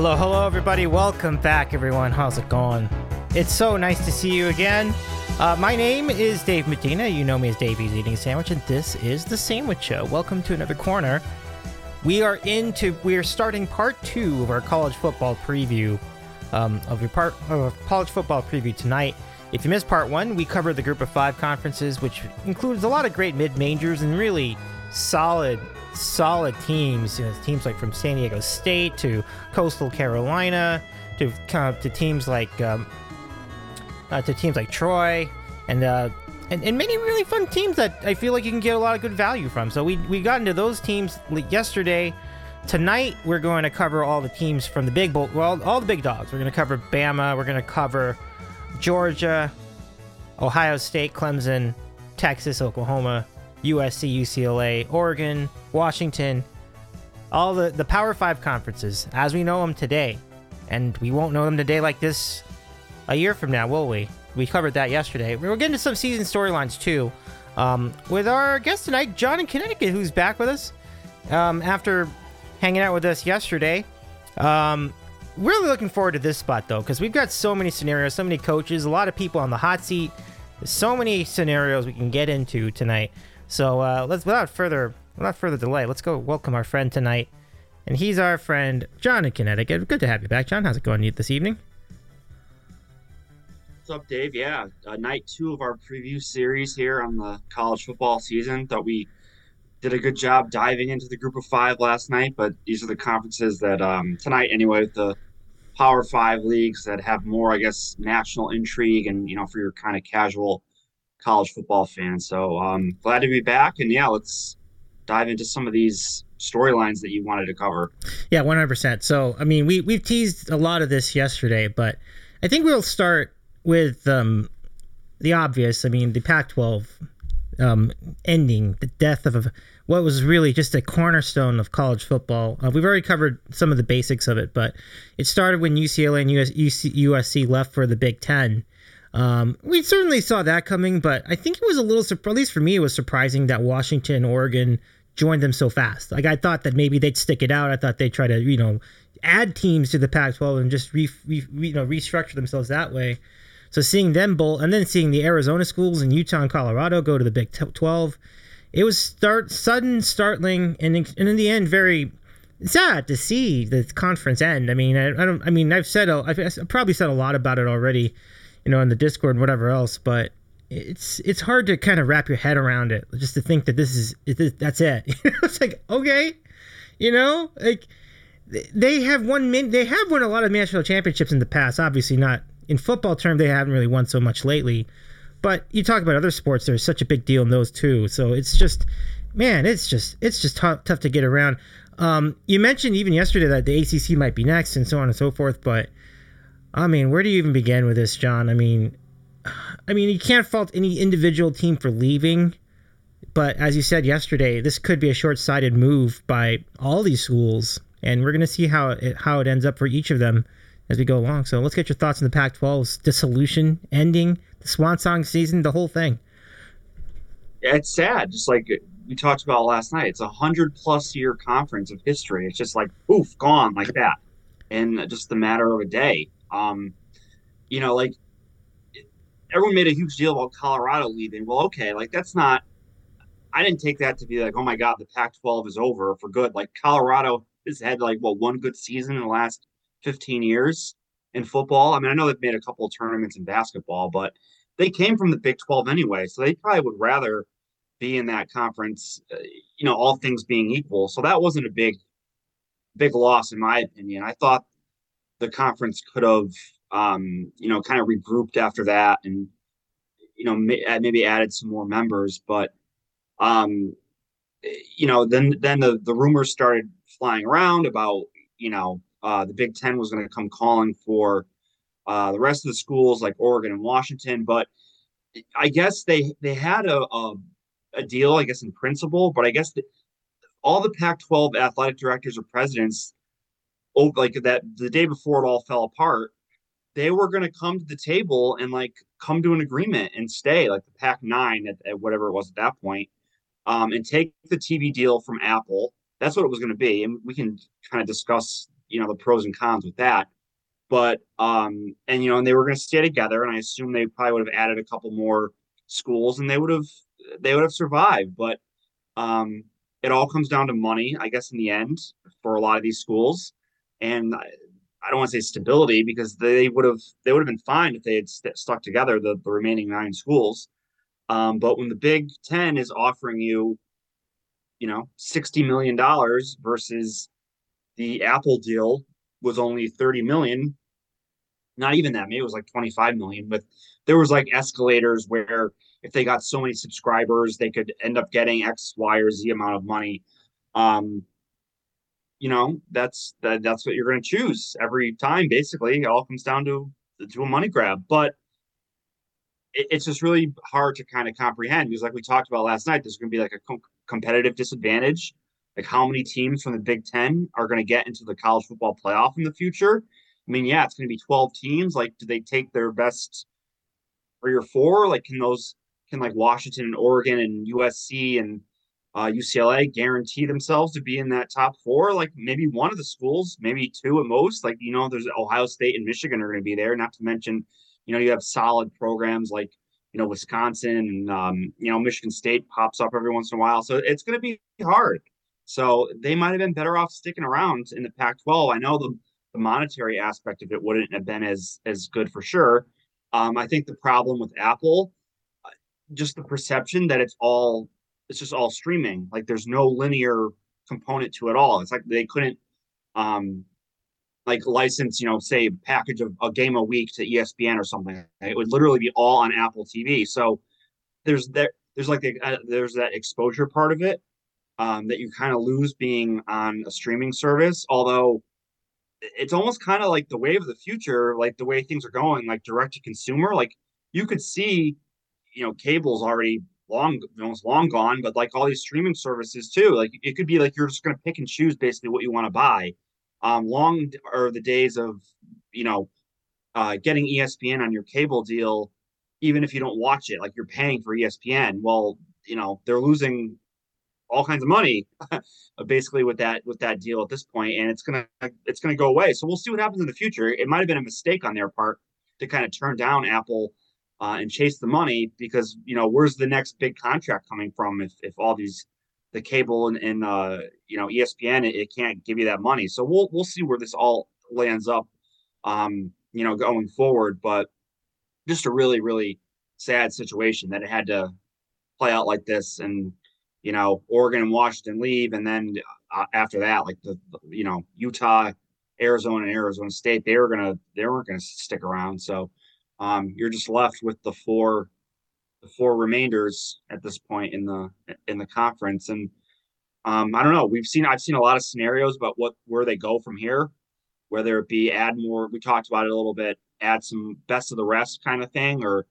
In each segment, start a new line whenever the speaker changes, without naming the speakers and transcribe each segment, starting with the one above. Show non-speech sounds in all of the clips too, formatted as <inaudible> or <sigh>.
Hello, hello, everybody. Welcome back, everyone. How's it going? It's so nice to see you again. Uh, my name is Dave Medina. You know me as Davey's Eating Sandwich, and this is The Sandwich Show. Welcome to another corner. We are into, we are starting part two of our college football preview, um, of your part of college football preview tonight. If you missed part one, we covered the group of five conferences, which includes a lot of great mid majors and really solid solid teams. You know, teams like from San Diego State to Coastal Carolina to to teams like um, uh, to teams like Troy and, uh, and and many really fun teams that I feel like you can get a lot of good value from. So we we got into those teams yesterday. Tonight we're going to cover all the teams from the big bowl, well, all the big dogs. We're going to cover Bama. We're going to cover Georgia, Ohio State, Clemson, Texas, Oklahoma, USC, UCLA, Oregon, Washington, all the, the Power Five conferences as we know them today. And we won't know them today like this a year from now, will we? We covered that yesterday. We're getting to some season storylines too. Um, with our guest tonight, John in Connecticut, who's back with us um, after hanging out with us yesterday. Um, really looking forward to this spot though, because we've got so many scenarios, so many coaches, a lot of people on the hot seat. So many scenarios we can get into tonight. So uh, let's, without further, without further delay, let's go welcome our friend tonight, and he's our friend John in Connecticut. Good to have you back, John. How's it going this evening?
What's up, Dave? Yeah, uh, night two of our preview series here on the college football season. Thought we did a good job diving into the group of five last night, but these are the conferences that um, tonight, anyway, the Power Five leagues that have more, I guess, national intrigue and you know for your kind of casual college football fan. So um, glad to be back. And yeah, let's dive into some of these storylines that you wanted to cover.
Yeah, 100%. So, I mean, we, we've teased a lot of this yesterday, but I think we'll start with um, the obvious. I mean, the Pac 12 um, ending, the death of what was really just a cornerstone of college football. Uh, we've already covered some of the basics of it, but it started when UCLA and US, UC, USC left for the Big Ten. Um, we certainly saw that coming, but I think it was a little, at least for me, it was surprising that Washington and Oregon joined them so fast. Like I thought that maybe they'd stick it out. I thought they'd try to, you know, add teams to the Pac-12 and just re, re, you know restructure themselves that way. So seeing them bowl and then seeing the Arizona schools and Utah and Colorado go to the Big 12, it was start sudden, startling, and in, and in the end very sad to see the conference end. I mean, I, I don't. I mean, I've said I've probably said a lot about it already you know, in the Discord and whatever else. But it's it's hard to kind of wrap your head around it, just to think that this is that's it. <laughs> it's like okay, you know, like they have won they have won a lot of national championships in the past. Obviously, not in football term, they haven't really won so much lately. But you talk about other sports, there's such a big deal in those too. So it's just, man, it's just it's just tough tough to get around. Um, you mentioned even yesterday that the ACC might be next and so on and so forth, but I mean, where do you even begin with this, John? I mean, I mean, you can't fault any individual team for leaving, but as you said yesterday, this could be a short-sighted move by all these schools, and we're going to see how it how it ends up for each of them as we go along. So let's get your thoughts on the Pac-12's dissolution, ending, the swan song season, the whole thing.
It's sad. Just like we talked about last night, it's a hundred plus year conference of history. It's just like poof, gone like that, in just the matter of a day. Um, you know, like everyone made a huge deal about Colorado leaving. Well, okay, like that's not. I didn't take that to be like, oh my god, the Pac-12 is over for good. Like Colorado has had like well one good season in the last 15 years in football. I mean, I know they've made a couple of tournaments in basketball, but they came from the Big 12 anyway, so they probably would rather be in that conference. Uh, you know, all things being equal. So that wasn't a big, big loss in my opinion. I thought the conference could have, um, you know, kind of regrouped after that and, you know, may, uh, maybe added some more members. But, um, you know, then then the the rumors started flying around about, you know, uh, the Big Ten was going to come calling for uh, the rest of the schools like Oregon and Washington. But I guess they they had a, a, a deal, I guess, in principle. But I guess the, all the Pac-12 athletic directors or presidents oh, like that the day before it all fell apart, they were going to come to the table and like come to an agreement and stay like the Pac nine at, at, whatever it was at that point, um, and take the TV deal from Apple. That's what it was going to be, and we can kind of discuss you know the pros and cons with that. But um, and you know, and they were going to stay together, and I assume they probably would have added a couple more schools, and they would have they would have survived. But um, it all comes down to money, I guess, in the end for a lot of these schools. And I, I don't want to say stability because they would have they would have been fine if they had st- stuck together the, the remaining nine schools. Um, but when the Big Ten is offering you, you know, sixty million dollars versus the Apple deal was only thirty million, not even that, maybe it was like twenty five million. But there was like escalators where if they got so many subscribers, they could end up getting X, Y, or Z amount of money. Um, you know, that's that, that's what you're going to choose every time. Basically, it all comes down to to a money grab. But it, it's just really hard to kind of comprehend because, like we talked about last night, there's going to be like a com- competitive disadvantage. Like how many teams from the Big Ten are going to get into the college football playoff in the future? I mean, yeah, it's going to be 12 teams. Like, do they take their best three or four? Like, can those can like Washington and Oregon and USC and uh, UCLA guarantee themselves to be in that top four? Like maybe one of the schools, maybe two at most. Like you know, there's Ohio State and Michigan are going to be there. Not to mention, you know, you have solid programs like you know Wisconsin and um, you know Michigan State pops up every once in a while. So it's going to be hard. So they might have been better off sticking around in the Pac-12. I know the the monetary aspect of it wouldn't have been as as good for sure. Um, I think the problem with Apple just the perception that it's all it's just all streaming. Like there's no linear component to it all. It's like they couldn't um like license, you know, say package of a game a week to ESPN or something. It would literally be all on Apple TV. So there's that there's like uh, there's that exposure part of it um, that you kind of lose being on a streaming service. Although it's almost kind of like the wave of the future, like the way things are going, like direct to consumer. Like you could see you know, cable's already long almost long gone, but like all these streaming services too. Like it could be like you're just gonna pick and choose basically what you want to buy. Um, long are the days of you know uh, getting ESPN on your cable deal, even if you don't watch it, like you're paying for ESPN. Well, you know they're losing all kinds of money <laughs> basically with that with that deal at this point, and it's gonna it's gonna go away. So we'll see what happens in the future. It might have been a mistake on their part to kind of turn down Apple uh, and chase the money because you know where's the next big contract coming from if if all these the cable and, and uh, you know ESPN it, it, can't give you that money. So we'll we'll see where this all lands up, um, you know, going forward. But just a really really sad situation that it had to play out like this, and you know Oregon and Washington leave, and then uh, after that, like the you know Utah, Arizona, and Arizona State, they were gonna they weren't gonna stick around. So um, you're just left with the four the four remainders at this point in the in the conference. And um, i don't know. We've seen i've seen a lot of scenarios about what where they go from here whether it be add more we talked about it a little bit add some best of the rest kind of thing or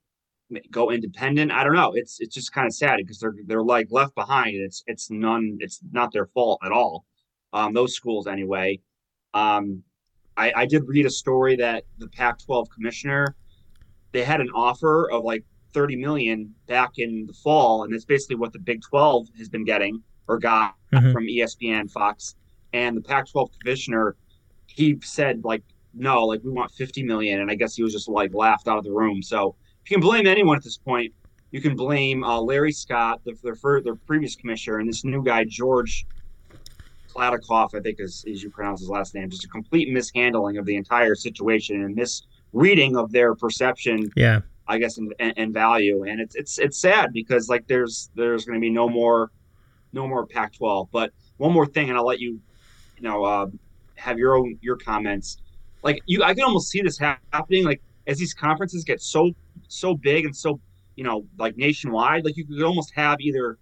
go independent. I don't know. It's it's just kind of sad because they're they're like left behind it's it's none it's not their fault at all. Um, those schools anyway. Um, I, I did read a story that the pac 12 commissioner they had an offer of like 30 million back in the fall and that's basically what the big 12 has been getting or got mm-hmm. from espn fox. And the pac 12 commissioner he said like no like we want 50 million. And i guess he was just like laughed out of the room. So if you can blame anyone at this point you can blame uh, larry scott the, their, their previous commissioner and this new guy george Kliavkoff, I think is, as you pronounce his last name, just a complete mishandling of the entire situation and this reading of their perception.
Yeah.
I guess and, and value, and it's it's it's sad because like there's there's going to be no more no more Pac-12. But one more thing, and I'll let you you know uh, have your own your comments. Like you, I can almost see this happening. Like as these conferences get so so big and so you know like nationwide, like you could almost have either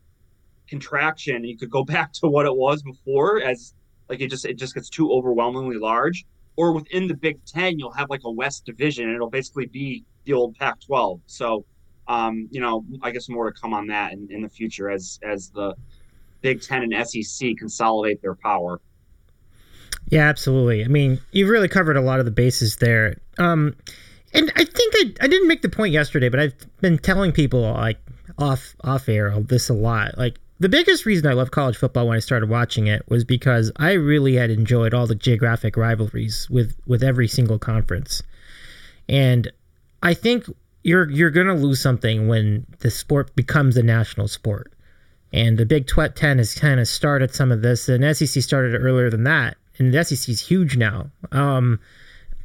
contraction. You could go <laughs> back to what it was before, as like it just it just gets too overwhelmingly large, or within the Big Ten, you'll have like a West Division, and it'll basically be the old Pac-12. So, um, you know, I guess more to come on that in, in the future as as the Big Ten and SEC consolidate their power.
Yeah, absolutely. I mean, you've really covered a lot of the bases there. Um, and I think I, I didn't make the point yesterday, but I've been telling people like off off air this a lot. Like the biggest reason I love college football when I started watching it was because I really had enjoyed all the geographic rivalries with with every single conference, and I think you're you're gonna lose something when the sport becomes a national sport, and the Big Ten has kind of started some of this, and SEC started earlier than that, and the SEC is huge now. Um,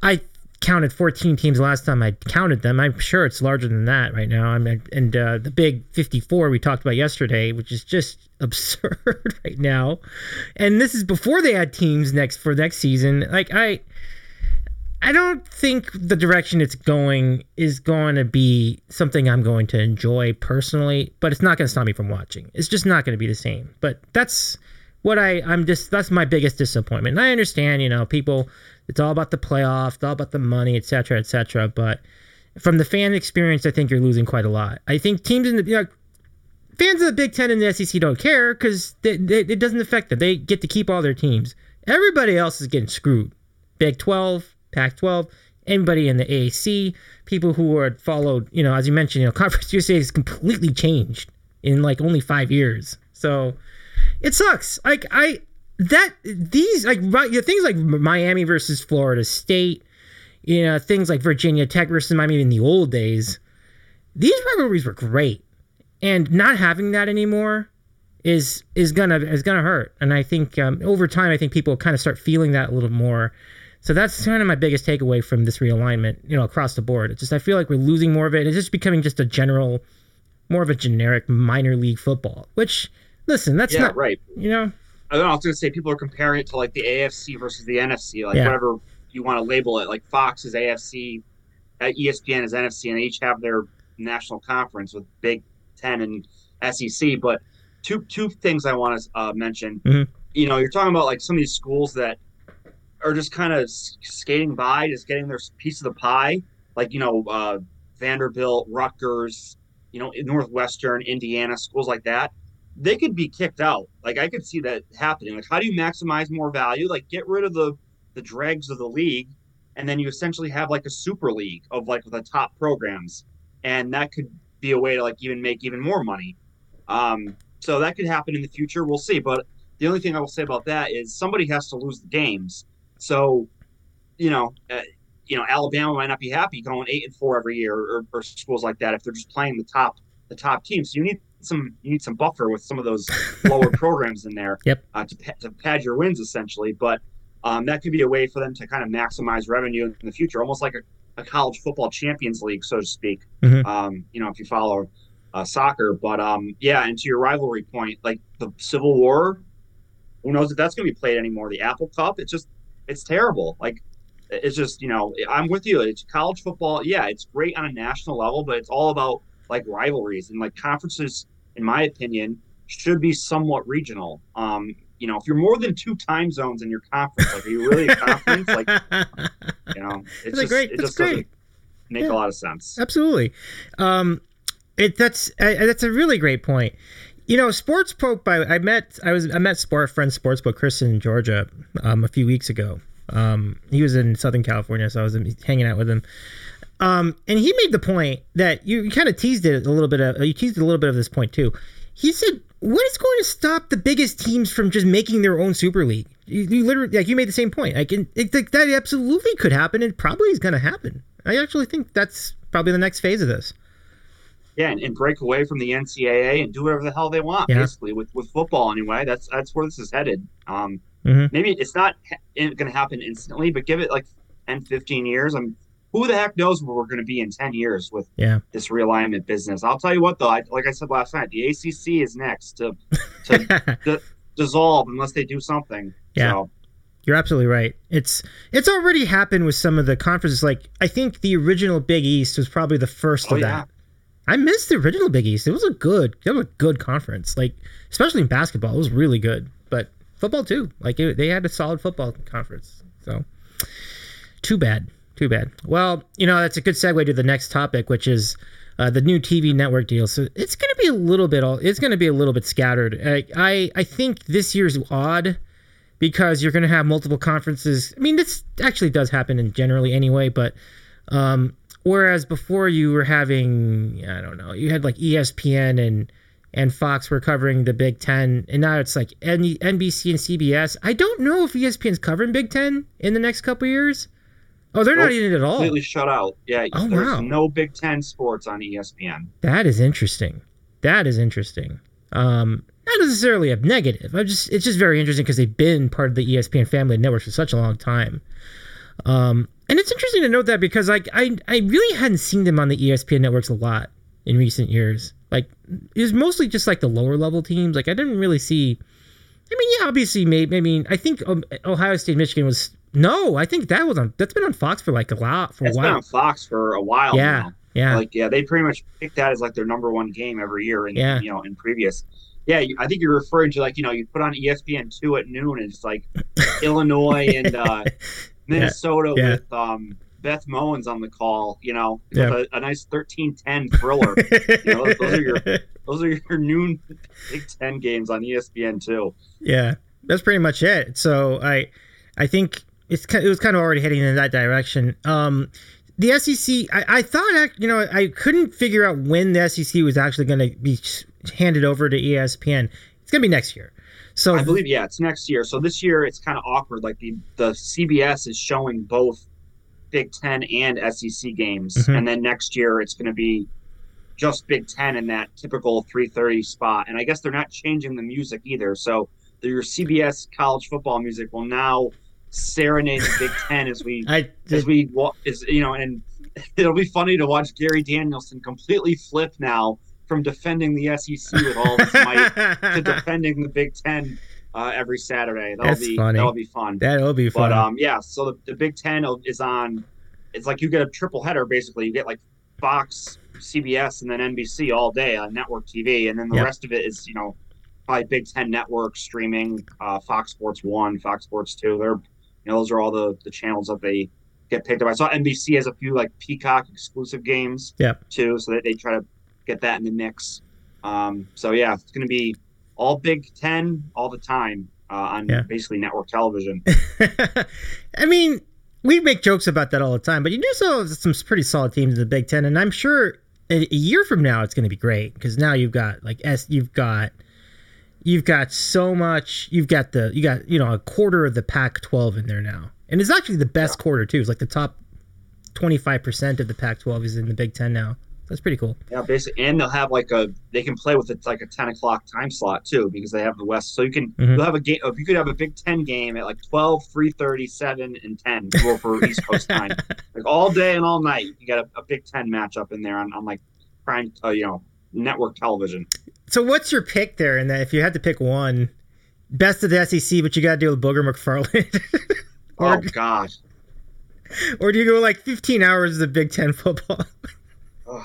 I counted 14 teams last time I counted them. I'm sure it's larger than that right now. I mean, and uh, the big 54 we talked about yesterday, which is just <laughs> absurd right now. And this is before they add teams next for next season. Like I, I don't think the direction it's going is going to be something I'm going to enjoy personally. But it's not going to stop me from watching. It's just not going to be the same. But that's what I I'm just that's my biggest disappointment. And I understand, you know, people it's all about the playoff, it's all about the money, etc., cetera, et cetera. But from the fan experience, I think you're losing quite a lot. I think teams in the you know, fans of the Big Ten and the SEC don't care because it doesn't affect them. They get to keep all their teams. Everybody else is getting screwed. Big 12, Pac 12, anybody in the AAC, people who are followed, you know, as you mentioned, you know, <laughs> Conference USA has completely changed in like only five years. So it sucks. Like I that these like you know, things like Miami versus Florida State, you know, things like Virginia Tech versus Miami in the old days. These rivalries were great, and not having that anymore is is gonna is gonna hurt. And I think um, over time, I think people kind of start feeling that a little more. So that's kind of my biggest takeaway from this realignment, you know, across the board. It's just I feel like we're losing more of it. It's just becoming just a general, more of a generic minor league football. Which, listen, that's
yeah,
not
right.
You know,
I don't know. Was going to say people are comparing it to like the AFC versus the NFC, like
Yeah.
whatever you want to label it. Like Fox is AFC, uh, ESPN is NFC, and they each have their national conference with Big Ten and SEC. But two two things I want to uh, mention.
Mhm.
You know, you're talking about like some of these schools that are just kind of skating by, just getting their piece of the pie. Like you know, uh, Vanderbilt, Rutgers, you know, Northwestern, Indiana, schools like that they could be kicked out. Like I could see that happening. Like how do you maximize more value? Like get rid of the the dregs of the league, and then you essentially have like a super league of like the top programs, and that could be a way to like even make even more money. Um, so that could happen in the future. We'll see. But the only thing I will say about that is somebody has to lose the games. So, you know, uh, you know, Alabama might not be happy going eight and four every year, or, or schools like that if they're just playing the top the top teams. So you need some you need some buffer with some of those lower <laughs> programs in there
Yep.
uh, to, to pad your wins essentially. But um, that could be a way for them to kind of maximize revenue in the future, almost like a, a college football champions league, so to speak.
Mhm.
Um, you know, if you follow uh, soccer, but um, yeah, and to your rivalry point, like the Civil War, who knows if that's going to be played anymore? The Apple Cup, it's just it's terrible. Like it's just you know, I'm with you. It's college football. Yeah, it's great on a national level, but it's all about like rivalries and like conferences in my opinion, should be somewhat regional. Um, you know, if you're more than two time zones in your conference, like are you really a <laughs> conference? Like, you know, it's
That's
just
great.
it just doesn't
great.
make
Yeah.
a lot of sense.
Absolutely. Um, it that's uh, that's a really great point. You know, sports poke by I met I was I met sport friend sports book Chris in Georgia um, a few weeks ago. Um, he was in Southern California, so I was hanging out with him. Um, and he made the point that you, you kind of teased it a little bit. Of, you teased a little bit of this point too. He said, "What is going to stop the biggest teams from just making their own super league?" You, you literally, like, you made the same point. Like, it, it, like, that absolutely could happen. It probably is going to happen. I actually think that's probably the next phase of this.
Yeah, and, and break away from the NCAA and do whatever the hell they want,
Yeah.
basically with with football anyway. That's that's where this is headed. Um,
Mhm.
Maybe it's not going to happen instantly, but give it like 10, 15 years. I'm who the heck knows where we're going to be in 10 years with
Yeah.
this realignment business. I'll tell you what, though, I, like I said last night, the ACC is next to, to <laughs> d- dissolve unless they do something.
Yeah.
So,
You're absolutely right. It's it's already happened with some of the conferences. Like I think the original Big East was probably the first
Oh,
of
yeah.
that. I missed the original Big East. It was a good, it was a good conference. Like especially in basketball, it was really good. But football too. Like it, they had a solid football conference. So too bad, too bad. Well, you know that's a good segue to the next topic, which is uh, the new TV network deal. So it's going to be a little bit, all it's going to be a little bit scattered. I, I I think this year's odd because you're going to have multiple conferences. I mean, this actually does happen in generally anyway, but um, whereas before you were having, I don't know, you had like ESPN and and Fox were covering the Big Ten, and now it's like NBC and CBS. I don't know if ESPN's covering Big Ten in the next couple years. Oh, they're not in it at all.
Completely shut out. Yeah,
Oh,
there's
wow.
no Big Ten sports on ESPN.
That is interesting. That is interesting. Um, not necessarily a negative. I just it's just very interesting because they've been part of the ESPN family of networks for such a long time. Um, and it's interesting to note that because like I I really hadn't seen them on the ESPN networks a lot in recent years. Like it was mostly just like the lower level teams. Like I didn't really see. I mean, yeah, obviously, maybe. I mean, I think um, Ohio State, Michigan was no. I think that was on. That's been on Fox for like a lot for
It's
a
been
while.
on Fox for a while
Yeah,
now.
yeah,
Like, yeah, they pretty much picked that as like their number one game every year. In,
Yeah.
you know, in previous. Yeah, I think you're referring to like you know you put on ESPN two at noon and it's like <laughs> Illinois and uh, Minnesota
yeah.
with um, Beth Mowins on the call. You know,
Yeah.
a, a nice 13-10 thriller. <laughs> You know, those are your- Those are your noon Big Ten games on ESPN two.
Yeah, that's pretty much it. So I, I think it's it was kind of already heading in that direction. Um, the SEC, I, I thought, you know, I couldn't figure out when the SEC was actually going to be handed over to ESPN. It's going to be next year. So
I believe yeah, it's next year. So this year it's kind of awkward. Like the the CBS is showing both Big Ten and SEC games,
Mhm.
and then next year it's going to be just Big Ten in that typical 3:30 spot. And I guess they're not changing the music either. So your CBS college football music will now serenade the Big Ten as we <laughs>
I
as we is you know, and <laughs> it'll be funny to watch Gary Danielson completely flip now from defending the SEC with all this might to <laughs> defending the Big Ten uh, every Saturday. That'll
That's
be
funny.
that'll be fun.
That'll be fun.
But um, yeah. So the, the Big Ten is on. It's like you get a triple header basically. You get like Fox, CBS, and then NBC all day on network TV, and then the
Yeah.
rest of it is you know probably Big Ten network streaming, uh, Fox Sports One, Fox Sports Two. They're you know those are all the the channels that they get picked up. I saw NBC has a few like Peacock exclusive games.
Yeah.
Too, so that they try to get that in the mix. Um, so yeah, it's going to be all Big Ten all the time uh, on
Yeah.
basically network television. <laughs>
I mean, we make jokes about that all the time, but you do have some pretty solid teams in the Big Ten, and I'm sure a, a year from now it's going to be great because now you've got like S, you've got you've got so much, you've got the you got you know a quarter of the Pac-12 in there now, and it's actually the best quarter too. It's like the top 25 percent of the Pac-12 is in the Big Ten now. That's pretty cool.
Yeah, basically, and they'll have like a they can play with it like a ten o'clock time slot too because they have the West. So you can
Mhm.
you'll have a game. If you could have a Big Ten game at like 12, 3.30, 7, and ten, roll for East Coast time, <laughs> like all day and all night. You got a, a Big Ten matchup in there on, on like prime, uh, you know, network television.
So what's your pick there? And if you had to pick one, best of the SEC, but you got to do with Booger McFarland. <laughs> or,
oh gosh.
or do you go like 15 hours of the Big Ten football? <laughs>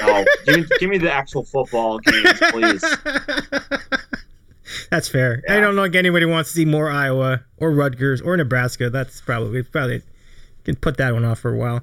no, give, me, give me the actual football games, please. <laughs>
That's fair. I don't know think anybody wants to see more Iowa or Rutgers or Nebraska. That's probably probably can put that one off for a while.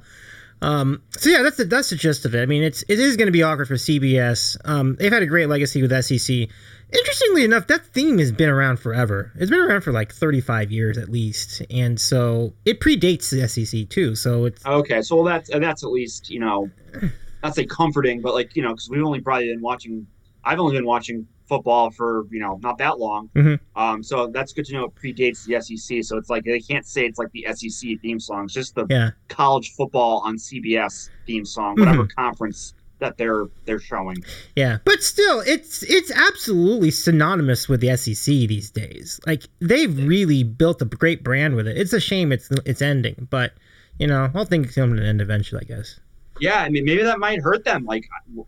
Um, so yeah, that's the, that's the gist of it. I mean, it's it is going to be awkward for CBS. Um, they've had a great legacy with SEC. Interestingly enough, that theme has been around forever. It's been around for like 35 years at least, and so it predates the SEC too. So it's
Okay, so well, that's that's at least you know, <clears throat> not say comforting, but like you know, because we've only probably been watching. I've only been watching football for you know not that long.
Mhm.
Um, so that's good to know. It predates the SEC, so it's like they can't say it's like the SEC theme song. It's just the
yeah.
college football on CBS theme song,
Mm-hmm.
whatever conference that they're they're showing.
Yeah, but still, it's it's absolutely synonymous with the SEC these days. Like they've really built a great brand with it. It's a shame it's it's ending, but you know, I'll think it's come to an end eventually, I guess.
Yeah, I mean maybe that might hurt them. Like,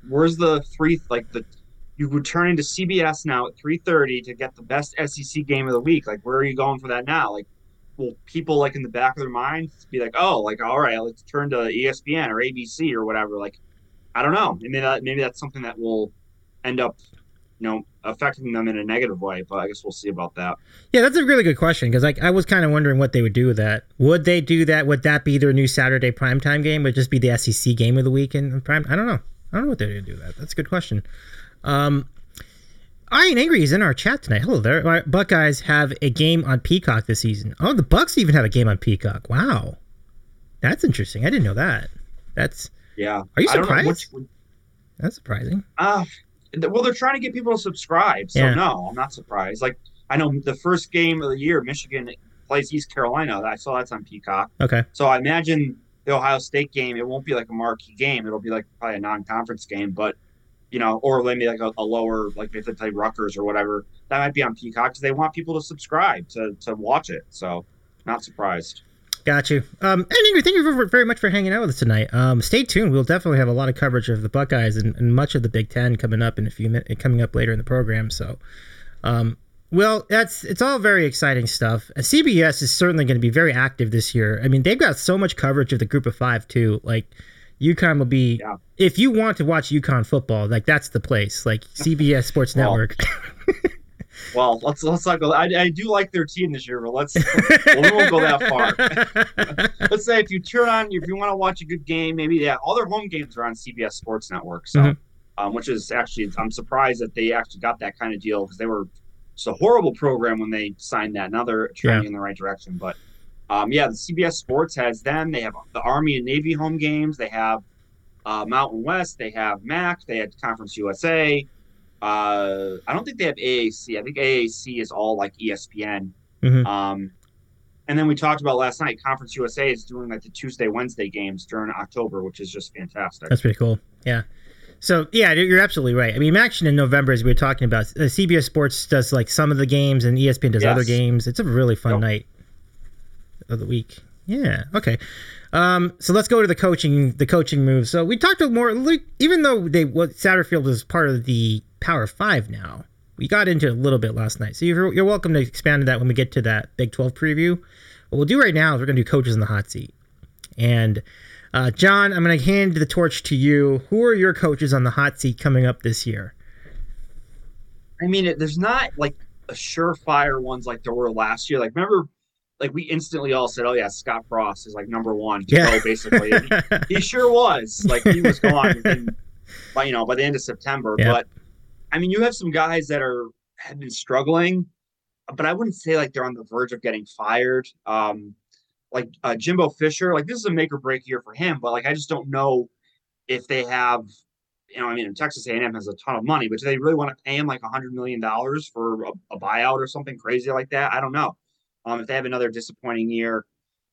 where's the three like the you returning to CBS now at three thirty to get the best SEC game of the week? Like, where are you going for that now? Like, will people like in the back of their minds be like, oh, like all right, let's turn to ESPN or ABC or whatever? Like, I don't know. Maybe that maybe that's something that will end up, you know, affecting them in a negative way. But I guess we'll see about that.
Yeah, that's a really good question because like I was kind of wondering what they would do with that. Would they do that? Would that be their new Saturday primetime game? Would just be the SEC game of the week in prime? I don't know. I don't know what they're gonna do that. That's a good question. Um, I ain't Angry He's in our chat tonight. Hello there. Our Buckeyes have a game on Peacock this season. Oh, the Bucks even have a game on Peacock. Wow, that's interesting. I didn't know that. That's
Yeah.
Are you
I don't know
surprised? that's surprising.
Uh, Well, they're trying to get people to subscribe. So
Yeah.
no, I'm not surprised. Like I know the first game of the year, Michigan plays East Carolina. I saw that's on Peacock.
Okay.
So I imagine the Ohio State game, it won't be like a marquee game. It'll be like probably a non-conference game, but you know, or maybe like a, a lower, like if they play Rutgers or whatever, that might be on Peacock because they want people to subscribe to to watch it. So not surprised.
Got you. Um, and thank you very- much for hanging out with us tonight. Um, stay tuned. We'll definitely have a lot of coverage of the Buckeyes and, and much of the Big Ten coming up in a few minutes, coming up later in the program. So, um, well, that's it's all very exciting stuff. Uh, CBS is certainly going to be very active this year. I mean, they've got so much coverage of the Group of Five too. Like, UConn will be
Yeah.
if you want to watch UConn football, like that's the place. Like <laughs> CBS Sports
Well,
Network. <laughs>
Well, let's let's not go. I, I do like their team this year, but let's well, we won't go that far. <laughs> let's say if you turn on if you want to watch a good game, maybe yeah, all their home games are on CBS Sports Network. So,
Mhm.
um, which is actually I'm surprised that they actually got that kind of deal because they were it's a horrible program when they signed that. Now they're trending in the right direction, but um, yeah, the CBS Sports has them. They have the Army and Navy home games. They have uh, Mountain West. They have MAC. They had Conference USA. Uh, I don't think they have AAC. I think AAC is all like ESPN.
Mhm.
Um, and then we talked about last night. Conference USA is doing like the Tuesday, Wednesday games during October, which is just fantastic.
That's pretty cool. Yeah. So yeah, you're absolutely right. I mean, action in November, as we were talking about, uh, CBS Sports does like some of the games, and ESPN does
Yes.
other games. It's a really fun
Yep.
night of the week. Yeah. Okay. Um, so let's go to the coaching, the coaching moves. So we talked more, even though they what Satterfield is part of the Power Five now. We got into a little bit last night, so you're, you're welcome to expand on that when we get to that Big 12 preview. What we'll do right now is we're going to do coaches in the hot seat, and uh, John, I'm going to hand the torch to you. Who are your coaches on the hot seat coming up this year?
I mean, there's not like a surefire ones like there were last year. Like, remember, like we instantly all said, "Oh yeah, Scott Frost is like number one
Yeah.
go." Basically, he, <laughs> he sure was. Like he was gone within, by you know by the end of September. But I mean, you have some guys that are have been struggling, but I wouldn't say like they're on the verge of getting fired. Um, like uh, Jimbo Fisher, like this is a make or break year for him. But like I just don't know if they have. You know, I mean, Texas A&M has a ton of money, but do they really want to pay him like a hundred million dollars for a, a buyout or something crazy like that? I don't know. Um, if they have another disappointing year,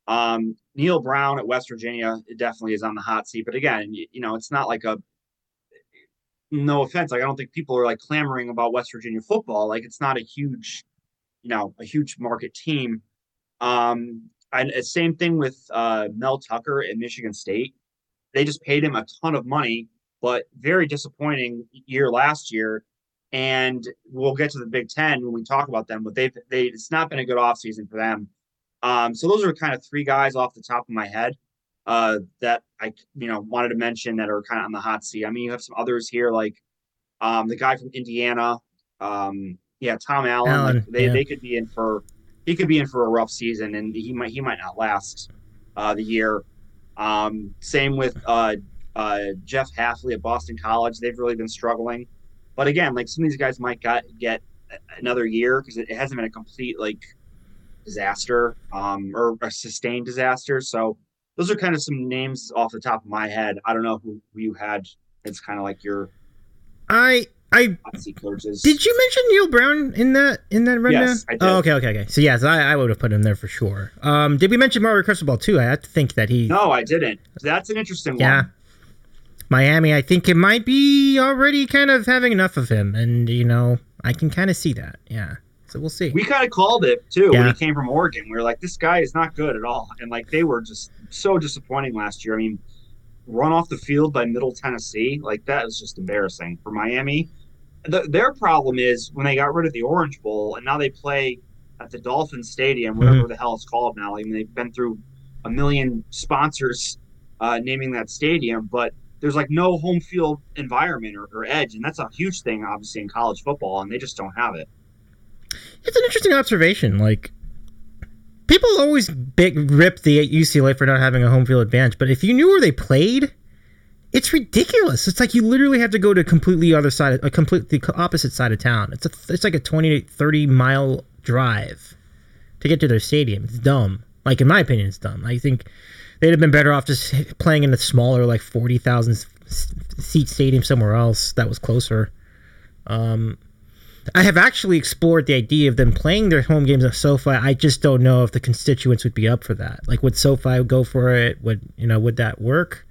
um, Neal Brown at West Virginia definitely is on the hot seat. But again, you, you know, it's not like a no offense. Like I don't think people are like clamoring about West Virginia football. Like it's not a huge, you know, a huge market team. Um, and uh, same thing with uh, Mel Tucker at Michigan State. They just paid him a ton of money, but very disappointing year last year. And we'll get to the Big Ten when we talk about them, but they've they it's not been a good offseason for them. Um, so those are kind of three guys off the top of my head uh, that I you know wanted to mention that are kind of on the hot seat. I mean, you have some others here like um, the guy from Indiana, um, yeah, Tom Allen.
Allen,
like they
yeah.
they could be in for he could be in for a rough season, and he might he might not last uh, the year. Um, same with uh, uh, Jeff Hafley at Boston College. They've really been struggling, but again, like some of these guys might got, get another year because it, it hasn't been a complete like disaster um, or a sustained disaster. So those are kind of some names off the top of my head. I don't know who, who you had. It's kind of like your
I I did you mention Neal Brown in that in that rundown?
Yes, I did.
Oh, okay, okay, okay. So yes, I, I would have put him there for sure. Um, did we mention Mario Cristobal too? I have to think that he.
No, I didn't. That's an interesting one.
Yeah.
one.
Miami, I think it might be already kind of having enough of him, and you know, I can kind of see that. Yeah. So we'll see.
We kind of called it too when
Yeah.
he came from Oregon. We were like, this guy is not good at all, and like they were just so disappointing last year. I mean, run off the field by Middle Tennessee, like that was just embarrassing for Miami. The, their problem is when they got rid of the Orange Bowl and now they play at the Dolphin Stadium, whatever
Mm-hmm.
the hell it's called now. I mean, they've been through a million sponsors uh, naming that stadium, but there's like no home field environment or, or edge, and that's a huge thing, obviously, in college football, and they just don't have it.
It's an interesting observation. Like, people always big rip the UCLA for not having a home field advantage, but if you knew where they played, it's ridiculous. It's like you literally have to go to completely other side, a completely opposite side of town. It's a, it's like a 20 30 mile drive to get to their stadium. It's dumb. Like in my opinion, it's dumb. I think they'd have been better off just playing in a smaller, like 40,000 seat stadium somewhere else that was closer. Um, I have actually explored the idea of them playing their home games at SoFi. I just don't know if the constituents would be up for that. Like, would SoFi go for it? Would you know? Would that work?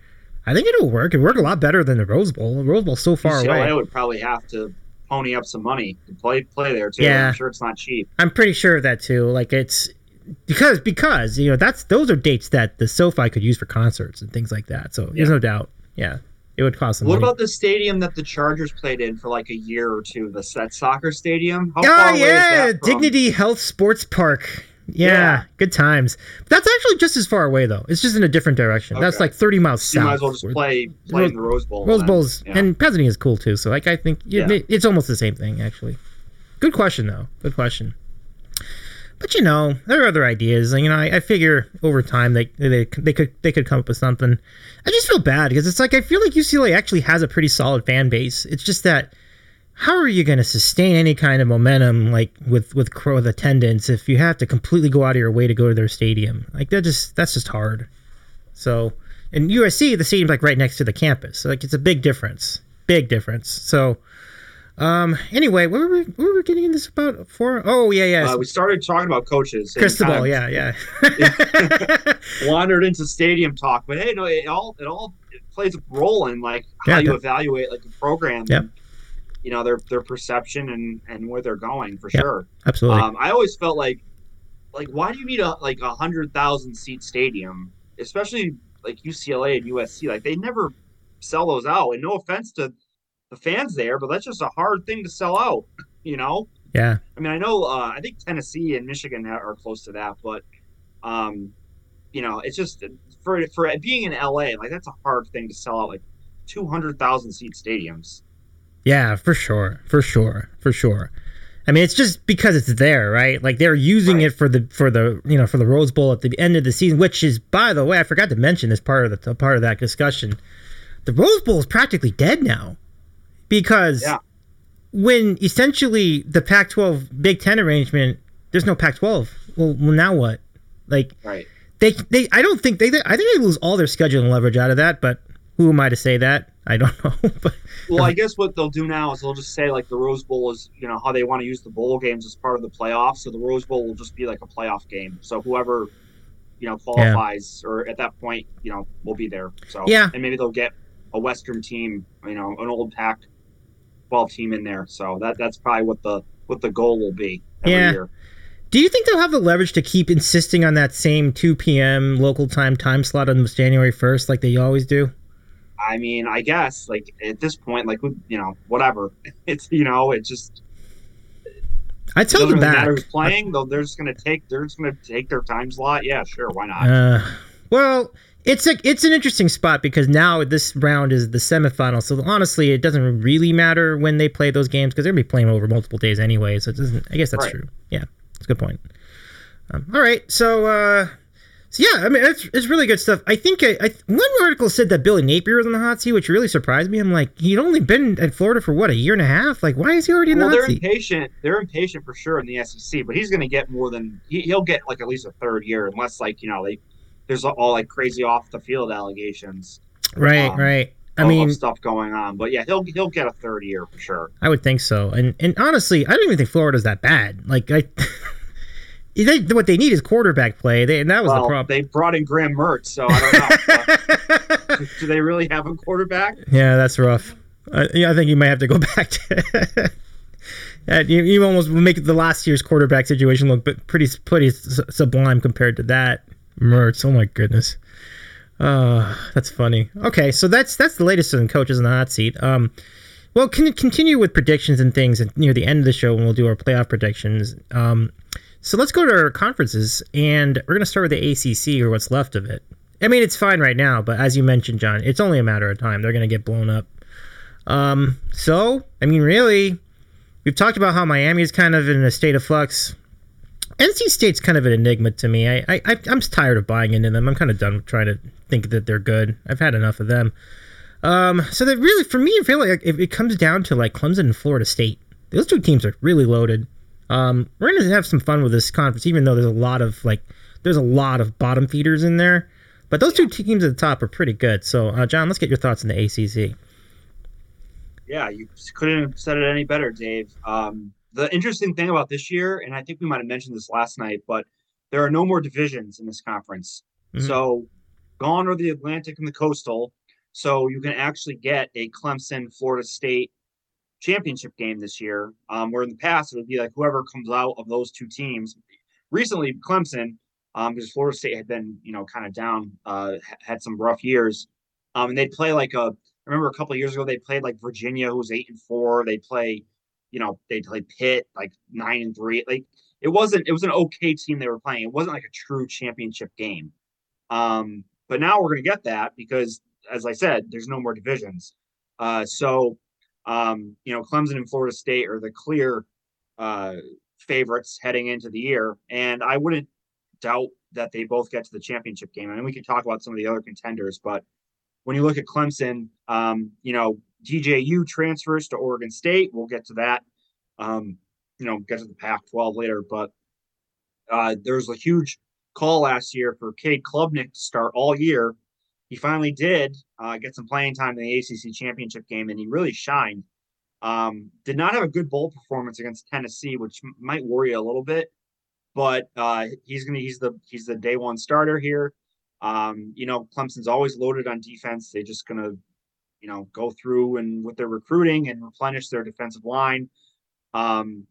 I think it'll work. It worked a lot better than the Rose Bowl. The Rose Bowl so far
UCLA
away.
would probably have to pony up some money to play play there too.
Yeah.
I'm sure it's not cheap.
I'm pretty sure of that too. Like it's because because you know that's those are dates that the SoFi could use for concerts and things like that. So there's no doubt. Yeah, it would cost some
What
money.
about the stadium that the Chargers played in for like a year or two? The set soccer stadium. How
Oh
far ah, away is
yeah, Dignity Health Sports Park. Yeah,
Yeah.
good times. That's actually just as far away though. It's just in a different direction. That's like 30 miles
You
south.
might as well just play play in the Rose Bowl.
Rose. Bowl's
Yeah.
and Pasadena is cool too. So like I think it-
Yeah.
it's almost the same thing actually. Good question though. Good question. But you know, there are other ideas. You know, I, I figure over time they, they they could they could come up with something. I just feel bad because it's like I feel like UCLA actually has a pretty solid fan base. It's just that how are you going to sustain any kind of momentum like with with with attendance if you have to completely go out of your way to go to their stadium? Like that just that's just hard. So in USC, the stadium's like right next to the campus. So like it's a big difference. Big difference. So um anyway, what were we what were we getting in this about for? Oh yeah, yeah.
Uh, we started talking about coaches. and
Cristobal,
kind
yeah, yeah. <laughs>
Wandered into stadium talk, but hey, no, it all it all it plays a role in like how
Yeah,
you evaluate like a program.
Yep.
You know their their perception and and where they're going for
Yep.
sure.
Absolutely.
Um, I always felt like, like, why do you need a like a hundred thousand seat stadium, especially like UCLA and USC? Like, they never sell those out. And no offense to the fans there, but that's just a hard thing to sell out. You know,
yeah.
I mean, I know uh, I think Tennessee and Michigan are close to that, but um, you know, it's just for for being in LA, like that's a hard thing to sell out. Like two hundred thousand seat stadiums.
Yeah, for sure. For sure. For sure. I mean, it's just because it's there, right? Like they're using
Right.
it for the for the you know for the Rose Bowl at the end of the season, which is, by the way, I forgot to mention this part of the part of that discussion. The Rose Bowl is practically dead now because
Yeah.
when essentially the Pac-12 Big Ten arrangement, there's no Pac-12. Well, well, now what? Like
Right.
they they I don't think they I think they lose all their scheduling leverage out of that, but who am I to say that? I don't <laughs> know. but
Well, I guess what they'll do now is they'll just say like the Rose Bowl is, you know, how they want to use the bowl games as part of the playoffs. So the Rose Bowl will just be like a playoff game. So whoever, you know, qualifies or at that point, you know, will be there. So
Yeah.
and maybe they'll get a Western team, you know, an old Pac twelve team in there. So that that's probably what the what the goal will be every
Yeah.
year.
Do you think they'll have the leverage to keep insisting on that same 2 p.m. local time time slot on January 1st like they always do?
I mean, I guess like at this point, like you know, whatever. <laughs> It's you know, it just
I tell them
really
back.
who's playing. Though they're just gonna take they're just gonna take their time slot. Yeah, sure, why not?
Uh, well, it's a, it's an interesting spot because now this round is the semifinal. So honestly, it doesn't really matter when they play those games because they're gonna be playing over multiple days anyway. So it doesn't. I guess that's
Right.
true. Yeah, that's a good point. Um, all right, so uh, so yeah, I mean it's, it's really good stuff. I think I, I, one article said that Billy Napier was in the hot seat, which really surprised me. I'm like, he'd only been at Florida for what a year and a half. Like, why is he already in
well,
the
they're
hot seat?
impatient. They're impatient for sure in the SEC, but he's going to get more than he, he'll get like at least a third year, unless like you know they there's all like crazy off the field allegations.
Right,
um,
right. I mean,
stuff going on, but yeah, he'll he'll get a third year for sure.
I would think so. And and honestly, I don't even think Florida's that bad. Like I, <laughs> they, what they need is quarterback play. They, and that was
Well,
the problem.
they brought in Graham Mertz, so I don't know. <laughs> do they really have a quarterback?
yeah, that's rough. Uh, yeah, I think you might have to go <laughs> back to. You, you almost make the last year's quarterback situation look but pretty pretty su- sublime compared to that. Mertz, oh my goodness. Uh, that's funny. Okay, so that's that's the latest on coaches in the hot seat. Um, well, can continue with predictions and things near the end of the show when we'll do our playoff predictions. Um, so let's go to our conferences, and we're to start with the ACC or what's left of it. I mean, it's fine right now, but as you mentioned, John, it's only a matter of time. They're to get blown up. Um, so, I mean, really, we've talked about how Miami is kind of in a state of flux. NC State's kind of an enigma to me. I, I I'm tired of buying into them. I'm kind of done with trying to think that they're good. I've had enough of them. Um, so that really, for me, I feel like it, it comes down to like Clemson and Florida State. Those two teams are really loaded. Um, we're gonna have some fun with this conference, even though there's a lot of like, there's a lot of bottom feeders in there. But those two teams at the top are pretty good. So, uh, John, let's get your thoughts on the ACC.
Yeah, you couldn't have said it any better, Dave. Um, the interesting thing about this year, and I think we might have mentioned this last night, but there are no more divisions in this conference. Mm-hmm. So gone are the Atlantic and the Coastal. So you can actually get a Clemson Florida State championship game this year. Um, where in the past it would be like whoever comes out of those two teams. Recently, Clemson, um, because Florida State had been you know kind of down, uh, had some rough years, um, and they'd play like a. I remember a couple years ago they played like Virginia, who was eight and four. They play, you know, they play Pitt like nine and three. Like it wasn't. It was an okay team they were playing. It wasn't like a true championship game. Um, but now we're going to get that because, as I said, there's no more divisions. Uh, so um, you know, Clemson and Florida State are the clear uh, favorites heading into the year, and I wouldn't doubt that they both get to the championship game. I and mean, we can talk about some of the other contenders, but when you look at Clemson, um, you know, DJU transfers to Oregon State. We'll get to that. Um, you know, get to the Pac-12 later, but uh, there was a huge call last year for Cade Klubnik to start all year he finally did uh, get some playing time in the ACC championship game, and he really shined. Um, did not have a good bowl performance against Tennessee, which m- might worry a little bit, but uh, he's gonna he's the he's the day one starter here. Um, you know, Clemson's always loaded on defense. They're just gonna, you know, go through and with their recruiting and replenish their defensive line. Um,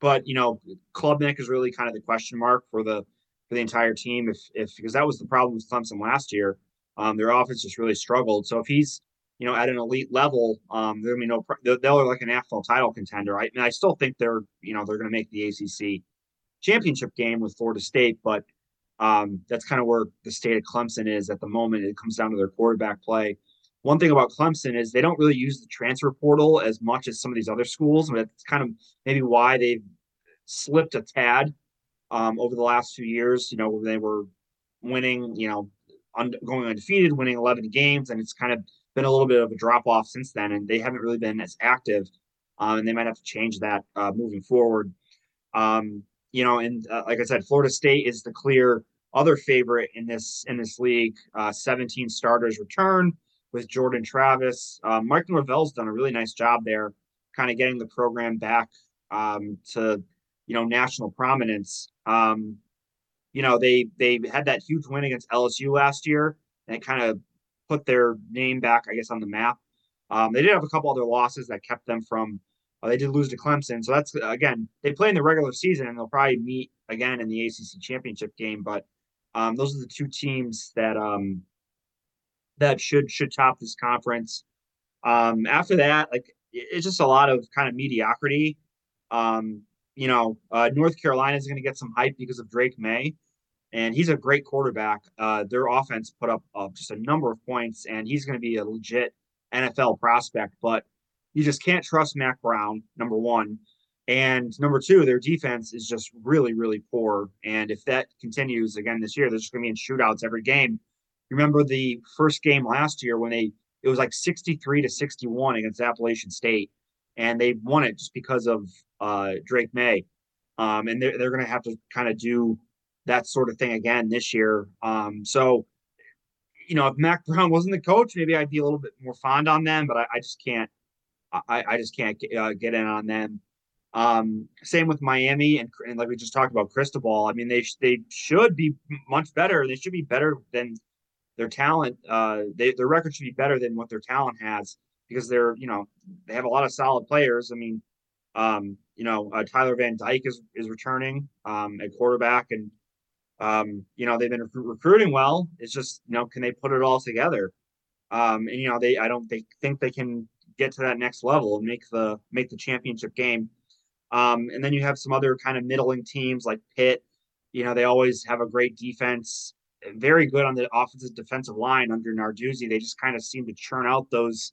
but you know, Klubnik is really kind of the question mark for the for the entire team. If if because that was the problem with Clemson last year. Um, their offense just really struggled. So if he's you know at an elite level, um, there'll be no they'll, like a national title contender. I And I still think they're you know they're going to make the ACC championship game with Florida State, but um, that's kind of where the state of Clemson is at the moment. It comes down to their quarterback play. One thing about Clemson is they don't really use the transfer portal as much as some of these other schools, but it's kind of maybe why they've slipped a tad um, over the last few years. You know, they were winning, you know, un- going undefeated, winning 11 games, and it's kind of been a little bit of a drop off since then, and they haven't really been as active, um, and they might have to change that uh, moving forward. Um, you know, and uh, like I said, Florida State is the clear other favorite in this in this league. Uh, 17 starters return with Jordan Travis. Uh, Mike Norvell's done a really nice job there, kind of getting the program back um, to you know national prominence. Um, you know, they they had that huge win against LSU last year, and it kind of put their name back, I guess, on the map. Um, they did have a couple other losses that kept them from. Uh, they did lose to Clemson, so that's again they play in the regular season, and they'll probably meet again in the ACC championship game. But um, those are the two teams that um, that should should top this conference. Um, after that, like it's just a lot of kind of mediocrity. Um, you know, uh, North Carolina is going to get some hype because of Drake Maye, and he's a great quarterback. Uh, their offense put up uh, just a number of points, and he's going to be a legit NFL prospect. But you just can't trust Mack Brown, number one. And number two, their defense is just really, really poor. And if that continues again this year, they're just going to be in shootouts every game. Remember the first game last year when they it was like 63 to 61 against Appalachian State, and they won it just because of uh, Drake Maye. Um, and they're, they're going to have to kind of do that sort of thing again this year. Um, so, you know, if Mack Brown <laughs> wasn't the coach, maybe I'd be a little bit more fond on them, but I, I just can't. I, I just can't get, uh, get in on them. Um, same with Miami and, and like we just talked about Cristobal. I mean, they they should be much better. They should be better than their talent. Uh, they, their record should be better than what their talent has because they're you know they have a lot of solid players. I mean, um, you know, uh, Tyler Van Dyke is is returning um, at quarterback, and um, you know they've been rec- recruiting well. It's just you know can they put it all together? Um, and you know they I don't they think they can get to that next level and make the make the championship game. Um, and then you have some other kind of middling teams like Pitt. You know they always have a great defense, very good on the offensive defensive line under Narduzzi. They just kind of seem to churn out those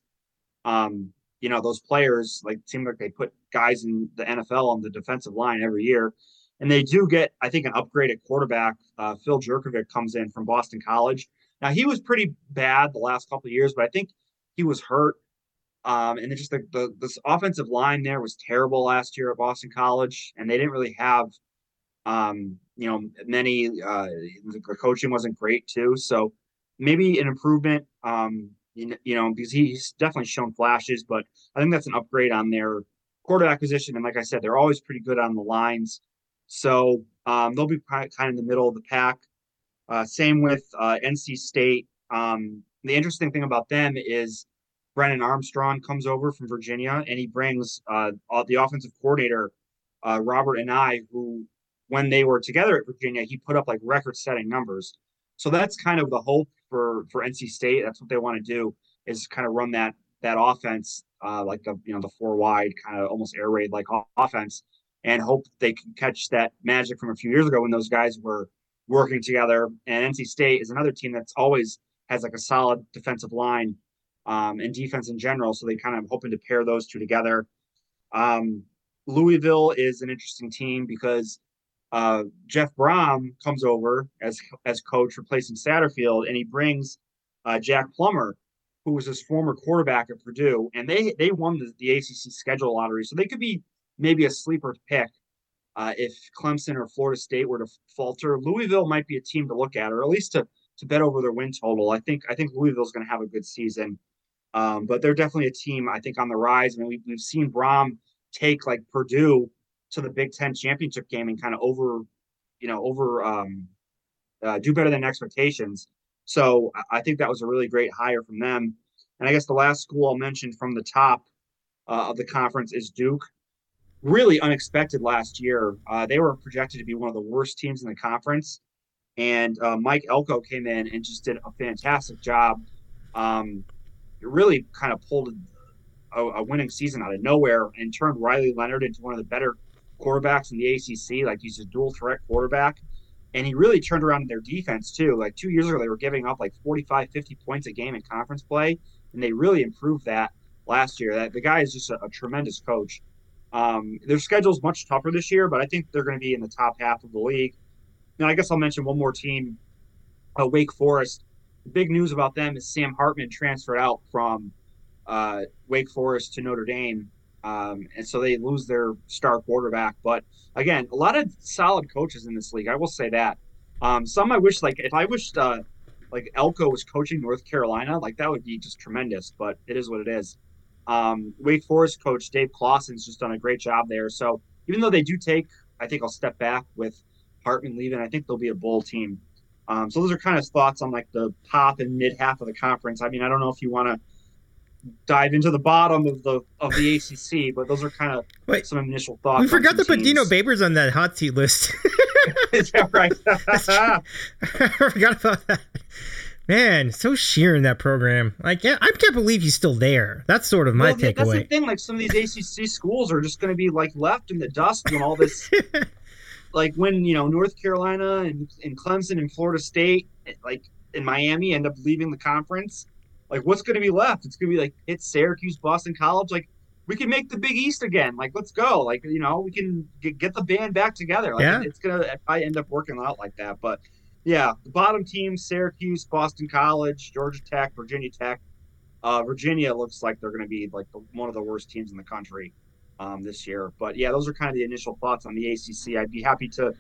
um, you know, those players like seem like they put guys in the NFL on the defensive line every year. And they do get, I think, an upgraded quarterback. Uh, Phil Jurkovec comes in from Boston College. Now he was pretty bad the last couple of years, but I think he was hurt. Um, and just the, the this offensive line there was terrible last year at Boston College, and they didn't really have, um, you know, many. Uh, the coaching wasn't great too, so maybe an improvement. Um, you know, because he's definitely shown flashes, but I think that's an upgrade on their quarterback position. And like I said, they're always pretty good on the lines. So um, they'll be kind of in the middle of the pack. Uh, same with uh, NC State. Um, the interesting thing about them is Brennan Armstrong comes over from Virginia and he brings uh, the offensive coordinator, uh, Robert Anae, who, when they were together at Virginia, he put up like record setting numbers. So that's kind of the hope for for NC State. That's what they want to do is kind of run that that offense uh, like the you know the four wide kind of almost air raid like offense, and hope they can catch that magic from a few years ago when those guys were working together. And NC State is another team that's always has like a solid defensive line um, and defense in general. So they kind of hoping to pair those two together. Um, Louisville is an interesting team because uh, Jeff Brohm comes over as as coach, replacing Satterfield, and he brings uh, Jack Plummer, who was his former quarterback at Purdue, and they they won the, the ACC schedule lottery, so they could be maybe a sleeper pick uh, if Clemson or Florida State were to falter. Louisville might be a team to look at, or at least to to bet over their win total. I think I think Louisville's going to have a good season, um, but they're definitely a team I think on the rise. I mean, we, we've seen Brohm take like Purdue to the Big Ten championship game and kind of over, you know, over um, uh, do better than expectations. So I think that was a really great hire from them. And I guess the last school I'll mention from the top uh, of the conference is Duke. Really unexpected last year. Uh, they were projected to be one of the worst teams in the conference. And uh, Mike Elko came in and just did a fantastic job. Um, really kind of pulled a, a, winning season out of nowhere and turned Riley Leonard into one of the better quarterbacks in the ACC. Like he's a dual threat quarterback. And he really turned around their defense too. Like two years ago, they were giving up like 45, 50 points a game in conference play. And they really improved that last year. That the guy is just a, a tremendous coach. Um, their schedule's much tougher this year, but I think they're going to be in the top half of the league. Now, I guess I'll mention one more team, uh, Wake Forest. The big news about them is Sam Hartman transferred out from uh, Wake Forest to Notre Dame. Um, and so they lose their star quarterback. But again, a lot of solid coaches in this league. I will say that. Um, some I wish, like, if I wished, uh, like Elko was coaching North Carolina, like that would be just tremendous. But it is what it is. Um, Wake Forest coach Dave Clawson's just done a great job there. So even though they do take, I think I'll step back with Hartman leaving. I think they'll be a bowl team. Um, so those are kind of thoughts on like the top and mid half of the conference. I mean, I don't know if you want to dive into the bottom of the of the ACC, but those are kind of Wait, some initial thoughts.
We forgot to put Dino Babers on that hot seat list. <laughs> <laughs>
Right? <laughs>
I forgot about that. Man, so sheer in that program. Like, yeah, I can't believe he's still there. That's sort of my well, takeaway. That's the
thing. Like, some of these ACC schools are just going to be like left in the dust when all this, like when you know North Carolina and, and Clemson and Florida State, like in Miami, end up leaving the conference like what's going to be left? It's going to be like it's Syracuse, Boston College. Like we can make the Big East again. Like let's go. Like you know we can get, get the band back together. Like, yeah. it's going to I end up working out like that. But yeah, the bottom teams: Syracuse, Boston College, Georgia Tech, Virginia Tech. Uh, Virginia looks like they're going to be like the, one of the worst teams in the country um, this year. But yeah, those are kind of the initial thoughts on the ACC. I'd be happy to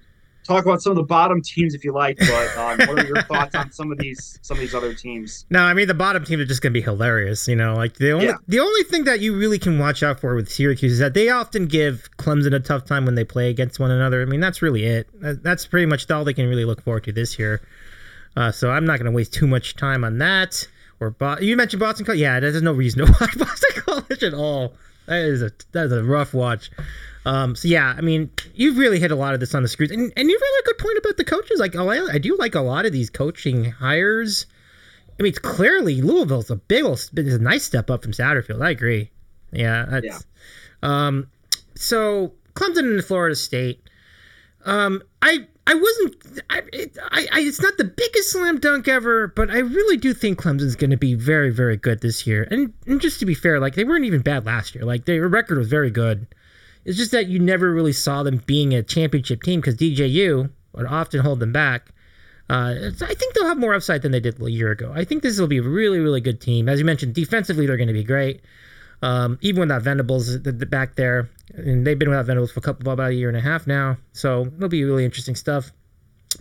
talk about some of the bottom teams if you like. But um, what are your <laughs> thoughts on some of these some of these other teams?
No, I mean the bottom teams are just gonna be hilarious. You know, like the only yeah. the only thing that you really can watch out for with Syracuse is that they often give Clemson a tough time when they play against one another. I mean, that's really it. That's pretty much all they can really look forward to this year. Uh, so I'm not gonna waste too much time on that. Or Bo- you mentioned Boston College. Yeah, there's no reason to <laughs> watch Boston College at all. That is a that is a rough watch. Um, so yeah, I mean, you've really hit a lot of this on the screws, and, and you've really a good point about the coaches. Like, I, I do like a lot of these coaching hires. I mean, it's clearly Louisville's a big, it's a nice step up from Satterfield. I agree. Yeah, that's. Yeah. Um, so Clemson and Florida State. Um, I I wasn't. I, it, I, I, it's not the biggest slam dunk ever, but I really do think Clemson's going to be very, very good this year. And, and just to be fair, like they weren't even bad last year. Like their record was very good. It's just that you never really saw them being a championship team because DJU would often hold them back. Uh, I think they'll have more upside than they did a year ago. I think this will be a really, really good team. As you mentioned, defensively they're going to be great. Um, even without Venables the back there, and they've been without Venables for a couple about a year and a half now, so it'll be really interesting stuff.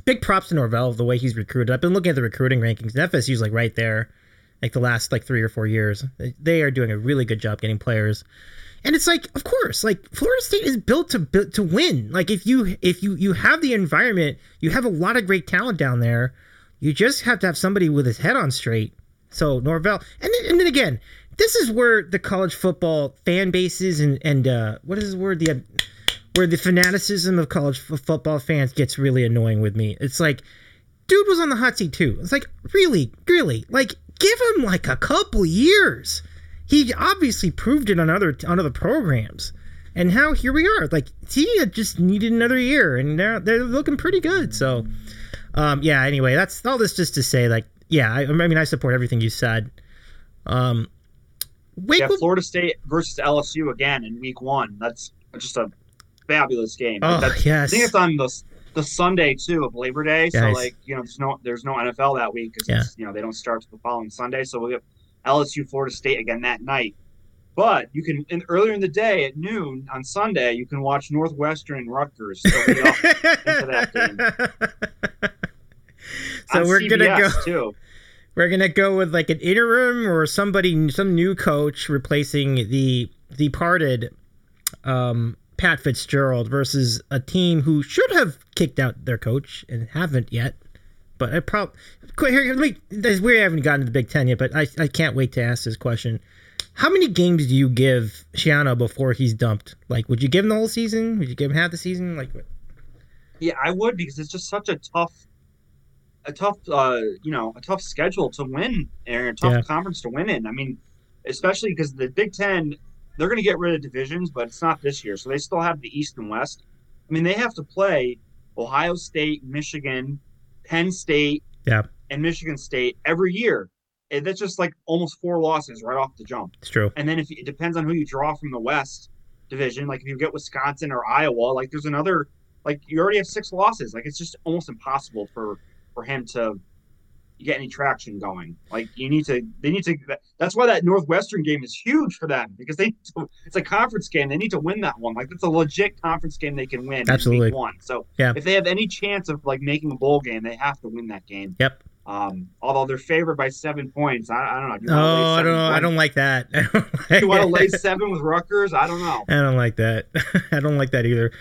Big props to Norvell the way he's recruited. I've been looking at the recruiting rankings. and FSU's like right there, like the last like three or four years. They are doing a really good job getting players. And it's like, of course, like Florida State is built to to win. Like if you if you you have the environment, you have a lot of great talent down there. You just have to have somebody with his head on straight. So Norvell, and then, and then again, this is where the college football fan bases and and uh, what is the word the where the fanaticism of college f- football fans gets really annoying with me. It's like, dude was on the hot seat too. It's like, really, really, like give him like a couple years. He obviously proved it on other on other programs, and now here we are. Like he just needed another year, and they're they're looking pretty good. So, um, yeah. Anyway, that's all this just to say, like, yeah. I, I mean, I support everything you said. Um,
Wake yeah, Florida State versus LSU again in Week One. That's just a fabulous game.
Oh
That's,
yes.
I think it's on the the Sunday too of Labor Day. So like you know, there's no there's no NFL that week because yeah. you know they don't start the following Sunday. So we have LSU Florida State again that night. But you can in, earlier in the day at noon on Sunday you can watch Northwestern and Rutgers. So into. <laughs>
So on we're CBS gonna go too. We're gonna go with like an interim or somebody, some new coach replacing the departed um, Pat Fitzgerald versus a team who should have kicked out their coach and haven't yet. But I probably here. Let me. We haven't gotten to the Big Ten yet, but I, I can't wait to ask this question. How many games do you give Schiano before he's dumped? Like, would you give him the whole season? Would you give him half the season? Like, what?
Yeah, I would because it's just such a tough a tough, uh, you know, a tough schedule to win and a tough yeah. conference to win in. I mean, especially because the Big Ten, they're going to get rid of divisions, but it's not this year, so they still have the East and West. I mean, they have to play Ohio State, Michigan, Penn State,
yeah.
and Michigan State every year. And that's just like almost four losses right off the jump.
It's true.
And then if it depends on who you draw from the West division, like if you get Wisconsin or Iowa, like there's another, like you already have six losses. Like it's just almost impossible for for him to get any traction going. Like you need to, they need to. That's why that Northwestern game is huge for them because they, it's a conference game. They need to win that one. Like it's a legit conference game they can win.
Absolutely,
one. So yeah. if they have any chance of like making a bowl game, they have to win that game.
Yep.
Um, although they're favored by seven points, I, I don't know.
Do oh, I don't know. I don't like that. <laughs>
Do you want to lay seven with Rutgers? I don't know.
I don't like that. <laughs> I don't like that either.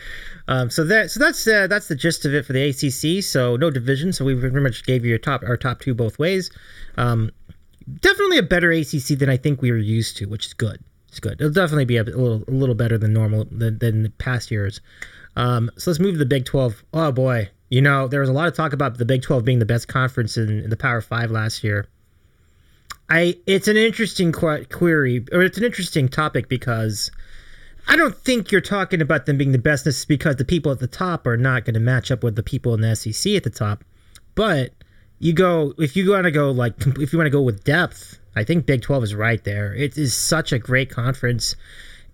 Um, so that so that's uh, that's the gist of it for the ACC. So no division. So we pretty much gave you your top our top two both ways. Um, definitely a better ACC than I think we were used to, which is good. It's good. It'll definitely be a, little a little better than normal than, than the past years. Um, so let's move to the Big Twelve. Oh boy, you know there was a lot of talk about the Big Twelve being the best conference in, in the Power Five last year. I it's an interesting qu- query or it's an interesting topic because I don't think you're talking about them being the best just because the people at the top are not going to match up with the people in the SEC at the top. But you go if you want to go like if you want to go with depth, I think Big 12 is right there. It is such a great conference.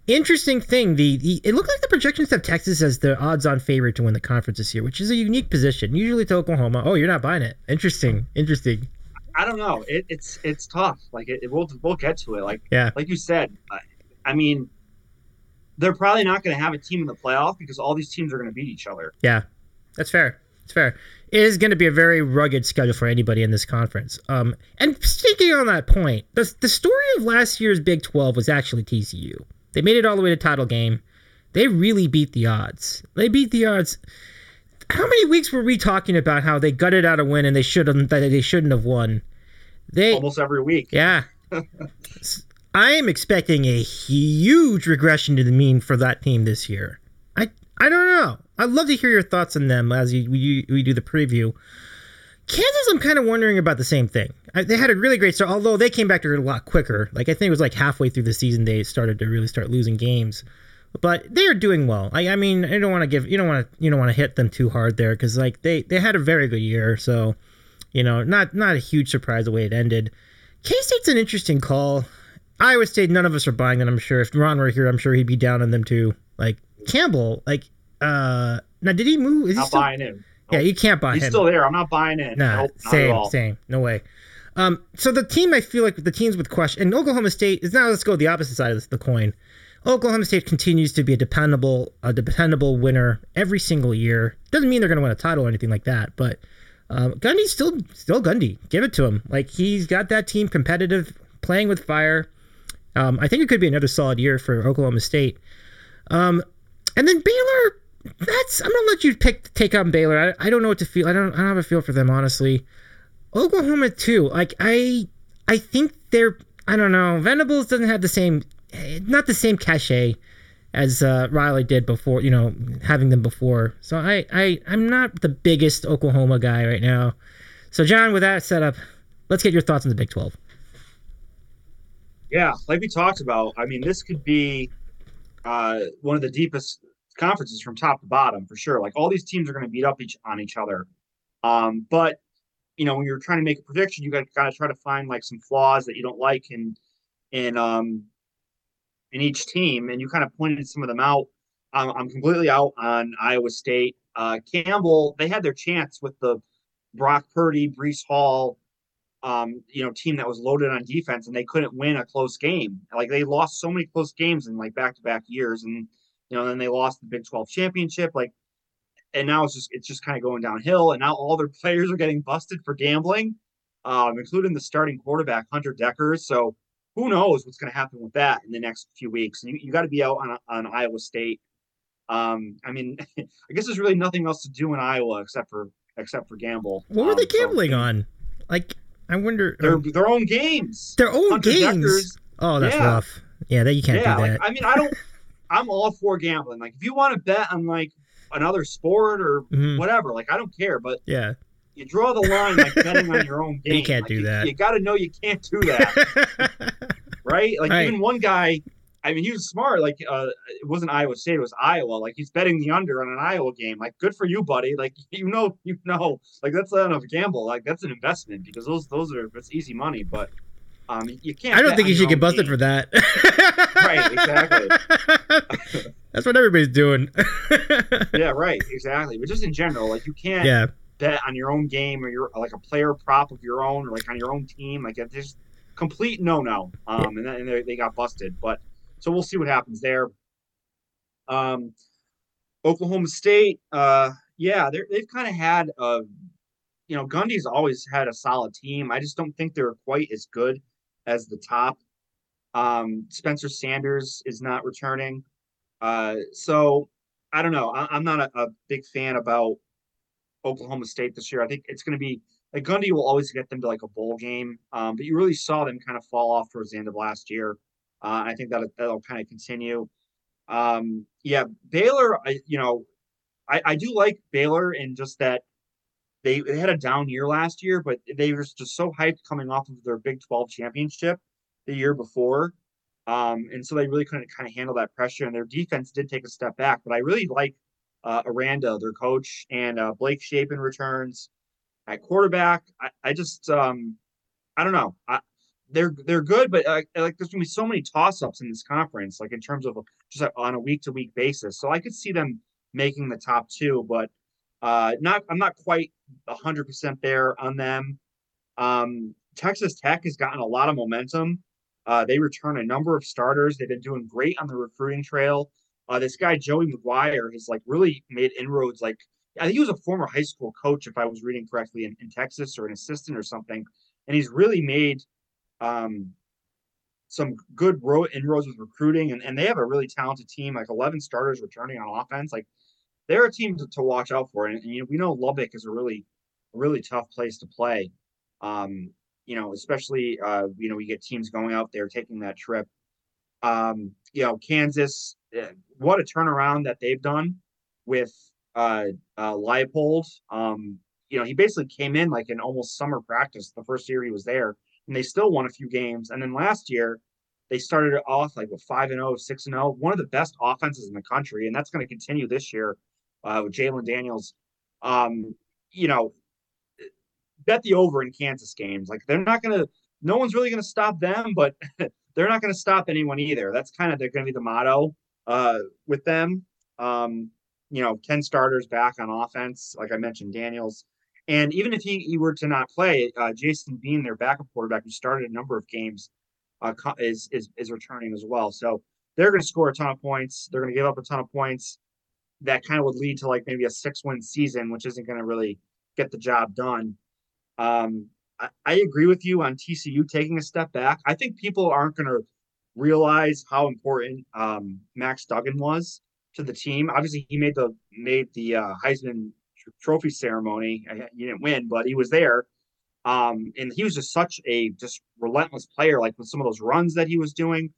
Interesting thing, the, the it looked like the projections have Texas as the odds-on favorite to win the conference this year, which is a unique position. Usually to Oklahoma. Oh, you're not buying it. Interesting. Interesting.
I don't know. It, it's it's tough. Like it, it, we'll we'll get to it. Like
yeah.
like you said. I, I mean, they're probably not going to have a team in the playoff because all these teams are going to beat each other.
Yeah, that's fair. It's fair. It is going to be a very rugged schedule for anybody in this conference. Um, and speaking on that point, the the story of last year's Big Twelve was actually TCU. They made it all the way to title game. They really beat the odds. They beat the odds. How many weeks were we talking about how they gutted out a win and they should have that they shouldn't have won? They
almost every week.
Yeah. <laughs> I am expecting a huge regression to the mean for that team this year. I I don't know. I'd love to hear your thoughts on them as you, we, we do the preview. Kansas, I'm kind of wondering about the same thing. I, they had a really great start, although they came back to it a lot quicker. Like I think it was like halfway through the season they started to really start losing games. But they are doing well. I, I mean, I don't want to give you don't want to you don't want to hit them too hard there because like they they had a very good year. So, you know, not not a huge surprise the way it ended. K State's an interesting call. Iowa State, none of us are buying them. I'm sure if Ron were here, I'm sure he'd be down on them too. Like Campbell, like uh, now did he move?
Is he not still... buying in?
Yeah, you can't buy
He's
him.
He's still there. I'm not buying it.
Nah, nope, same, same. No way. Um, so the team I feel like the teams with question and Oklahoma State is now let's go the opposite side of the coin. Oklahoma State continues to be a dependable, a dependable winner every single year. Doesn't mean they're going to win a title or anything like that, but Um, Gundy's still still Gundy. Give it to him. Like he's got that team competitive, playing with fire. Um, I think it could be another solid year for Oklahoma State. Um, and then Baylor, that's I'm gonna let you pick take on Baylor. I, I don't know what to feel. I don't I don't have a feel for them honestly. Oklahoma too. Like I I think they're I don't know. Venables doesn't have the same not the same cachet as uh, Riley did before. You know, having them before. So I I I'm not the biggest Oklahoma guy right now. So John, with that setup, let's get your thoughts on the Big Twelve.
Yeah, like we talked about, I mean, this could be uh, one of the deepest conferences from top to bottom for sure. Like all these teams are going to beat up each on each other. Um, but you know, when you're trying to make a prediction, you got to try to find like some flaws that you don't like in in um in each team, and you kind of pointed some of them out. I'm, I'm completely out on Iowa State. Uh, Campbell, they had their chance with the Brock Purdy, Breece Hall, um, you know, team that was loaded on defense, and they couldn't win a close game. Like they lost so many close games in like back to back years, and you know, then they lost the Big Twelve championship. Like, and now it's just it's just kind of going downhill. And now all their <laughs> players are getting busted for gambling, um, including the starting quarterback Hunter Dekkers. So who knows what's going to happen with that in the next few weeks? And you, you got to be out on on Iowa State. Um, I mean, <laughs> I guess there's really nothing else to do in Iowa except for except for gamble.
What were
um,
they gambling so, on? Like I wonder.
Their um, their own games.
Their own Hunter games. Oh, that's yeah. rough. Yeah, that you can't yeah, do that.
Like, I mean, I don't. <laughs> I'm all for gambling. Like, if you want to bet on like another sport or mm-hmm. whatever, like I don't care. But
yeah,
you draw the line like betting on your own game. <laughs>
You can't
like,
do
you,
that.
You got to know you can't do that. <laughs> right? Like right. even one guy I mean, he was smart. Like, uh, it wasn't Iowa State; it was Iowa. Like, he's betting the under on an Iowa game. Like, good for you, buddy. Like, <laughs> you know, you know, like that's not a gamble. Like, that's an investment because those those are it's easy money. But um, you can't.
I don't think you should get busted game. for that.
right. Exactly. <laughs>
that's what everybody's doing. <laughs>
yeah. Right. Exactly. But just in general, like, you can't.
Yeah.
Bet on your own game or your like a player prop of your own or like on your own team. Like, it's just complete no no. Um, and then and they, they got busted, but so we'll see what happens there. Um, Oklahoma State, uh, yeah, they've kind of had a, you know, Gundy's always had a solid team. I just don't think they're quite as good as the top. Um, Spencer Sanders is not returning. Uh, so I don't know. I, am not a, a, big fan about Oklahoma State this year. I think it's going to be like Gundy will always get them to like a bowl game, um, but you really saw them kind of fall off towards the end of last year. Uh, I think that that'll kind of continue. Um, yeah, Baylor. I you know, I, I do like Baylor in just that they, they had a down year last year, but they were just so hyped coming off of their Big Twelve championship the year before. Um, and so they really couldn't kind of handle that pressure, and their defense did take a step back. But I really like uh, Aranda, their coach, and uh, Blake Shapen returns at quarterback. I, I just, um, I don't know. I, they're they're good, but uh, like there's gonna be so many toss ups in this conference, like in terms of just on a week to week basis. So I could see them making the top two, but uh, not I'm not quite hundred percent there on them. Um, Texas Tech has gotten a lot of momentum. Uh, they return a number of starters. They've been doing great on the recruiting trail. Uh, this guy Joey McGuire has like really made inroads. Like I think he was a former high school coach, if I was reading correctly, in, in Texas or an assistant or something, and he's really made um, some good road inroads with recruiting, and, and they have a really talented team, like 11 starters returning on offense. Like they're a team to, to watch out for. And, and, you know, we know Lubbock is a really, really tough place to play. Um, you know, especially uh, you know, we get teams going out there taking that trip. Um, you know, Kansas, eh, what a turnaround that they've done with uh, uh Leipold. Um, you know, he basically came in like in almost summer practice the first year he was there and they still won a few games. And then last year, they started it off like with 5 and 0, 6 and 0, one of the best offenses in the country. And that's going to continue this year uh, with Jalon Daniels. Um, you know, bet the over in Kansas games. Like they're not going to, no one's really going to stop them, but <laughs> they're not going to stop anyone either. That's kind of, they're going to be the motto uh, with them. Um, you know, 10 starters back on offense. Like I mentioned, Daniels. And even if he, he were to not play, uh, Jason Bean, their backup quarterback, who started a number of games, uh, is, is is returning as well. So they're going to score a ton of points. They're going to give up a ton of points. That kind of would lead to like maybe a six win season, which isn't going to really get the job done. Um, I, I agree with you on TCU taking a step back. I think people aren't going to realize how important um, Max Duggan was to the team. Obviously, he made the made the uh, Heisman Trophy ceremony. He didn't win, but he was there. Um, and he was just such a just relentless player, like with some of those runs that he was doing.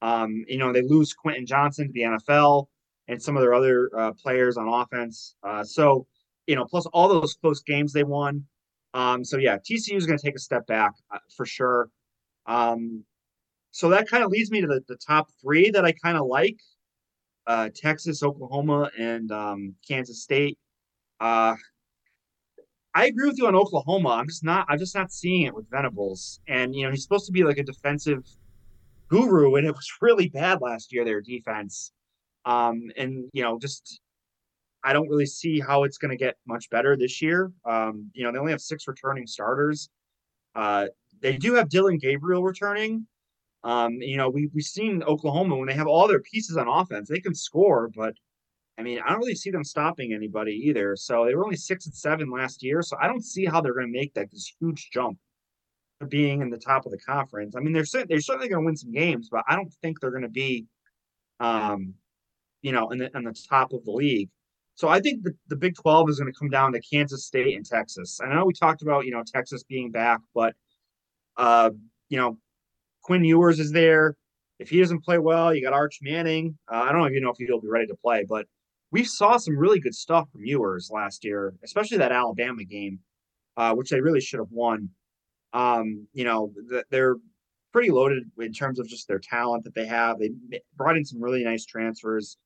Um, you know, they lose Quentin Johnston to the NFL and some of their other uh, players on offense. Uh, so, you know, plus all those close games they won. Um, so yeah, TCU is going to take a step back uh, for sure. Um, so that kind of leads me to the, the top three that I kind of like: uh, Texas, Oklahoma, and um, Kansas State. Uh, I agree with you on Oklahoma. I'm just not. I'm just not seeing it with Venables. And you know, he's supposed to be like a defensive guru, and it was <laughs> really bad last year. Their defense, um, and you know, just I don't really see how it's going to get much better this year. Um, you know, they only have six returning starters. Uh, they do have Dillon Gabriel returning. Um, you know, we we've seen Oklahoma when they have all their pieces on offense, they can score, but I mean, I don't really see them stopping anybody either. So they were only six and seven last year. So I don't see how they're going to make that this huge jump to being in the top of the conference. I mean, they're they're certainly going to win some games, but I don't think they're going to be, um, you know, in the in the top of the league. So I think the, the Big 12 is going to come down to Kansas State and Texas. I know we talked about, you know, Texas being back, but, uh, you know, Quinn Ewers is there. If he doesn't play well, you got Arch Manning. Uh, I don't even know if he'll be ready to play, but we saw some really good stuff from Ewers last year, especially that Alabama game, uh, which they really should have won. Um, you know, they're pretty loaded in terms of just their talent that they have. They brought in some really nice transfers.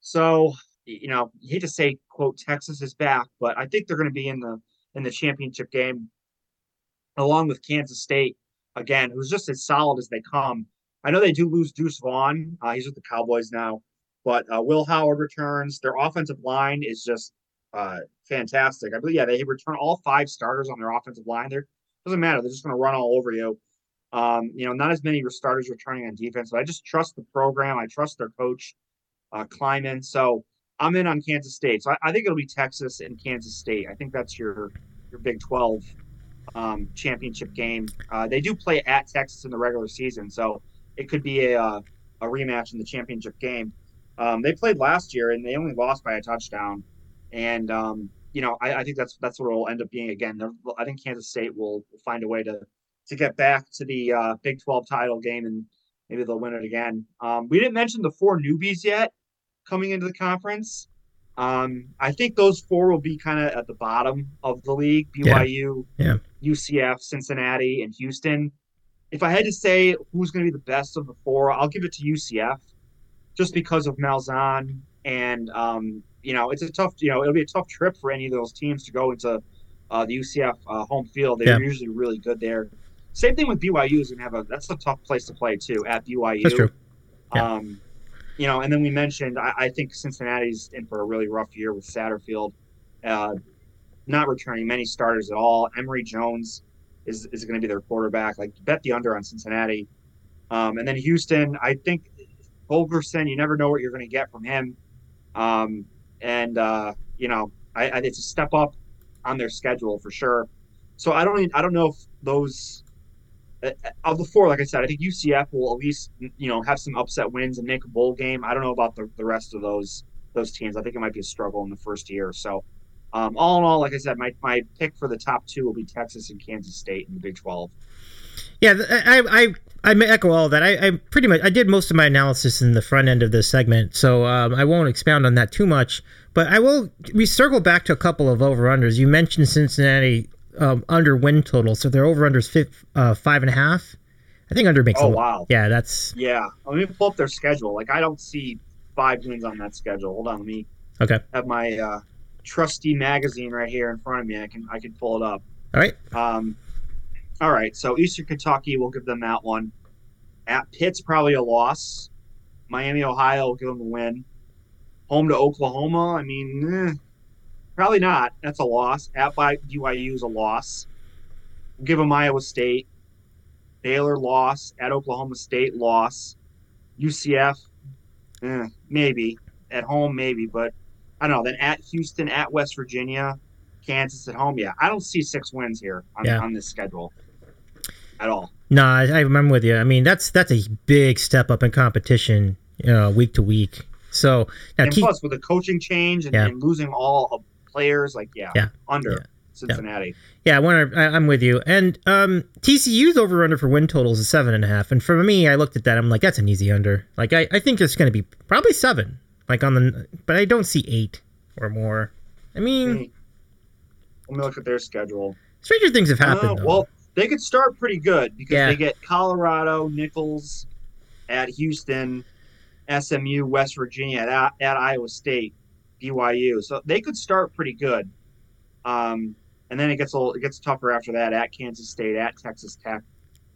So, you know, you hate to say, quote, Texas is back, but I think they're going to be in the in the championship game along with Kansas State again, who's just as solid as they come. I know they do lose Deuce Vaughn. Uh, he's with the Cowboys now. But uh, Will Howard returns. Their offensive line is just uh, fantastic. I believe, yeah, they return all five starters on their offensive line. There doesn't matter; they're just going to run all over you. Um, you know, not as many starters returning on defense, but I just trust the program. I trust their coach, uh, Klieman. So I'm in on Kansas State. So I, I, think it'll be Texas and Kansas State. I think that's your your Big 12 um, championship game. Uh, they do play at Texas in the regular season, so it could be a uh, a rematch in the championship game. Um, they played last year and they only lost by a touchdown. And um, you know, I, I, think that's that's what it'll end up being again. I think Kansas State will, find a way to to get back to the uh, Big 12 title game and maybe they'll win it again. Um, we didn't mention the four newbies yet coming into the conference. Um, I think those four will be kind of at the bottom of the league: BYU,
yeah.
Yeah. UCF, Cincinnati, and Houston. If I had to say who's going to be the best of the four, I'll give it to UCF just because of Malzahn. And, um, you know, it's a tough, you know, it'll be a tough trip for any of those teams to go into uh, the UCF uh, home field. They're yeah. usually really good there. Same thing with BYU is to have a, that's a tough place to play too at BYU.
That's true.
Yeah. Um, you know, and then we mentioned, I, I, think Cincinnati's in for a really rough year with Satterfield, uh, not returning many starters at all. Emory Jones is, is going to be their quarterback. Like, bet the under on Cincinnati. Um, and then Houston, I think Holgorsen, you never know what you're going to get from him. Um, and uh, you know, I, I, it's a step up on their schedule for sure. So I don't, I don't know if those uh, of the four, like I said, I think UCF will at least you know have some upset wins and make a bowl game. I don't know about the, the rest of those those teams. I think it might be a struggle in the first year. So um, all in all, like I said, my my pick for the top two will be Texas and Kansas State in the Big Twelve.
Yeah, I, I I may echo all that. I, I pretty much I did most of my analysis in the front end of this segment, so um, I won't expound on that too much. But I will. We circle back to a couple of over unders. You mentioned Cincinnati um, under win total, so their over unders uh, five and a half. I think under makes.
Oh
a,
wow!
Yeah, that's.
Yeah, let me pull up their schedule. Like I don't see five wins on that schedule. Hold on, let me.
Okay.
Have my uh, trusty magazine right here in front of me. I can I can pull it up.
All right.
Um, all right, so Eastern Kentucky, we'll give them that one. At Pitt's probably a loss. Miami, Ohio, will give them a win. Home to Oklahoma, I mean, eh, probably not. That's a loss. At by BYU is a loss. We'll give them Iowa State. Baylor loss. At Oklahoma State loss. UCF, eh, maybe. At home, maybe, but I don't know. Then at Houston, at West Virginia, Kansas at home. Yeah, I don't see six wins here on,
Yeah.
on this schedule at all.
No, I, I remember with you. I mean, that's that's a big step up in competition, you know, week to week. So now,
and
T-
plus, with the coaching change and,
Yeah.
and losing all of players, like yeah,
Yeah.
under
Yeah.
Cincinnati.
yeah, I want I, I'm with you. And um, TCU's over under for win totals is seven and a half. And for me, I looked at that. I'm like, that's an easy under. Like, I, I think it's going to be probably seven. Like on the, but I don't see eight or more. I mean,
Hey, Let me look at their schedule.
stranger things have happened.
Uh,
though.
well, they could start pretty good because
Yeah.
they get Colorado, Nicholls at Houston, SMU, West Virginia at, at Iowa State, BYU. So they could start pretty good. Um, and then it gets a little, it gets tougher after that at Kansas State, at Texas Tech,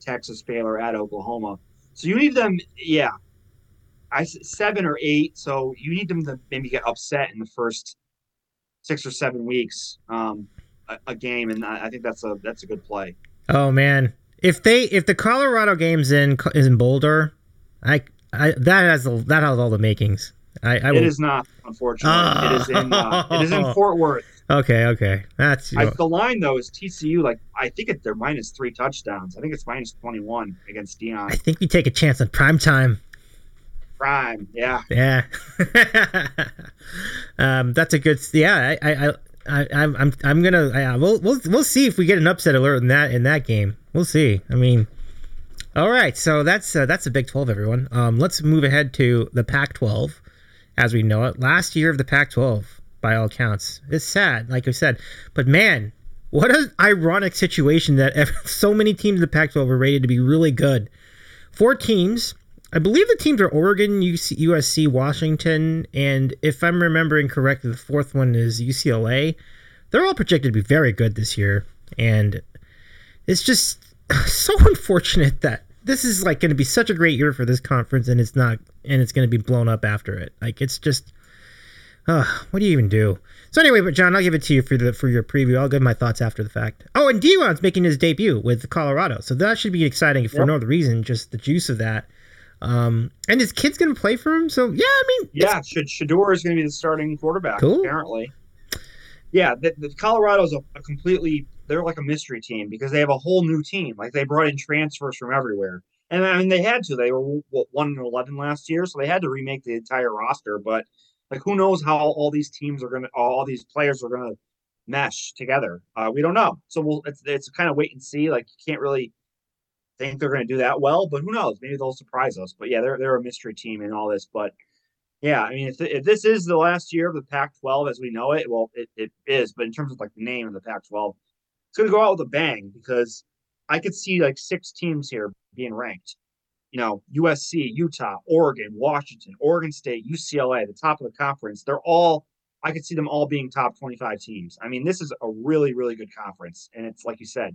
Texas Baylor, at Oklahoma. So you need them, yeah, I seven or eight. So you need them to maybe get upset in the first six or seven weeks. Um, a, a game, and I I think that's a that's a good play.
Oh man, if they if the Colorado game's in is in Boulder, I I that has the, that has all the makings. I, I will.
It is not, unfortunately. It is in uh, it is in Fort Worth. <laughs>
okay, okay, that's
I, the line though is TCU. Like I think it, they're minus three touchdowns. I think it's minus twenty one against Deion
I think we take a chance on prime time.
Prime. Yeah,
Yeah, <laughs> um, that's a good. Yeah, I, I, I, I'm, I'm, I'm gonna. I, we'll, we'll, we'll see if we get an upset alert in that in that game. We'll see. I mean, all right. So that's uh, that's the Big Twelve, everyone. Um, let's move ahead to the Pac-12, as we know it. Last year of the Pac-12, by all accounts, it's sad, like I said, but man. What an ironic situation that <laughs> so many teams in the Pac-12 were rated to be really good. Four teams I believe the teams are Oregon, UC, USC, Washington, and if I'm remembering correctly, the fourth one is UCLA. They're all projected to be very good this year, and it's just <sighs> so unfortunate that this is like going to be such a great year for this conference, and it's not, and it's going to be blown up after it. Like it's just, uh, what do you even do? So anyway, but John, I'll give it to you for the for your preview. I'll give my thoughts after the fact. Oh, and Deion's making his debut with Colorado, so that should be exciting for
Yep.
no other reason, just the juice of that. Um, and his kid's gonna play for him, so yeah, I mean,
yeah. Should Shedeur is going to be the starting quarterback
Cool.
apparently. Yeah, the, the Colorado's a, a completely they're like a mystery team because they have a whole new team. Like they brought in transfers from everywhere, and I mean they had to. They were what, one and eleven last year, so they had to remake the entire roster. But like, who knows how all these teams are going to, all these players are going to mesh together? Uh, we don't know. So we'll it's it's kind of wait and see. Like you can't really think they're going to do that well, but who knows? Maybe they'll surprise us. But yeah, they're they're a mystery team in all this. But yeah, I mean, if, if this is the last year of the Pac-12 as we know it, well, it, it is. But in terms of like the name of the Pac-12, it's going to go out with a bang because I could see like six teams here being ranked. You know, USC, Utah, Oregon, Washington, Oregon State, UCLA, the top of the conference. They're all. I could see them all being top 25 teams. I mean, this is a really, really good conference, and it's like you said,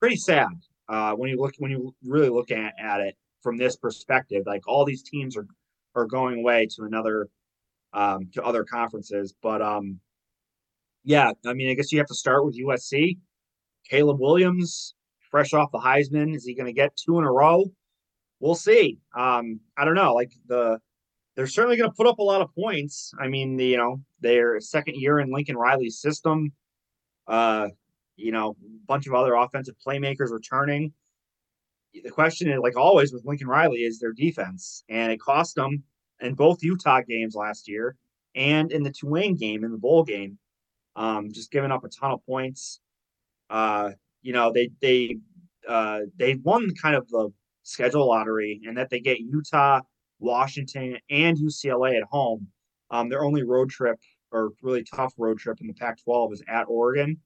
pretty sad uh, when you look when you really look at, at it from this perspective. Like all these teams are are going away to another um, to other conferences, but um, yeah, I mean, I guess you have to start with USC. Caleb Williams, fresh off the Heisman, is he going to get two in a row? We'll see. Um, I don't know. Like the they're certainly going to put up a lot of points. I mean, the, you know, their second year in Lincoln Riley's system. Uh, you know, a bunch of other offensive playmakers returning. The question is, like always with Lincoln Riley, is their defense, and it cost them in both Utah games last year and in the Tulane game in the bowl game. Um, just giving up a ton of points. Uh, you know, they they uh, they won kind of the schedule lottery, and that they get Utah, Washington, and UCLA at home. Um, their only road trip or really tough road trip in the Pac-12 is at Oregon.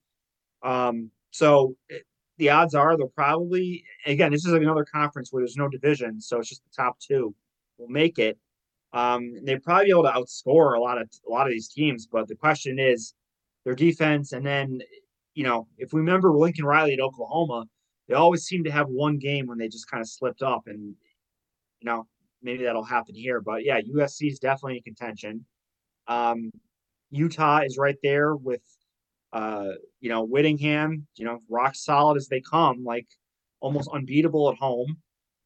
Um, so it, the odds are they'll probably again this is another conference where there's no division, so it's just the top two will make it. Um, they'd probably be able to outscore a lot of a lot of these teams, but the question is their defense, and then you know if we remember Lincoln Riley at Oklahoma, they always seem to have one game when they just kind of slipped up, and you know maybe that'll happen here. But yeah, USC is definitely in contention. Um, Utah is right there with uh, you know, Whittingham, you know, rock solid as they come, like almost unbeatable at home.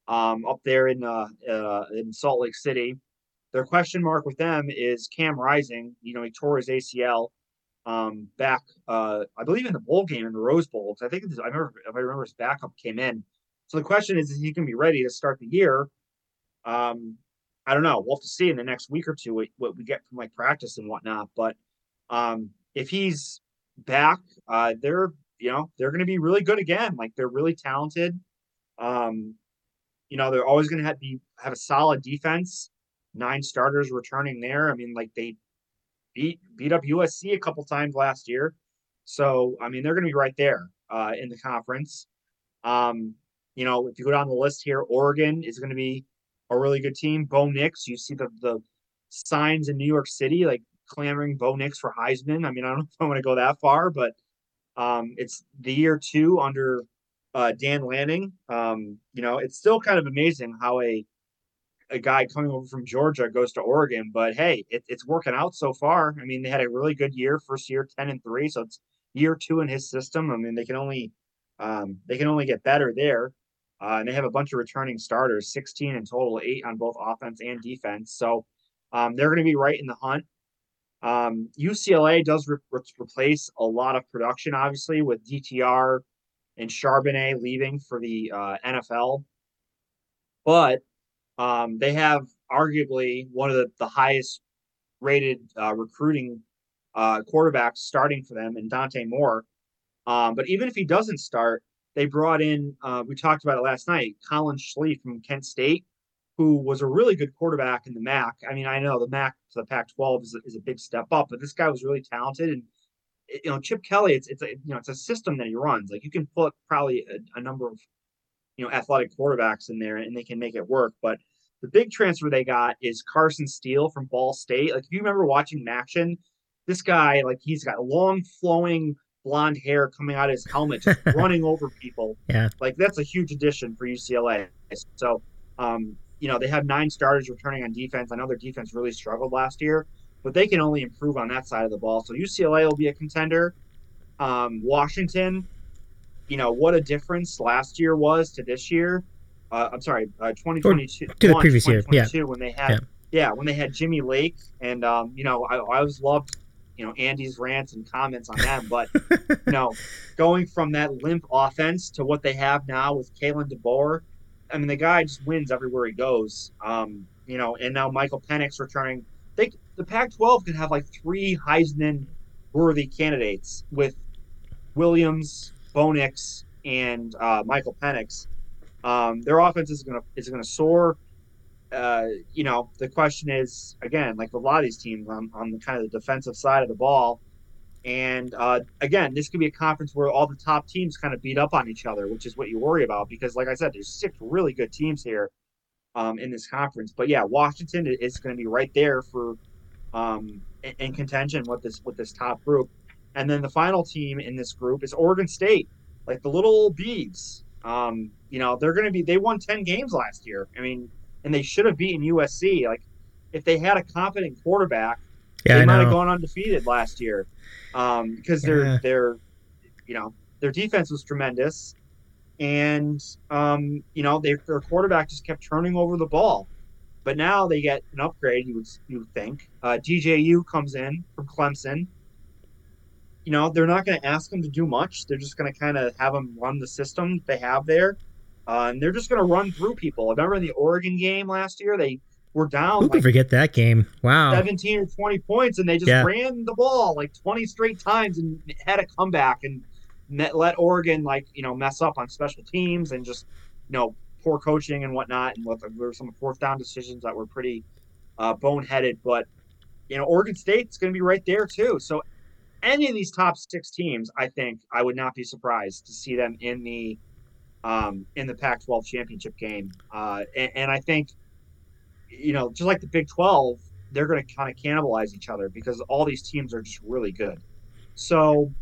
Um, up there in uh, uh in Salt Lake City. Their question mark with them is Cam Rising. You know, he tore his ACL um, back, uh, I believe in the bowl game in the Rose Bowl. I think I remember if I remember his backup came in. So the question is, is he going to be ready to start the year? Um, I don't know. We'll have to see in the next week or two what, what we get from like practice and whatnot. But um, if he's back, uh, they're you know they're going to be really good again. Like they're really talented. Um, you know they're always going to have be have a solid defense. Nine starters returning there. I mean, like they beat beat up USC a couple times last year. So I mean, they're going to be right there uh, in the conference. Um, you know, if you go down the list here, Oregon is going to be a really good team. Bo Nix, you see the the signs in New York City like clamoring Bo Nix for Heisman. I mean, I don't know if I want to go that far, but um, it's the year two under uh, Dan Lanning. Um, you know, it's still kind of amazing how a a guy coming over from Georgia goes to Oregon, but hey, it, it's working out so far. I mean, they had a really good year, first year ten and three, so it's year two in his system. I mean, they can only um, they can only get better there. Uh, and they have a bunch of returning starters, 16 in total, eight on both offense and defense. So um, they're going to be right in the hunt. Um, UCLA does re- re- replace a lot of production, obviously, with DTR and Charbonnet leaving for the uh, NFL. But um, they have arguably one of the, the highest rated uh, recruiting uh, quarterbacks starting for them in Dante Moore. Um, but even if he doesn't start, they brought in, uh, we talked about it last night, Collin Schlee from Kent State, who was a really good quarterback in the MAC. I mean, I know the MAC to the Pac 12 is, is a big step up, but this guy was really talented. And, you know, Chip Kelly, it's, it's a, you know, it's a system that he runs. Like you can put probably a, a number of, you know, athletic quarterbacks in there and they can make it work. But the big transfer they got is Carson Steele from Ball State. Like, if you remember watching Action, this guy, like, he's got long, flowing blonde hair coming out of his helmet, just <laughs> running over people.
Yeah.
Like, that's a huge addition for UCLA. So, um, you know, they have nine starters returning on defense. I know their defense really struggled last year, but they can only improve on that side of the ball. So UCLA will be a contender. Um, Washington, you know, what a difference last year was to this year. Uh, I'm sorry, uh, 2022
to the previous year, yeah.
when they had, yeah. yeah. when they had Jimmy Lake, and um, you know, I, I always loved, you know, Andy's rants and comments on them, but <laughs> you know, going from that limp offense to what they have now with Kalen DeBoer, I mean, the guy just wins everywhere he goes. Um, you know, and now Michael Penix returning. They the Pac-12 could have like three Heisman worthy candidates with Williams, Bo Nix, and uh, Michael Penix um, their offense is gonna is gonna soar. Uh, you know, the question is again, like a lot of these teams on, on the kind of the defensive side of the ball. And uh, again, this could be a conference where all the top teams kind of beat up on each other, which is what you worry about because, like I said, there's six really good teams here um, in this conference. But yeah, Washington is going to be right there for um, in, contention with this with this top group. And then the final team in this group is Oregon State, like the little bees. Um, you know, they're going to be, they won 10 games last year. I mean, and they should have beaten USC. Like, if they had a competent quarterback, yeah, they might have gone undefeated last year. Um, because yeah. they're, they're, you know, their defense was tremendous. And, um, you know, they, their quarterback just kept turning over the ball. But now they get an upgrade, you would, you would think. Uh, DJU comes in from Clemson you know, they're not going to ask them to do much. They're just going to kind of have them run the system they have there. Uh, and they're just going to run through people. Remember in the Oregon game last year, they were down.
Who like forget that game? Wow,
seventeen or twenty points, and they just yeah. ran the ball like twenty straight times and had a comeback and let Oregon like you know mess up on special teams and just you know poor coaching and whatnot. And what there were some fourth down decisions that were pretty uh, boneheaded. But you know, Oregon State's going to be right there too. So any of these top six teams, I think I would not be surprised to see them in the um, in the Pac-12 championship game. Uh, and, and, I think, you know, just like the Big 12, they're going to kind of cannibalize each other because all these teams are just really good. So,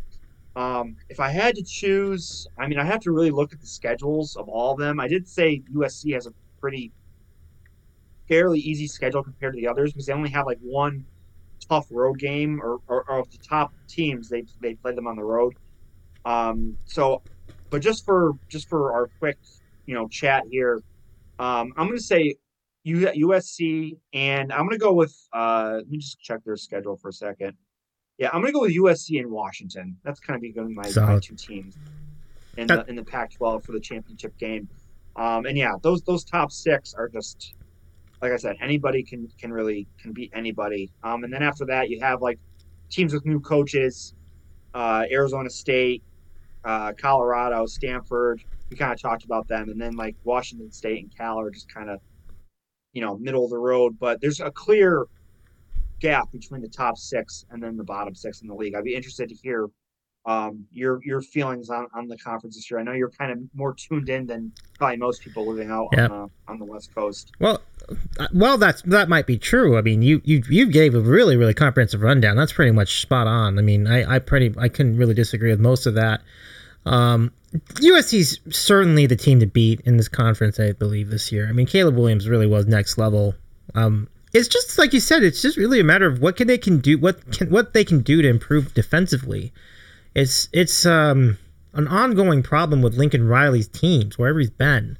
um, if I had to choose, I mean, I have to really look at the schedules of all of them. I did say USC has a pretty fairly easy schedule compared to the others because they only have like one tough road game, or, or, or of the top teams, they they played them on the road. Um, so, but just for just for our quick, you know, chat here, um, I'm going to say USC, and I'm going to go with. Uh, let me just check their schedule for a second. Yeah, I'm gonna go with USC and Washington. That's kind of be going my, my two teams in the in the Pac-12 for the championship game. Um, and yeah, those those top six are just like I said, anybody can can really can beat anybody. Um, and then after that, you have like teams with new coaches, uh, Arizona State, uh, Colorado, Stanford. We kind of talked about them, and then like Washington State and Cal are just kind of you know middle of the road. But there's a clear gap between the top six and then the bottom six in the league. I'd be interested to hear um, your your feelings on, on the conference this year. I know you're kind of more tuned in than probably most people living out on, the, on the West Coast.
Well, uh, well, that's that might be true. I mean, you you you gave a really really comprehensive rundown. That's pretty much spot on. I mean, I I pretty I couldn't really disagree with most of that. Um, USC's certainly the team to beat in this conference, I believe, this year. I mean, Caleb Williams really was next level. Um, it's just like you said, it's just really a matter of what can they can do, what can what they can do to improve defensively. It's it's um, an ongoing problem with Lincoln Riley's teams wherever he's been.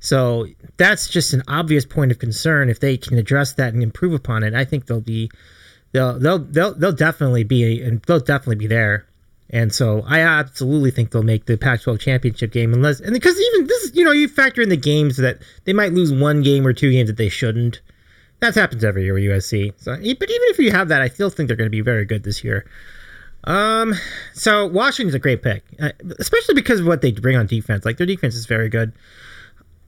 So that's just an obvious point of concern. If they can address that and improve upon it, I think they'll be they'll they'll they'll, they'll definitely be and they'll definitely be there. And so I absolutely think they'll make the Pac-12 championship game unless and because even this you know you factor in the games that they might lose one game or two games that they shouldn't. That happens every year with USC. So, but even if you have that, I still think they're going to be very good this year. Um, so Washington's a great pick, uh, especially because of what they bring on defense. Like their defense is very good.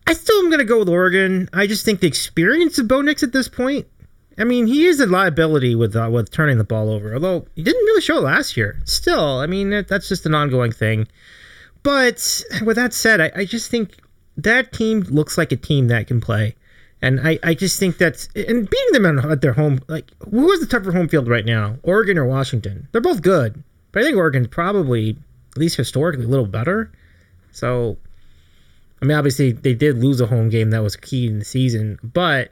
I still am going to go with Oregon. I just think the experience of Bo Nix at this point. I mean, he is a liability with uh, with turning the ball over. Although he didn't really show it last year. Still, I mean, that's just an ongoing thing. But with that said, I, I just think that team looks like a team that can play. And I, I just think that's and beating them at their home like who has the tougher home field right now, Oregon or Washington? They're both good, but I think Oregon's probably at least historically a little better. So, I mean, obviously they did lose a home game that was key in the season, but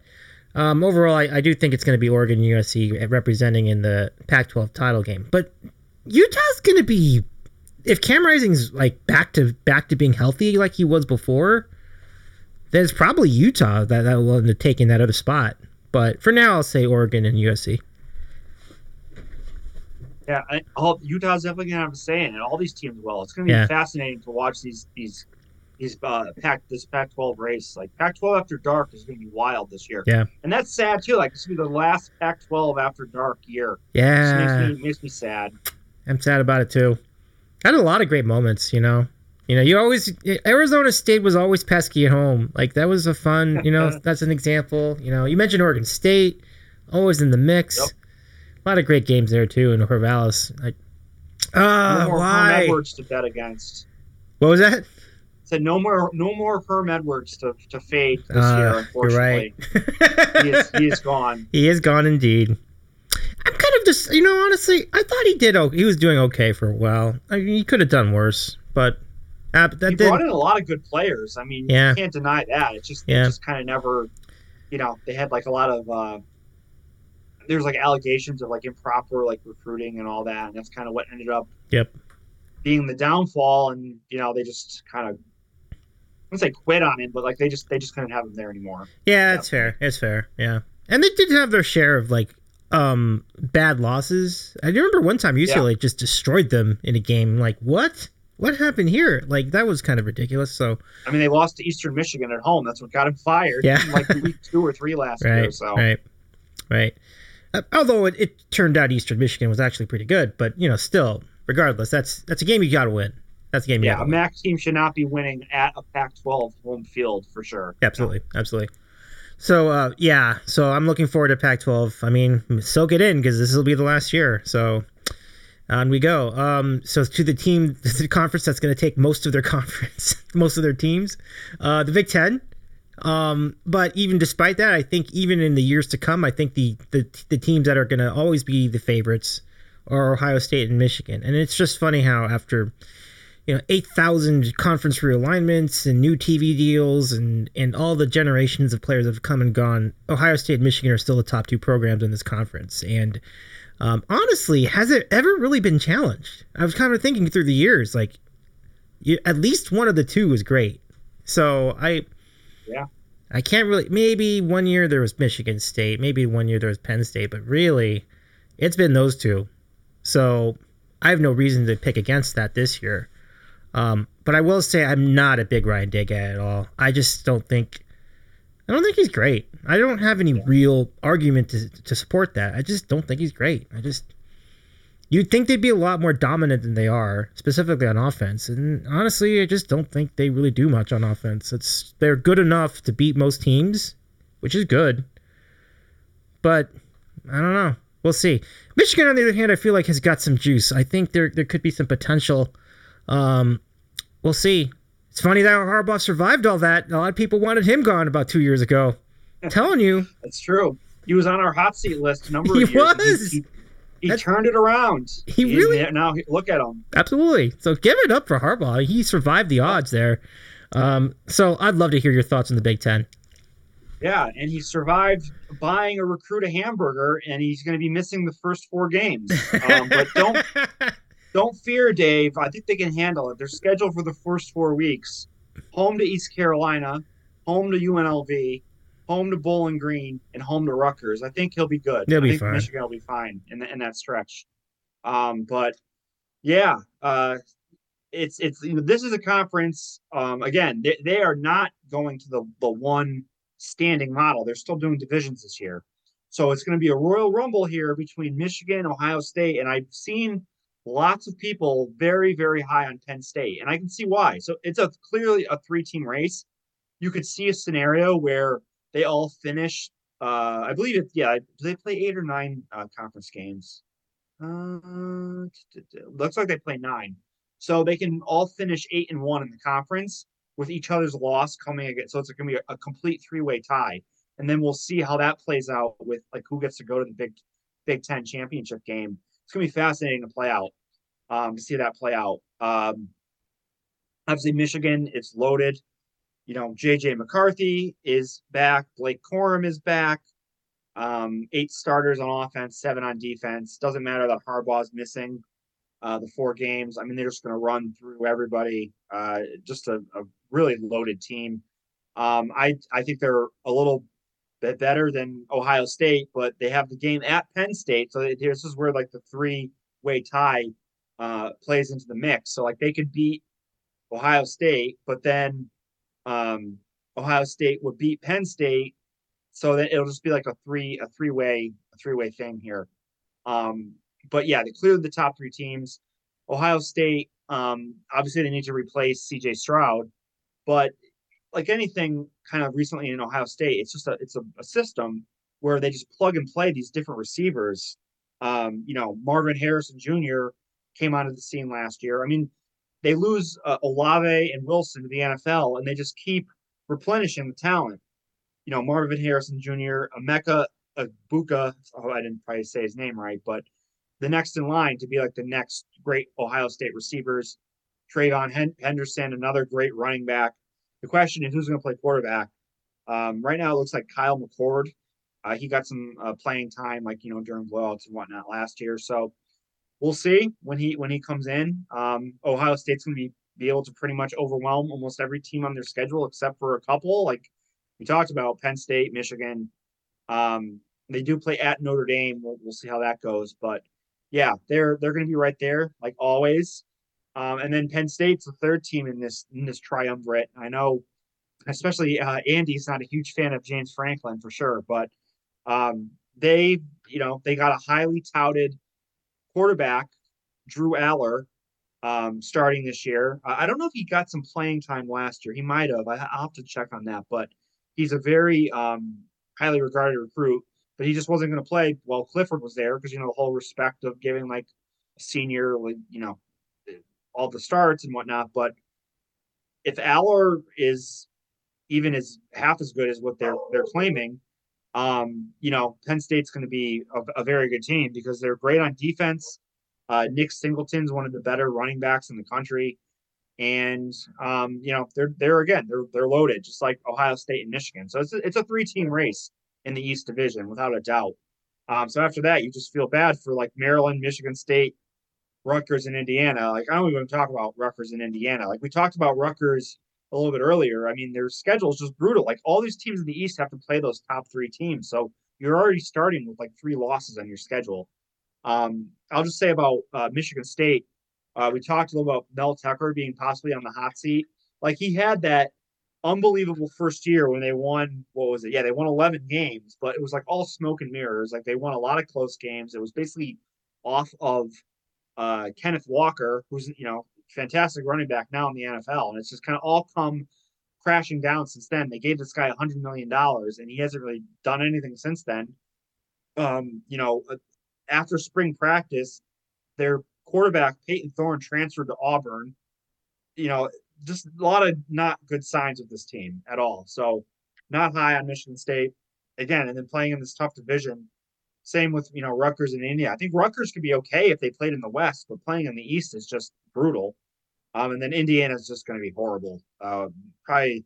um, overall, I, I, do think it's going to be Oregon and USC representing in the Pac-12 title game. But Utah's going to be if Cam Rising's like back to back to being healthy like he was before then it's probably Utah that, that will end up taking that other spot. But for now, I'll say Oregon and USC.
Yeah, I, all, Utah's definitely gonna have a say in it. All these teams will. It's gonna be yeah. fascinating to watch these these these uh, pack this Pac-12 race. Like Pac-12 after dark is gonna be wild this year.
Yeah,
and that's sad too. Like this will be the last Pac-12 after dark year.
Yeah,
makes me, makes me sad.
I'm sad about it too. I had a lot of great moments, you know. You know, you always Arizona State was always pesky at home. Like that was a fun. You know, <laughs> that's an example. You know, you mentioned Oregon State, always in the mix. Yep. A lot of great games there too in Corvallis. Like, uh,
no more
why?
Edwards to bet against.
What was that?
No more, no more Herm Edwards to, to fade this uh, year. Unfortunately, right. <laughs> he, is, he is gone.
He is gone indeed. I'm kind of just, you know, honestly, I thought he did. He was doing okay for a while. I mean, he could have done worse, but
uh, that he brought in a lot of good players. I mean, yeah. you can't deny that. It's just, yeah. just kind of never, you know, they had like a lot of, uh, there's like allegations of like improper like recruiting and all that, and that's kind of what ended up.
Yep.
Being the downfall, and you know they just kind of, wouldn't say quit on it, but like they just they just couldn't have him there anymore.
Yeah, it's fair. It's fair. Yeah, and they did have their share of like um bad losses. I remember one time UCLA yeah. just destroyed them in a game. Like what? what happened here? Like that was kind of ridiculous. So
I mean, they lost to Eastern Michigan at home. That's what got him fired.
Yeah,
like week two or three last <laughs>
right,
year. So
right, right. Uh, although it, it, turned out Eastern Michigan was actually pretty good, but you know, still, regardless, that's that's a game you got to win. That's the game.
Yeah, a MAC team should not be winning at a Pac-12 home field for sure.
Absolutely, absolutely. So uh, yeah, so I'm looking forward to Pac-12. I mean, soak it in because this will be the last year. So on we go. Um, so to the team, <laughs> the conference that's going to take most of their <laughs> conference, most of their teams, uh, the Big Ten. Um, but even despite that, I think even in the years to come, I think the the, the teams that are going to always be the favorites are Ohio State and Michigan. And it's just funny how after you know 8,000 conference realignments and new TV deals and and all the generations of players have come and gone, Ohio State and Michigan are still the top two programs in this conference. And um, honestly, has it ever really been challenged? I was kind of thinking through the years, like you, at least one of the two was great. So I,
yeah,
I can't really. Maybe one year there was Michigan State, maybe one year there was Penn State, but really, it's been those two. So I have no reason to pick against that this year. Um, but I will say I'm not a big Ryan Day guy at all. I just don't think I don't think he's great. I don't have any real argument to, to support that. I just don't think he's great. I just you'd think they'd be a lot more dominant than they are, specifically on offense. And honestly, I just don't think they really do much on offense. It's they're good enough to beat most teams, which is good. But I don't know. We'll see. Michigan, on the other hand, I feel like has got some juice. I think there there could be some potential. Um, we'll see. It's funny that Harbaugh survived all that. A lot of people wanted him gone about two years ago. I'm <laughs> telling you,
that's true. He was on our hot seat list a <laughs> number of
he
years.
Was.
He, he, he turned it around.
He, he really
now look at him.
Absolutely. So give it up for Harbaugh. He survived the odds there. Um, so I'd love to hear your thoughts on the Big Ten.
Yeah, and he survived buying a recruit a hamburger, and he's going to be missing the first four games. <laughs> Um, but don't don't fear, Dave. I think they can handle it. They're scheduled for the first four weeks: home to East Carolina, home to UNLV, home to Bowling Green, and home to Rutgers. I think he'll be good.
They'll
I
be
think
fine.
Michigan will be fine in the, in that stretch. Um, but yeah, uh, it's it's you know, this is a conference. Um, again, they, they are not going to the the one standing model. They're still doing divisions this year. So it's going to be a Royal Rumble here between Michigan, Ohio State, and I've seen lots of people very, very high on Penn State, and I can see why. So it's a clearly a three-team race. You could see a scenario where they all finish. Uh, I believe it. Yeah, do they play eight or nine uh, conference games? Uh, looks like they play nine, so they can all finish eight and one in the conference with each other's loss coming again. So it's going to be a, a complete three-way tie, and then we'll see how that plays out with like who gets to go to the Big Big Ten championship game. It's to be fascinating to play out, um, to see that play out. Um, obviously, Michigan, it's loaded. You know, JJ McCarthy is back. Blake Corum is back. Um, eight starters on offense, seven on defense. Doesn't matter that Harbaugh's missing uh, the four games. I mean, they're just going to run through everybody. Uh, just a, a, really loaded team. Um, I I think they're a little better than Ohio State, but they have the game at Penn State, so this is where like the three way tie uh, plays into the mix. So like they could beat Ohio State, but then um, Ohio State would beat Penn State, so that it'll just be like a three a three way a three way thing here. Um, but yeah, they cleared the top three teams. Ohio State, um, obviously, they need to replace C.J. Stroud, but like anything, kind of recently in Ohio State, it's just a it's a, a system where they just plug and play these different receivers. Um, you know, Marvin Harrison Jr. came onto the scene last year. I mean, they lose uh, Olave and Wilson to the NFL, and they just keep replenishing the talent. You know, Marvin Harrison Jr., Emeka Egbuka. Oh, I didn't probably say his name right, but the next in line to be like the next great Ohio State receivers. TreVeyon Henderson, another great running back. The question is who's going to play quarterback. Um, right now, it looks like Kyle McCord. Uh, he got some uh, playing time, like you know, during blowouts and whatnot last year. So we'll see when he when he comes in. Um, Ohio State's going to be be able to pretty much overwhelm almost every team on their schedule except for a couple. Like we talked about, Penn State, Michigan. Um, they do play at Notre Dame. We'll, we'll see how that goes, but yeah, they're they're going to be right there like always. Um, and then Penn State's the third team in this in this triumvirate. I know, especially uh, Andy's not a huge fan of James Franklin for sure, but um, they you know they got a highly touted quarterback, Drew Allar, um, starting this year. I don't know if he got some playing time last year. He might have. I, will have to check on that, but he's a very um, highly regarded recruit but he just wasn't going to play while Clifford was there because you know the whole respect of giving like a senior like you know all the starts and whatnot. But if Allar is even as half as good as what they're they're claiming, um, you know Penn State's going to be a, a, very good team because they're great on defense. Uh, Nick Singleton's one of the better running backs in the country, and um, you know they're they're again they're they're loaded just like Ohio State and Michigan. So it's a, it's a three team race in the East Division without a doubt. Um, so after that, you just feel bad for like Maryland, Michigan State, Rutgers, and Indiana. Like I don't even talk about Rutgers and Indiana. Like we talked about Rutgers a little bit earlier. I mean, their schedule is just brutal. Like all these teams in the East have to play those top three teams. So you're already starting with like three losses on your schedule. Um, I'll just say about uh, Michigan State. Uh, we talked a little about Mel Tucker being possibly on the hot seat. Like he had that unbelievable first year when they won. What was it? Yeah, they won 11 games, but it was like all smoke and mirrors. Like they won a lot of close games. It was basically off of uh, Kenneth Walker, who's you know fantastic running back now in the NFL, and it's just kind of all come crashing down since then. They gave this guy a hundred million dollars, and he hasn't really done anything since then. Um, you know, uh, after spring practice, their quarterback Payton Thorne transferred to Auburn. You know, just a lot of not good signs with this team at all. So, not high on Michigan State again, and then playing in this tough division. Same with you know Rutgers and India. I think Rutgers could be okay if they played in the West, but playing in the East is just brutal. Um, and then Indiana is just going to be horrible. Uh, probably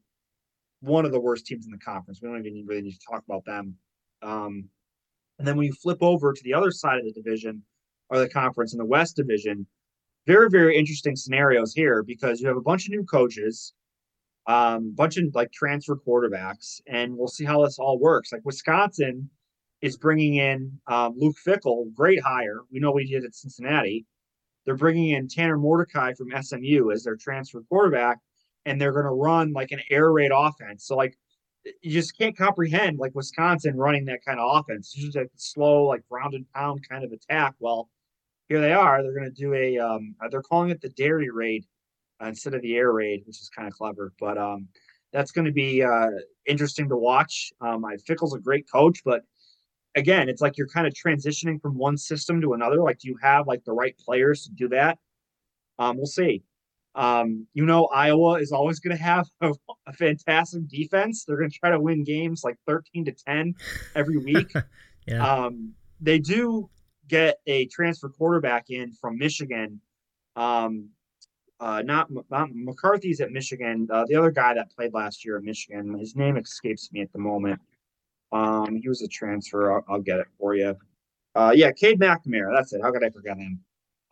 one of the worst teams in the conference. We don't even really need to talk about them. Um, and then when you flip over to the other side of the division or the conference in the West Division, very very interesting scenarios here because you have a bunch of new coaches, um, bunch of like transfer quarterbacks, and we'll see how this all works. Like Wisconsin is bringing in um, Luke Fickell, great hire. We know we did at Cincinnati. They're bringing in Tanner Mordecai from SMU as their transfer quarterback, and they're going to run like an air raid offense. So like you just can't comprehend like Wisconsin running that kind of offense. It's just a slow, like ground and pound kind of attack. Well, here they are. They're going to do a. Um, they're calling it the dairy raid uh, instead of the air raid, which is kind of clever. But um, that's going to be uh, interesting to watch. Um, I Fickell's a great coach, but again, it's like you're kind of transitioning from one system to another. Like, do you have like the right players to do that? Um, we'll see. Um, you know, Iowa is always going to have <laughs> a, a, fantastic defense. They're going to try to win games like 13 to 10 every week. <laughs> yeah. Um, they do get a transfer quarterback in from Michigan. Um, uh, not, not McCarthy's at Michigan. Uh, the other guy that played last year at Michigan, his name escapes me at the moment. Um, he was a transfer. I'll, I'll get it for you. Uh, yeah, Cade McNamara. That's it. How could I forget him?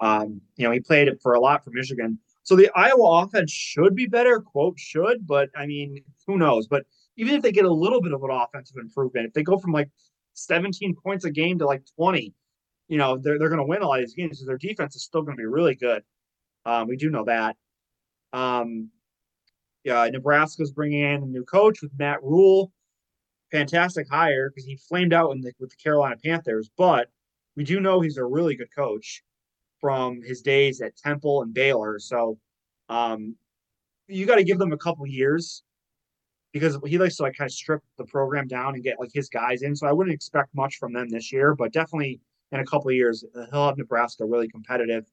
Um, you know, he played for a lot for Michigan. So the Iowa offense should be better, quote should, but I mean, who knows? But even if they get a little bit of an offensive improvement, if they go from like 17 points a game to like 20, you know, they're they're going to win a lot of these games because their defense is still going to be really good. Um, we do know that. Um, yeah, Nebraska's bringing in a new coach with Matt Rhule fantastic hire because he flamed out the, with the Carolina Panthers, but we do know he's a really good coach from his days at Temple and Baylor. So um, you got to give them a couple years because he likes to like kind of strip the program down and get like his guys in. So I wouldn't expect much from them this year, but definitely in a couple of years uh, he'll have Nebraska really competitive.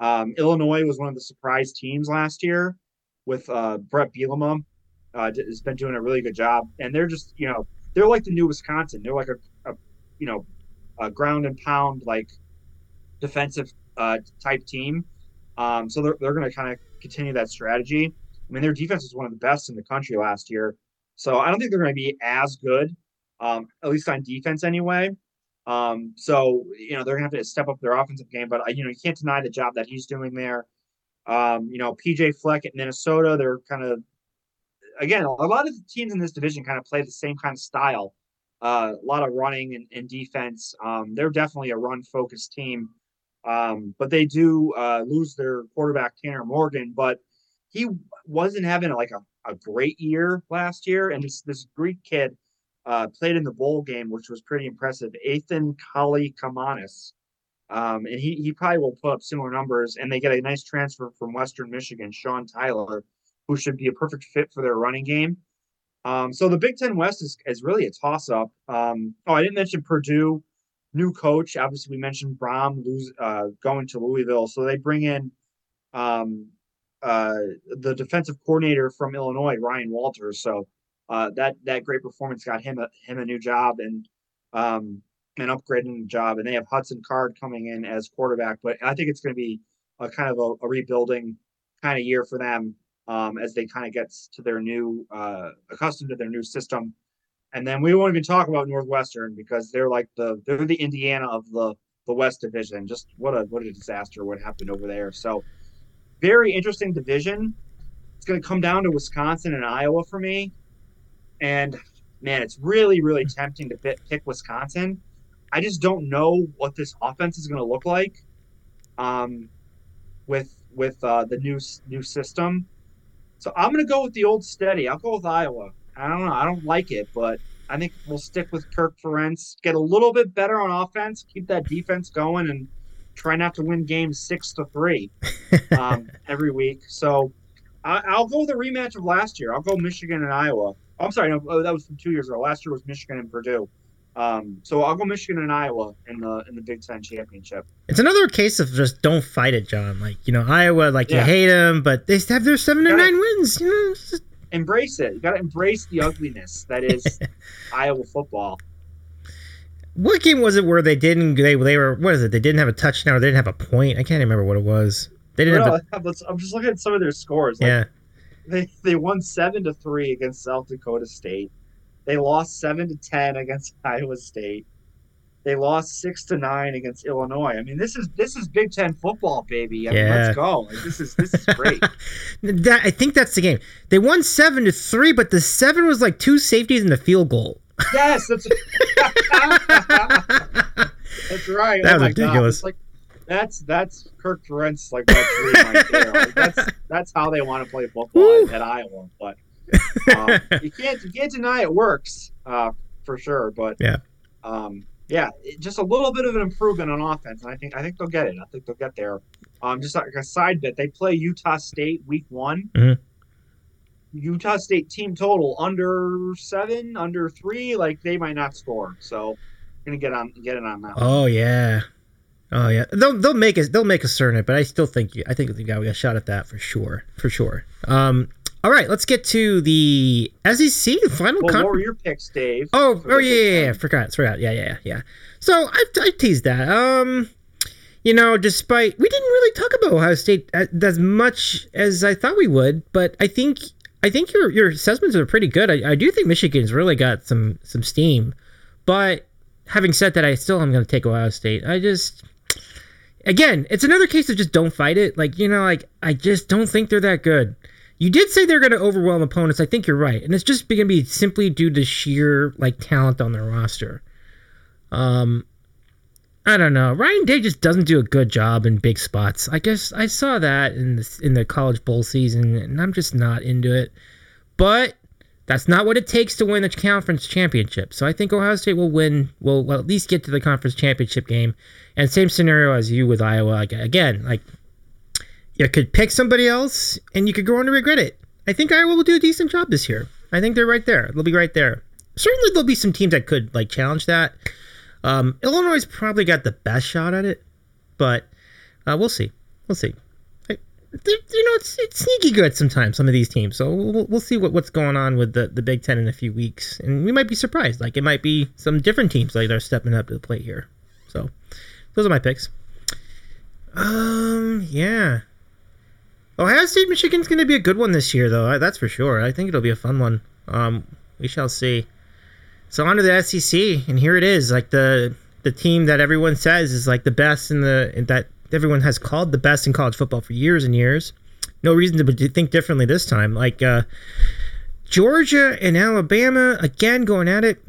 Um, Illinois was one of the surprise teams last year with uh, Bret Bielema uh, has been doing a really good job, and they're just you know they're like the new Wisconsin. They're like a, a you know a ground and pound like defensive uh, type team. Um, so they're they're going to kind of continue that strategy. I mean, their defense was one of the best in the country last year. So I don't think they're going to be as good, um, at least on defense anyway. Um, so you know they're going to have to step up their offensive game, but you know you can't deny the job that he's doing there. Um, you know, PJ Fleck at Minnesota, they're kind of again, a lot of the teams in this division kind of play the same kind of style. Uh, a lot of running and, and defense. Um, they're definitely a run focused team, um, but they do uh, lose their quarterback Tanner Morgan. But he wasn't having like a, a great year last year, and this this Greek kid uh, played in the bowl game, which was pretty impressive. Ethan Kaliakmanis. Um, and he, he probably will put up similar numbers. And they get a nice transfer from Western Michigan, Sean Tyler, who should be a perfect fit for their running game. Um, so the Big Ten West is, is really a toss up. Um, oh, I didn't mention Purdue, new coach. Obviously, we mentioned Brohm lose, uh, going to Louisville. So they bring in um, uh, the defensive coordinator from Illinois, Ryan Walters. So uh, that that great performance got him a, him a new job and um, an upgrading job. And they have Hudson Card coming in as quarterback. But I think it's going to be a kind of a, a rebuilding kind of year for them um, as they kind of get to their new uh, accustomed to their new system. And then we won't even talk about Northwestern because they're like the they're the Indiana of the the West Division. Just what a what a disaster what happened over there. So very interesting division. It's going to come down to Wisconsin and Iowa for me. And man, it's really really tempting to pick Wisconsin. I just don't know what this offense is going to look like. Um, with with uh, the new new system. So I'm going to go with the old steady. I'll go with Iowa. I don't know. I don't like it, but I think we'll stick with Kirk Ferentz. Get a little bit better on offense. Keep that defense going, and try not to win games six to three <laughs> um, every week. So I, will go with a rematch of last year. I'll go Michigan and Iowa. I'm sorry, no, oh, that was from two years ago. Last year was Michigan and Purdue. Um, so I'll go Michigan and Iowa in the in the Big Ten championship.
It's another case of just don't fight it, John. Like you know Iowa, like yeah. you hate them, but they have their seven to nine wins. You know, just...
embrace it. You got to embrace the ugliness that is <laughs> Iowa football.
What game was it where they didn't? They they were what is it? They didn't have a touchdown or they didn't have a point. I can't remember what it was. They didn't
have. I'm just looking at some of their scores. Like,
yeah,
they they won seven to three against South Dakota State. They lost seven to ten against <laughs> Iowa State. They lost six to nine against Illinois. I mean, this is this is Big Ten football, baby. I mean, let's go. Like, this is this is great. <laughs>
that, I think that's the game. They won seven to three, but the seven was like two safeties and a field goal. <laughs>
Yes, that's that's right.
That oh was ridiculous.
Like that's that's Kirk Ferentz like right. Like, that's that's how they want to play football at, at Iowa. But uh, <laughs> you can't you can't deny it works uh, for sure. But
yeah,
um, yeah, just a little bit of an improvement on offense, and I think I think they'll get it. I think they'll get there. Um, just like a side bit, they play Utah State week one.
Mm-hmm.
Utah State team total under seven, under three, like they might not score. So, I'm gonna get on get it on that.
Oh yeah, oh yeah. They'll they'll make it they'll make a certain, but I still think I think we got we got a shot at that for sure for sure. Um, all right, let's get to the SEC final.
Well, con- what were your picks, Dave?
Oh, oh yeah, yeah, yeah, forgot, forgot. Yeah, yeah, yeah. So I, I teased that. Um, you know, despite we didn't really talk about Ohio State as much as I thought we would, but I think I think your your assessments are pretty good. I, I do think Michigan's really got some some steam, but having said that, I still am going to take Ohio State. I just again, it's another case of just don't fight it. Like you know, like I just don't think they're that good. You did say they're going to overwhelm opponents. I think you're right, and it's just going to be simply due to sheer like talent on their roster. Um, I don't know. Ryan Day just doesn't do a good job in big spots. I guess I saw that in the in the college bowl season, and I'm just not into it. But that's not what it takes to win the conference championship. So I think Ohio State will win. Will, will at least get to the conference championship game. And same scenario as you with Iowa. Again, like you could pick somebody else and you could go on to regret it. I think Iowa will do a decent job this year. I think they're right there. They'll be right there. Certainly, there'll be some teams that could like challenge that. Um, Illinois probably got the best shot at it, but uh, we'll see. We'll see. I, you know, it's, it's sneaky good sometimes. Some of these teams, so we'll, we'll see what, what's going on with the, the Big Ten in a few weeks, and we might be surprised. Like it might be some different teams like they're stepping up to the plate here. So those are my picks. Um, yeah. Ohio State Michigan's going to be a good one this year, though. That's for sure. I think it'll be a fun one. Um, we shall see. So on to the SEC, and here it is, like the the team that everyone says is like the best in the that everyone has called the best in college football for years and years. No reason to think differently this time. Like uh, Georgia and Alabama again going at it.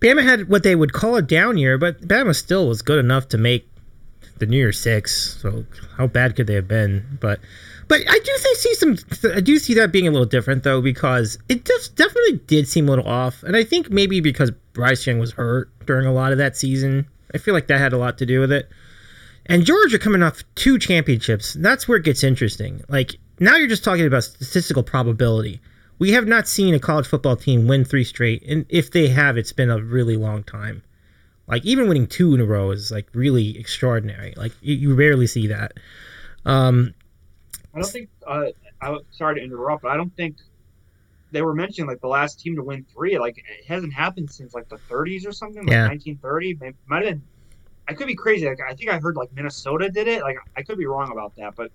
Bama had what they would call a down year, but Bama still was good enough to make the New Year's Six. So how bad could they have been? But but I do think, see some. I do see that being a little different though, because it just definitely did seem a little off, and I think maybe because Bryce Young was hurt during a lot of that season, I feel like that had a lot to do with it. And Georgia coming off two championships, that's where it gets interesting. Like now, you're just talking about statistical probability. We have not seen a college football team win three straight, and if they have, it's been a really long time. Like even winning two in a row is like really extraordinary. Like you, you rarely see that. Um,
I don't think. Uh, I sorry to interrupt, but I don't think they were mentioning like the last team to win three. Like it hasn't happened since like the 30s or something, like yeah. 1930. Maybe, might have been. I could be crazy. Like I think I heard like Minnesota did it. Like I could be wrong about that, but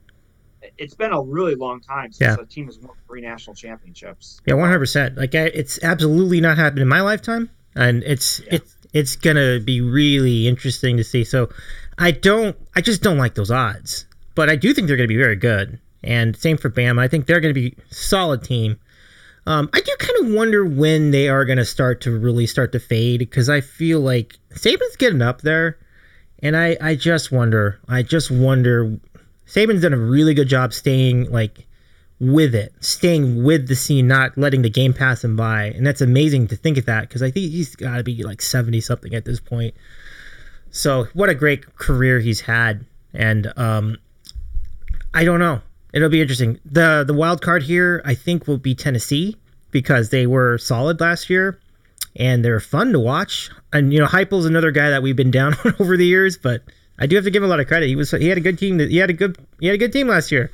it's been a really long time since yeah. a team has won three national championships.
Yeah, 100. percent Like it's absolutely not happened in my lifetime, and it's yeah. it's it's gonna be really interesting to see. So I don't. I just don't like those odds, but I do think they're gonna be very good. And same for Bama. I think they're to be solid team. Um, I do kind of wonder when they are to start to really start to fade because I feel like Saban's getting up there, and I I just wonder. I just wonder. Saban's done a really good job staying like with it, staying with the scene, not letting the game pass him by, and that's amazing to think of that because I think he's got to be like seventy something at this point. So what a great career he's had, and um, I don't know. It'll be interesting. the The wild card here, I think, will be Tennessee because they were solid last year and they're fun to watch. And you know, Heupel's another guy that we've been <laughs> down on over the years, but I do have to give him a lot of credit. He was he had a good team. He had a good he had a good team last year.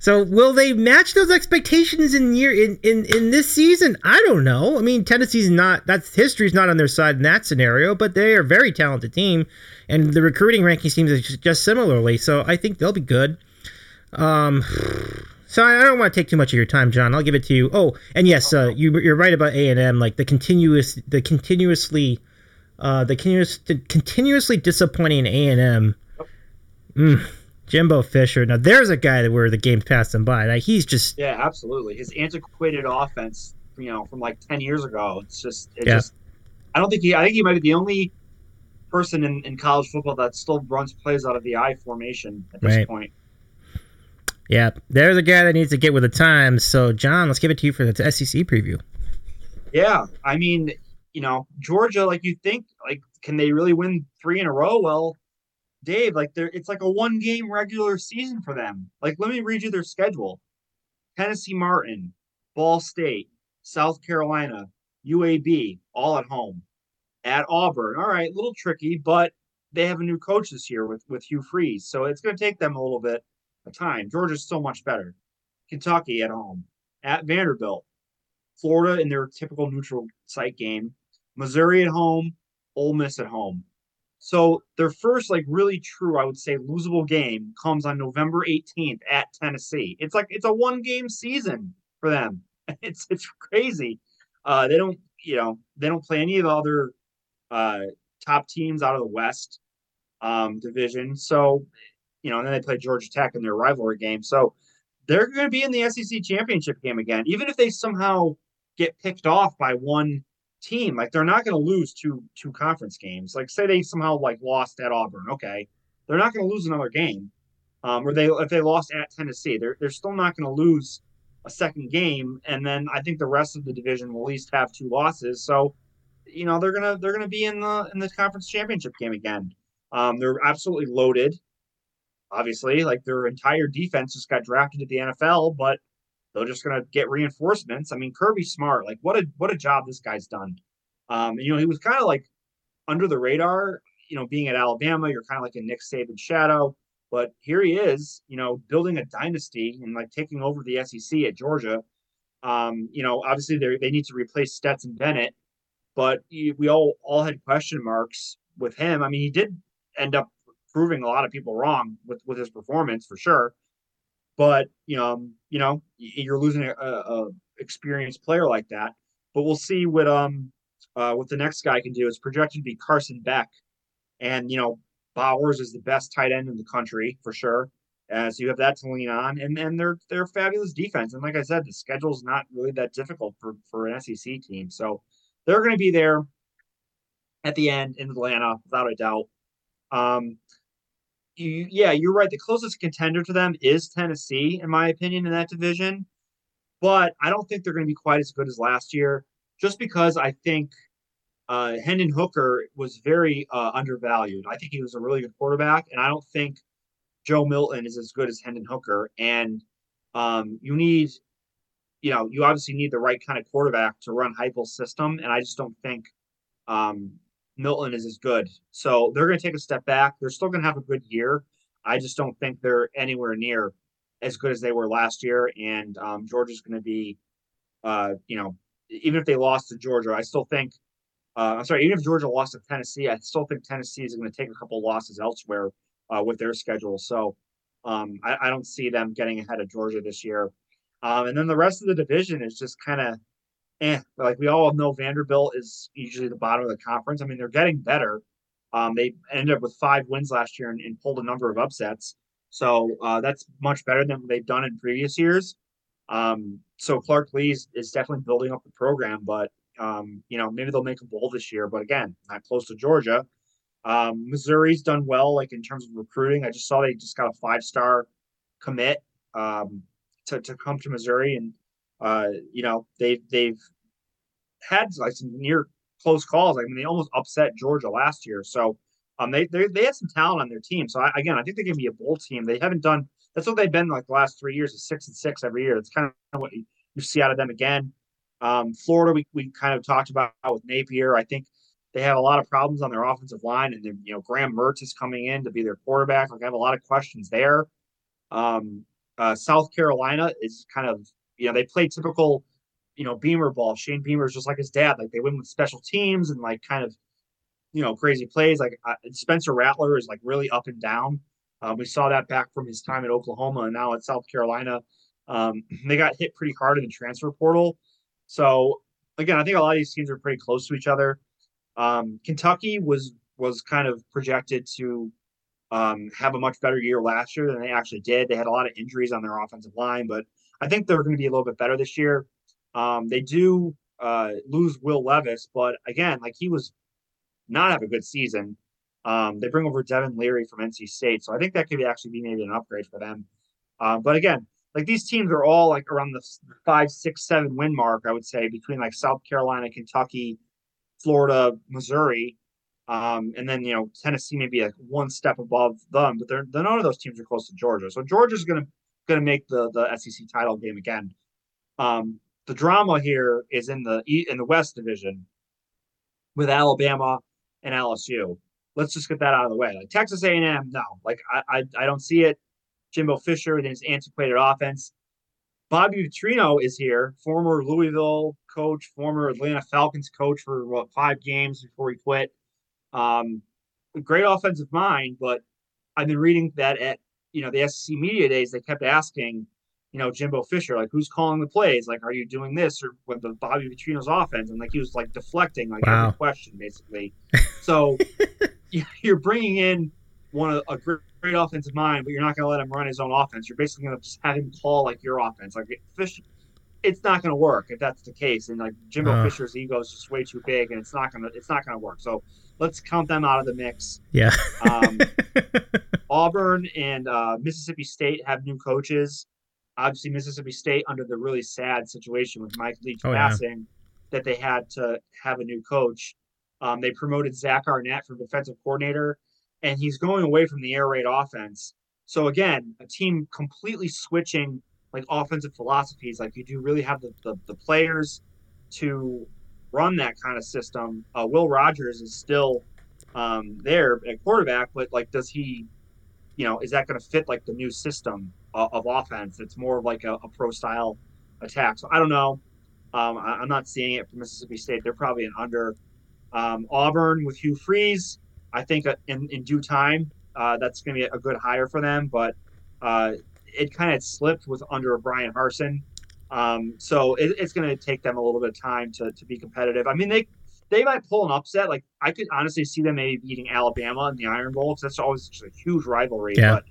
So will they match those expectations in year in, in, in this season? I don't know. I mean, Tennessee's not that's history's not on their side in that scenario, but they are a very talented team, and the recruiting ranking seems just similarly. So I think they'll be good. Um, so I don't want to take too much of your time, John. I'll give it to you. Oh, and yes, uh, you, you're right about A and M. Like the continuous, the continuously, uh, the continuous, the continuously disappointing A and M. Mm, Jimbo Fisher. Now there's a guy that where the game's passed him by. Like he's just
yeah, absolutely. His antiquated offense, you know, from like ten years ago. It's just, it yeah. just. I don't think he. I think he might be the only person in, in college football that still runs plays out of the I formation at this right. point.
Yeah, there's a guy that needs to get with the times. So, John, let's give it to you for the SEC preview.
Yeah, I mean, you know, Georgia, like you think, like, can they really win three in a row? Well, Dave, like, they're it's like a one game regular season for them. Like, let me read you their schedule: Tennessee Martin, Ball State, South Carolina, UAB, all at home. At Auburn, all right, a little tricky, but they have a new coach this year with with Hugh Freeze, so it's going to take them a little bit of time. Georgia's so much better. Kentucky at home, at Vanderbilt, Florida in their typical neutral site game, Missouri at home, Ole Miss at home. So their first, like, really true, I would say, losable game comes on November 18th at Tennessee. It's like it's a one game season for them. <laughs> It's it's crazy. Uh, they don't, you know, they don't play any of the other uh, top teams out of the West um, division. So you know, and then they play Georgia Tech in their rivalry game. So they're going to be in the SEC championship game again, even if they somehow get picked off by one team. Like they're not going to lose two two conference games. Like say they somehow like lost at Auburn, okay, they're not going to lose another game. Um, or they if they lost at Tennessee, they're they're still not going to lose a second game. And then I think the rest of the division will at least have two losses. So you know they're gonna they're gonna be in the in the conference championship game again. Um, they're absolutely loaded obviously. Like their entire defense just got drafted to the NFL, but they're just gonna get reinforcements. I mean, Kirby Smart, like what a what a job this guy's done. Um, you know, he was kind of like under the radar, you know, being at Alabama, you're kind of like a Nick Saban shadow. But here he is, you know, building a dynasty and like taking over the SEC at Georgia. Um, you know, obviously they they need to replace Stetson Bennett, but we all all had question marks with him. I mean, he did end up proving a lot of people wrong with with his performance for sure. But you know, um, you know, you're losing a, a, experienced player like that. But we'll see what um uh, what the next guy can do. It's projected to be Carson Beck, and you know, Bowers is the best tight end in the country for sure. So you have that to lean on, and and they're they're fabulous defense. And like I said, the schedule's not really that difficult for for an SEC team. So they're going to be there at the end in Atlanta without a doubt. Um, you, yeah, you're right. The closest contender to them is Tennessee, in my opinion, in that division. But I don't think they're going to be quite as good as last year, just because I think uh, Hendon Hooker was very uh, undervalued. I think he was a really good quarterback, and I don't think Joe Milton is as good as Hendon Hooker. And um, you need, you know, you obviously need the right kind of quarterback to run Heupel's system, and I just don't think um, Milton is as good. So they're going to take a step back. They're still going to have a good year. I just don't think they're anywhere near as good as they were last year. And um, Georgia's going to be, uh, you know, even if they lost to Georgia, I still think. Uh, I'm sorry, even if Georgia lost to Tennessee, I still think Tennessee is going to take a couple losses elsewhere uh, with their schedule. So um, I, I, don't see them getting ahead of Georgia this year. Um, and then the rest of the division is just kind of eh, like we all know Vanderbilt is usually the bottom of the conference. I mean, they're getting better. Um, they ended up with five wins last year and, and pulled a number of upsets. So uh, that's much better than they've done in previous years. Um, so Clark Lea is, is definitely building up the program, but um, you know maybe they'll make a bowl this year. But again, not close to Georgia. Um, Missouri's done well, like in terms of recruiting. I just saw they just got a five star commit um, to to come to Missouri, and uh, you know they've they've had like some near close calls. I mean, they almost upset Georgia last year, so um, they they they had some talent on their team. So I, again, I think they're gonna be a bowl team. They haven't done that's what they've been like the last three years is six and six every year. That's kind of what you, you see out of them again. Um, Florida, we, we kind of talked about with Napier. I think they have a lot of problems on their offensive line, and you know Graham Mertz is coming in to be their quarterback. Like I have a lot of questions there. Um, uh, South Carolina is kind of you know they play typical you know Beamer ball. Shane Beamer is just like his dad. Like they win with special teams and like kind of you know crazy plays. Like uh, Spencer Rattler is like really up and down. Um, we saw that back from his time at Oklahoma and now at South Carolina. Um, they got hit pretty hard in the transfer portal. So again, I think a lot of these teams are pretty close to each other. Um, Kentucky was was kind of projected to um, have a much better year last year than they actually did. They had a lot of injuries on their offensive line, but I think they're going to be a little bit better this year. Um, they do uh, lose Will Levis, but again, like he was not have a good season. Um, they bring over Devin Leary from NC State, so I think that could be actually be maybe an upgrade for them. Um, but again, like these teams are all like around the five, six, seven win mark. I would say between like South Carolina, Kentucky, Florida, Missouri, um, and then you know Tennessee maybe like one step above them. But they're, they're none of those teams are close to Georgia. So Georgia's gonna gonna make the the SEC title game again. Um, the drama here is in the in the West Division with Alabama and LSU let's just get that out of the way. Like Texas A&M, no, like I, I, I don't see it. Jimbo Fisher and his antiquated offense. Bobby Petrino is here, former Louisville coach, former Atlanta Falcons coach for what five games before he quit. Um, great offensive mind, but I've been reading that at you know the SEC media days, they kept asking, you know, Jimbo Fisher, like who's calling the plays? Like, are you doing this or with the Bobby Petrino's offense? And like he was like deflecting like wow. every question basically. So <laughs> you're bringing in one of a great, great offensive mind, but you're not going to let him run his own offense. You're basically going to just have him call like your offense. Like Fish, it's not going to work if that's the case. And like Jimbo uh, Fisher's ego is just way too big, and it's not going to it's not going to work. So let's count them out of the mix.
Yeah.
um, <laughs> Auburn and uh, Mississippi State have new coaches. Obviously, Mississippi State under the really sad situation with Mike Leach oh, passing, yeah. that they had to have a new coach. Um, they promoted Zach Arnett from defensive coordinator, and he's going away from the air raid offense. So again, a team completely switching like offensive philosophies. Like you do really have the, the, the players to run that kind of system. Uh, Will Rogers is still um, there at quarterback, but like, does he, you know, is that going to fit like the new system of, of offense? It's more of like a, a, pro style attack. So I don't know. Um, I, am not seeing it for Mississippi State. They're probably an under. Um, Auburn with Hugh Freeze, I think uh, in, in due time, uh, that's going to be a good hire for them. But uh, it kind of slipped with under Bryan Harsin. Um, so it, it's going to take them a little bit of time to, to be competitive. I mean, they they might pull an upset. Like I could honestly see them maybe beating Alabama in the Iron Bowl because that's always just a huge rivalry. Yeah. But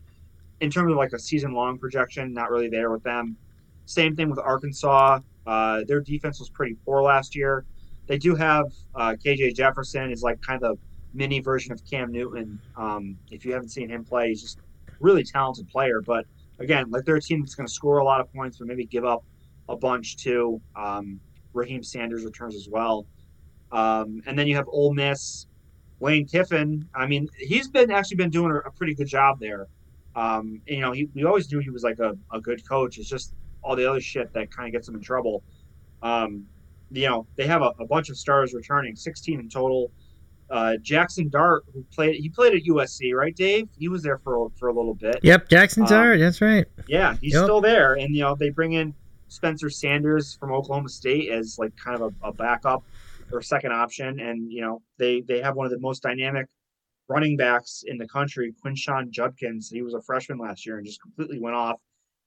in terms of like a season long projection, not really there with them. Same thing with Arkansas. Uh, their defense was pretty poor last year. They do have uh, KJ Jefferson is like kind of a mini version of Cam Newton. Um, if you haven't seen him play, he's just really talented player. But again, like they're a team that's going to score a lot of points, but maybe give up a bunch too. Um, Raheim Sanders returns as well. Um, and then you have Ole Miss, Lane Kiffin. I mean, he's been actually been doing a, pretty good job there. Um, you know, he, we always knew he was like a, a good coach. It's just all the other shit that kind of gets him in trouble. Um, you know, they have a, a bunch of stars returning, 16 in total. Uh, Jackson Dart, who played, he played at USC, right, Dave? He was there for for a little bit.
Yep, Jackson um, Dart, that's right.
Yeah, he's yep. still there, and you know they bring in Spencer Sanders from Oklahoma State as like kind of a, a backup or second option, and you know they they have one of the most dynamic running backs in the country, Quinshon Judkins. He was a freshman last year and just completely went off.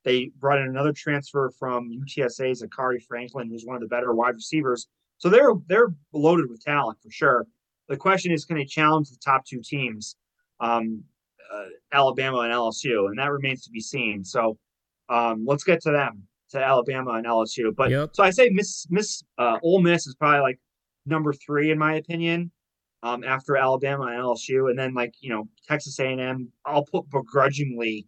They brought in another transfer from UTSA's Zakhari Franklin, who's one of the better wide receivers. So they're they're loaded with talent for sure. The question is, can they challenge the top two teams, um, uh, Alabama and LSU, and that remains to be seen. So um, let's get to them. to Alabama and LSU. But
Yep.
so I say Miss Miss uh, Ole Miss is probably like number three in my opinion. Um, after Alabama and LSU, and then like you know Texas A&M, I'll put begrudgingly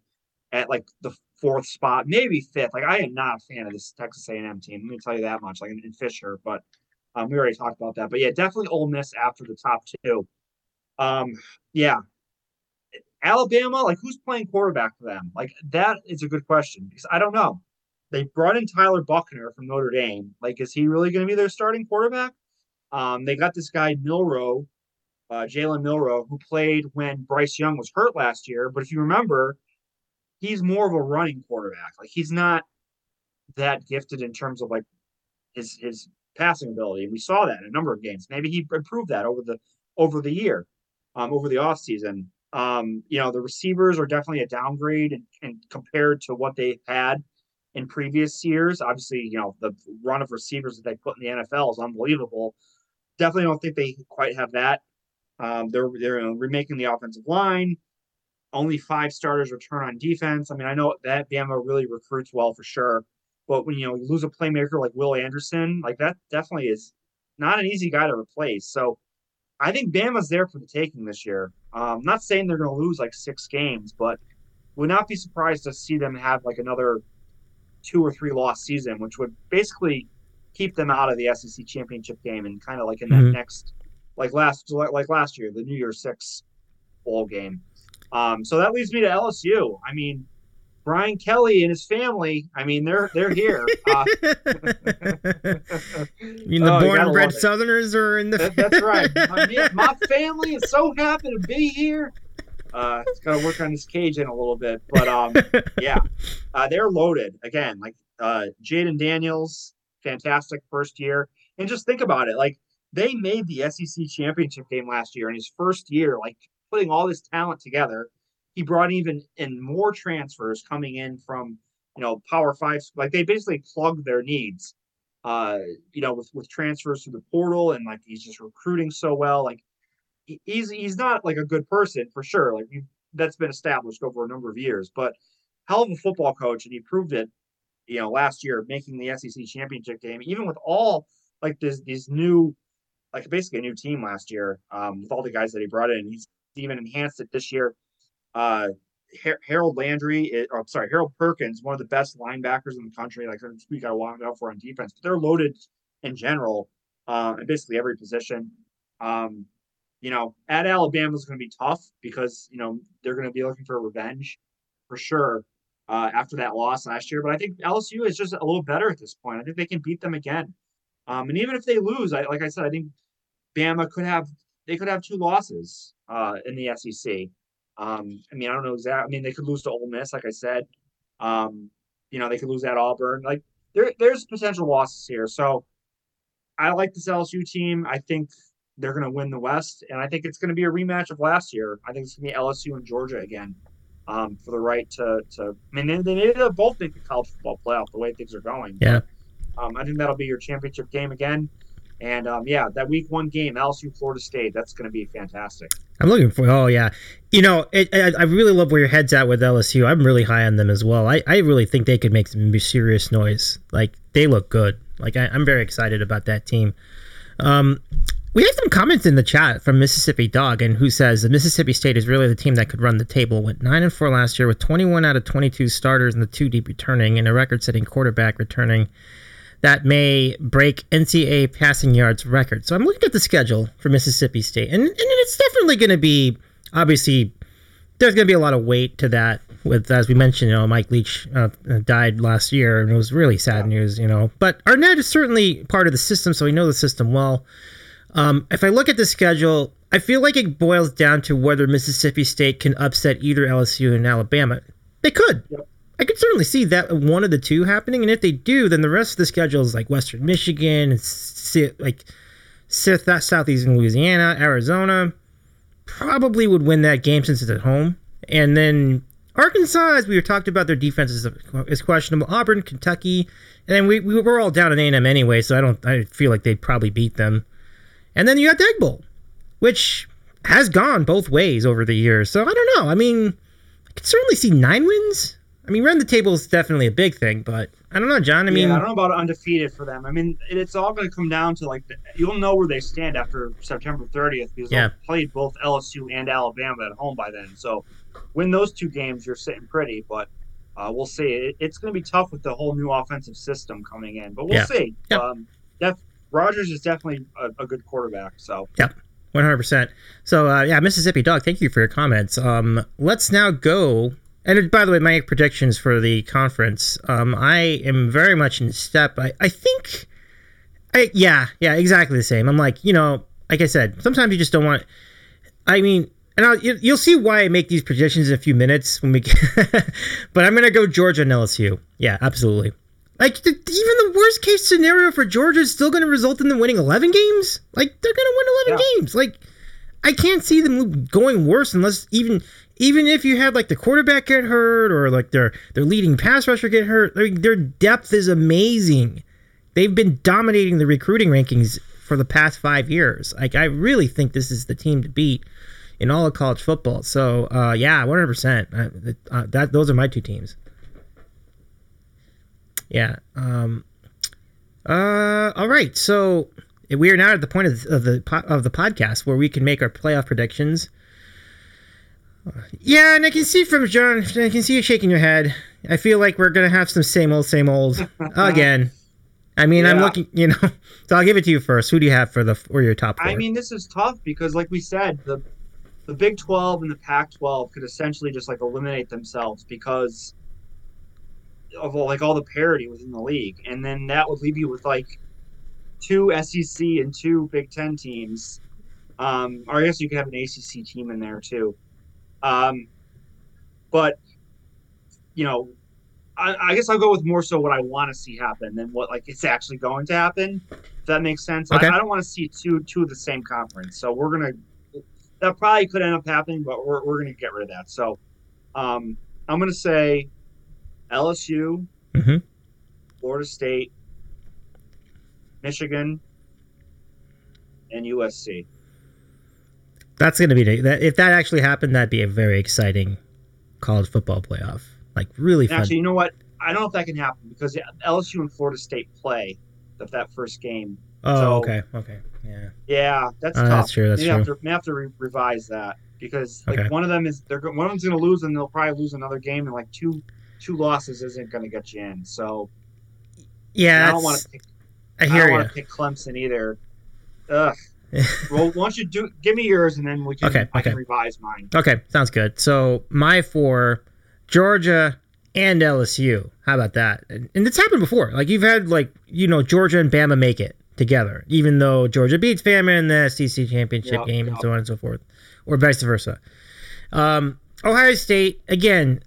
at like the fourth spot, maybe fifth. Like I am not a fan of this Texas A&M team. Let me tell you that much. Like in Fisher, but um, we already talked about that. But yeah, definitely Ole Miss after the top two. Um, yeah, Alabama, like who's playing quarterback for them? Like that is a good question because I don't know. They brought in Tyler Buchner from Notre Dame. Like, is he really going to be their starting quarterback? Um, they got this guy Milrow, uh, Jalen Milrow, who played when Bryce Young was hurt last year. But if you remember, he's more of a running quarterback. Like he's not that gifted in terms of like his his passing ability. And we saw that in a number of games. Maybe he improved that over the over the year, um, over the offseason. Um, you know, the receivers are definitely a downgrade and, and compared to what they had in previous years. Obviously, you know, the run of receivers that they put in the NFL is unbelievable. Definitely don't think they quite have that. Um, they're they're remaking the offensive line. Only five starters return on defense. I mean, I know that Bama really recruits well for sure, but when you know you lose a playmaker like Will Anderson, like that definitely is not an easy guy to replace. So I think Bama's there for the taking this year. Um, not saying they're going to lose like six games, but would not be surprised to see them have like another two or three loss season, which would basically keep them out of the SEC championship game and kind of like in that
Mhm.
next, like last like last year, the New Year's Six bowl game. Um, so that leads me to LSU. I mean, Brian Kelly and his family. I mean, they're they're here. <laughs> Uh,
you mean the
Oh,
born and bred. Southerners are in the.
That, that's <laughs> right. My, my family is so happy to be here. Uh, it's got to work on this in a little bit, but um, yeah, uh, they're loaded again. Like uh, Jayden Daniels, fantastic first year, and just think about it. Like they made the SEC championship game last year in his first year. Like putting all this talent together, he brought even in more transfers coming in from you know Power Five. Like they basically plugged their needs. Uh, you know, with with transfers through the portal, and like he's just recruiting so well. Like he's he's not like a good person for sure. Like that's been established over a number of years, but hell of a football coach, and he proved it. You know, last year making the SEC championship game, even with all like this these new, like basically a new team last year, um, with all the guys that he brought in. He's even enhanced it this year. Uh, Har- Harold Landry, is, or sorry, Harold Perkins, one of the best linebackers in the country. Like we got watch out for on defense, but they're loaded in general, uh, in basically every position. Um, you know, at Alabama is going to be tough because you know they're going to be looking for revenge for sure uh, after that loss last year. But I think LSU is just a little better at this point. I think they can beat them again. Um, and even if they lose, I, like I said, I think Bama could have they could have two losses uh, in the SEC. Um, I mean, I don't know exactly. I mean, they could lose to Ole Miss, like I said. Um, you know, they could lose at Auburn. Like there, there's potential losses here. So I like this LSU team. I think they're going to win the West, and I think it's going to be a rematch of last year. I think it's going to be LSU and Georgia again um, for the right to. to I mean, they, they need to both make the college football playoff the way things are going.
Yeah.
Um, I think that'll be your championship game again. And um, yeah, that week one game, LSU Florida State, that's going to be fantastic.
I'm looking for. Oh yeah, you know, it, I, I really love where your head's at with LSU. I'm really high on them as well. I, I really think they could make some serious noise. Like they look good. Like I, I'm very excited about that team. Um, we have some comments in the chat from Mississippi Dog, and who says that Mississippi State is really the team that could run the table. Went nine and four last year with 21 out of 22 starters and the two deep returning, and a record-setting quarterback returning that may break NCAA passing yards record. So I'm looking at the schedule for Mississippi State, and, and it's definitely going to be obviously there's going to be a lot of weight to that. With as we mentioned, you know, Mike Leach uh, died last year, and it was really sad news, you know. But Arnett is certainly part of the system, so we know the system well. Um, if I look at the schedule, I feel like it boils down to whether Mississippi State can upset either LSU and Alabama. They could.
Yep.
I could certainly see that one of the two happening, and if they do, then the rest of the schedule is like Western Michigan, and like Southeastern Louisiana, Arizona. Probably would win that game since it's at home, and then Arkansas, as we were talked about, their defense is, is questionable. Auburn, Kentucky, and then we, we we're all down at A and M anyway, so I don't I feel like they'd probably beat them. And then you got the Egg Bowl, which has gone both ways over the years. So I don't know. I mean, I could certainly see nine wins. I mean, run the table is definitely a big thing, but I don't know, John. I mean,
yeah, I don't know about undefeated for them. I mean, it's all going to come down to like the, you'll know where they stand after September 30th because
Yeah.
they'll played both LSU and Alabama at home by then. So win those two games, you're sitting pretty. But uh, we'll see. It, it's going to be tough with the whole new offensive system coming in, but we'll
Yeah.
see.
Yeah.
Um, def, Rogers is definitely a, a good quarterback. So yep.
One hundred percent. So uh, yeah, Mississippi Dog. Thank you for your comments. Um, let's now go. And by the way, my predictions for the conference. Um, I am very much in step. I, I think. I yeah yeah exactly the same. I'm like you know like I said. Sometimes you just don't want. I mean, and I'll, you, you'll see why I make these predictions in a few minutes when we. <laughs> But I'm gonna go Georgia and LSU. Yeah, absolutely. Like the, even the worst case scenario for Georgia is still going to result in them winning 11 games. Like they're going to win 11
Yeah.
games. Like I can't see them going worse unless even even if you had like the quarterback get hurt or like their their leading pass rusher get hurt. Their, their depth is amazing. They've been dominating the recruiting rankings for the past five years. Like I really think this is the team to beat in all of college football. So uh, yeah, 100. percent uh, That those are my two teams. Yeah. Um, uh, all right. So we are now at the point of, of the po- of the podcast where we can make our playoff predictions. Yeah, and I can see from John. I can see you shaking your head. I feel like we're gonna have some same old, same old <laughs> again. I mean, I'm looking. You know, <laughs> so I'll give it to you first. Who do you have for the or your top four?
I mean, this is tough because, like we said, the the Big Twelve and the Pac twelve could essentially just like eliminate themselves because of all, like all the parity within the league, and then that would leave you with like two SEC and two Big Ten teams. Um, or I guess you could have an ACC team in there too. Um, but you know, I, I guess I'll go with more so what I want to see happen than what like it's actually going to happen. If that makes sense.
Okay.
I, I don't want to see two two of the same conference. So we're gonna that probably could end up happening, but we're we're gonna get rid of that. So um, I'm gonna say LSU,
Mhm.
Florida State, Michigan, and USC.
That's gonna be that. If that actually happened, that'd be a very exciting college football playoff. Like really fun.
actually, you know what? I don't know if that can happen because LSU and Florida State play that that first game.
oh,
so-
okay, okay, yeah.
Yeah, that's
Uh,
tough.
that's true, that's
Maybe Have to, have to re- revise that because like
Okay.
one of them is they're one of them's going to lose and they'll probably lose another game in like two two losses isn't going to get you in. So
Yeah,
I don't want to pick.
I
I, don't want to pick Clemson either. Ugh. <laughs> well, why don't you do? Give me yours and then we can.
Okay,
I can
okay.
revise mine.
Okay, sounds good. So my four, Georgia and LSU. How about that? And, and it's happened before. Like you've had like you know Georgia and Bama make it together, even though Georgia beats Bama in the SEC championship
Yeah,
game and so on and so forth, or vice versa. Um, Ohio State again.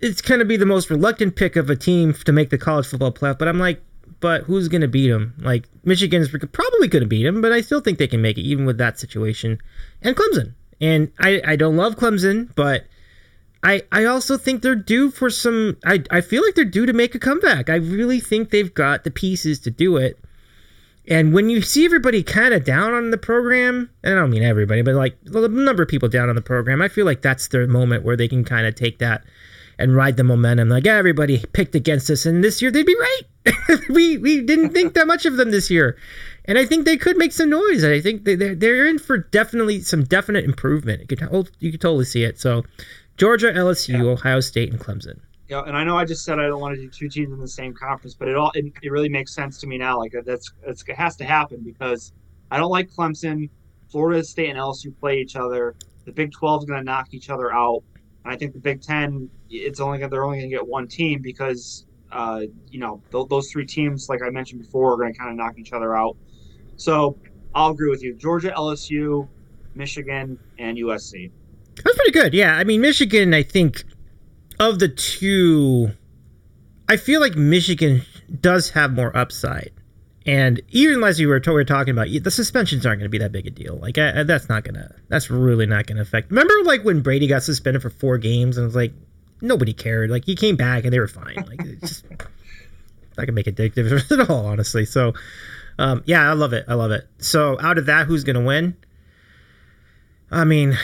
It, it's going to be the most reluctant pick of a team to make the college football playoff, but I'm like, but who's going to beat them? Like Michigan's probably going to beat them, but I still think they can make it even with that situation. And Clemson. And I, I don't love Clemson, but I I also think they're due for some. I I feel like they're due to make a comeback. I really think they've got the pieces to do it. And when you see everybody kind of down on the program, and I don't mean everybody, but like a number of people down on the program, I feel like that's their moment where they can kind of take that and ride the momentum. Like, yeah, everybody picked against us, and this year they'd be right. <laughs> we we didn't think that much of them this year, and I think they could make some noise. I think they, they're they're in for definitely some definite improvement. You could you could totally see it. So, Georgia, LSU,
Yeah.
Ohio State, and Clemson.
Yeah, and I know I just said I don't want to do two teams in the same conference, but it all it, it really makes sense to me now. Like uh, that's it's, it has to happen because I don't like Clemson. Florida State and LSU play each other. The Big Twelve is going to knock each other out, and I think the Big Ten it's only they're only going to get one team because uh, you know th- those three teams, like I mentioned before, are going to kind of knock each other out. So I'll agree with you. Georgia, LSU, Michigan, and USC.
That's pretty good. Yeah, I mean Michigan. I think of the two, I feel like Michigan does have more upside. And even as we were, we were talking about, the suspensions aren't going to be that big a deal. Like I, that's not gonna, that's really not going to affect. Remember, like when Brady got suspended for four games, and it was like nobody cared. Like he came back and they were fine. Like it's just <laughs> not gonna make a difference <laughs> at all, honestly. So, um, yeah, I love it. I love it. So out of that, who's gonna win? I mean,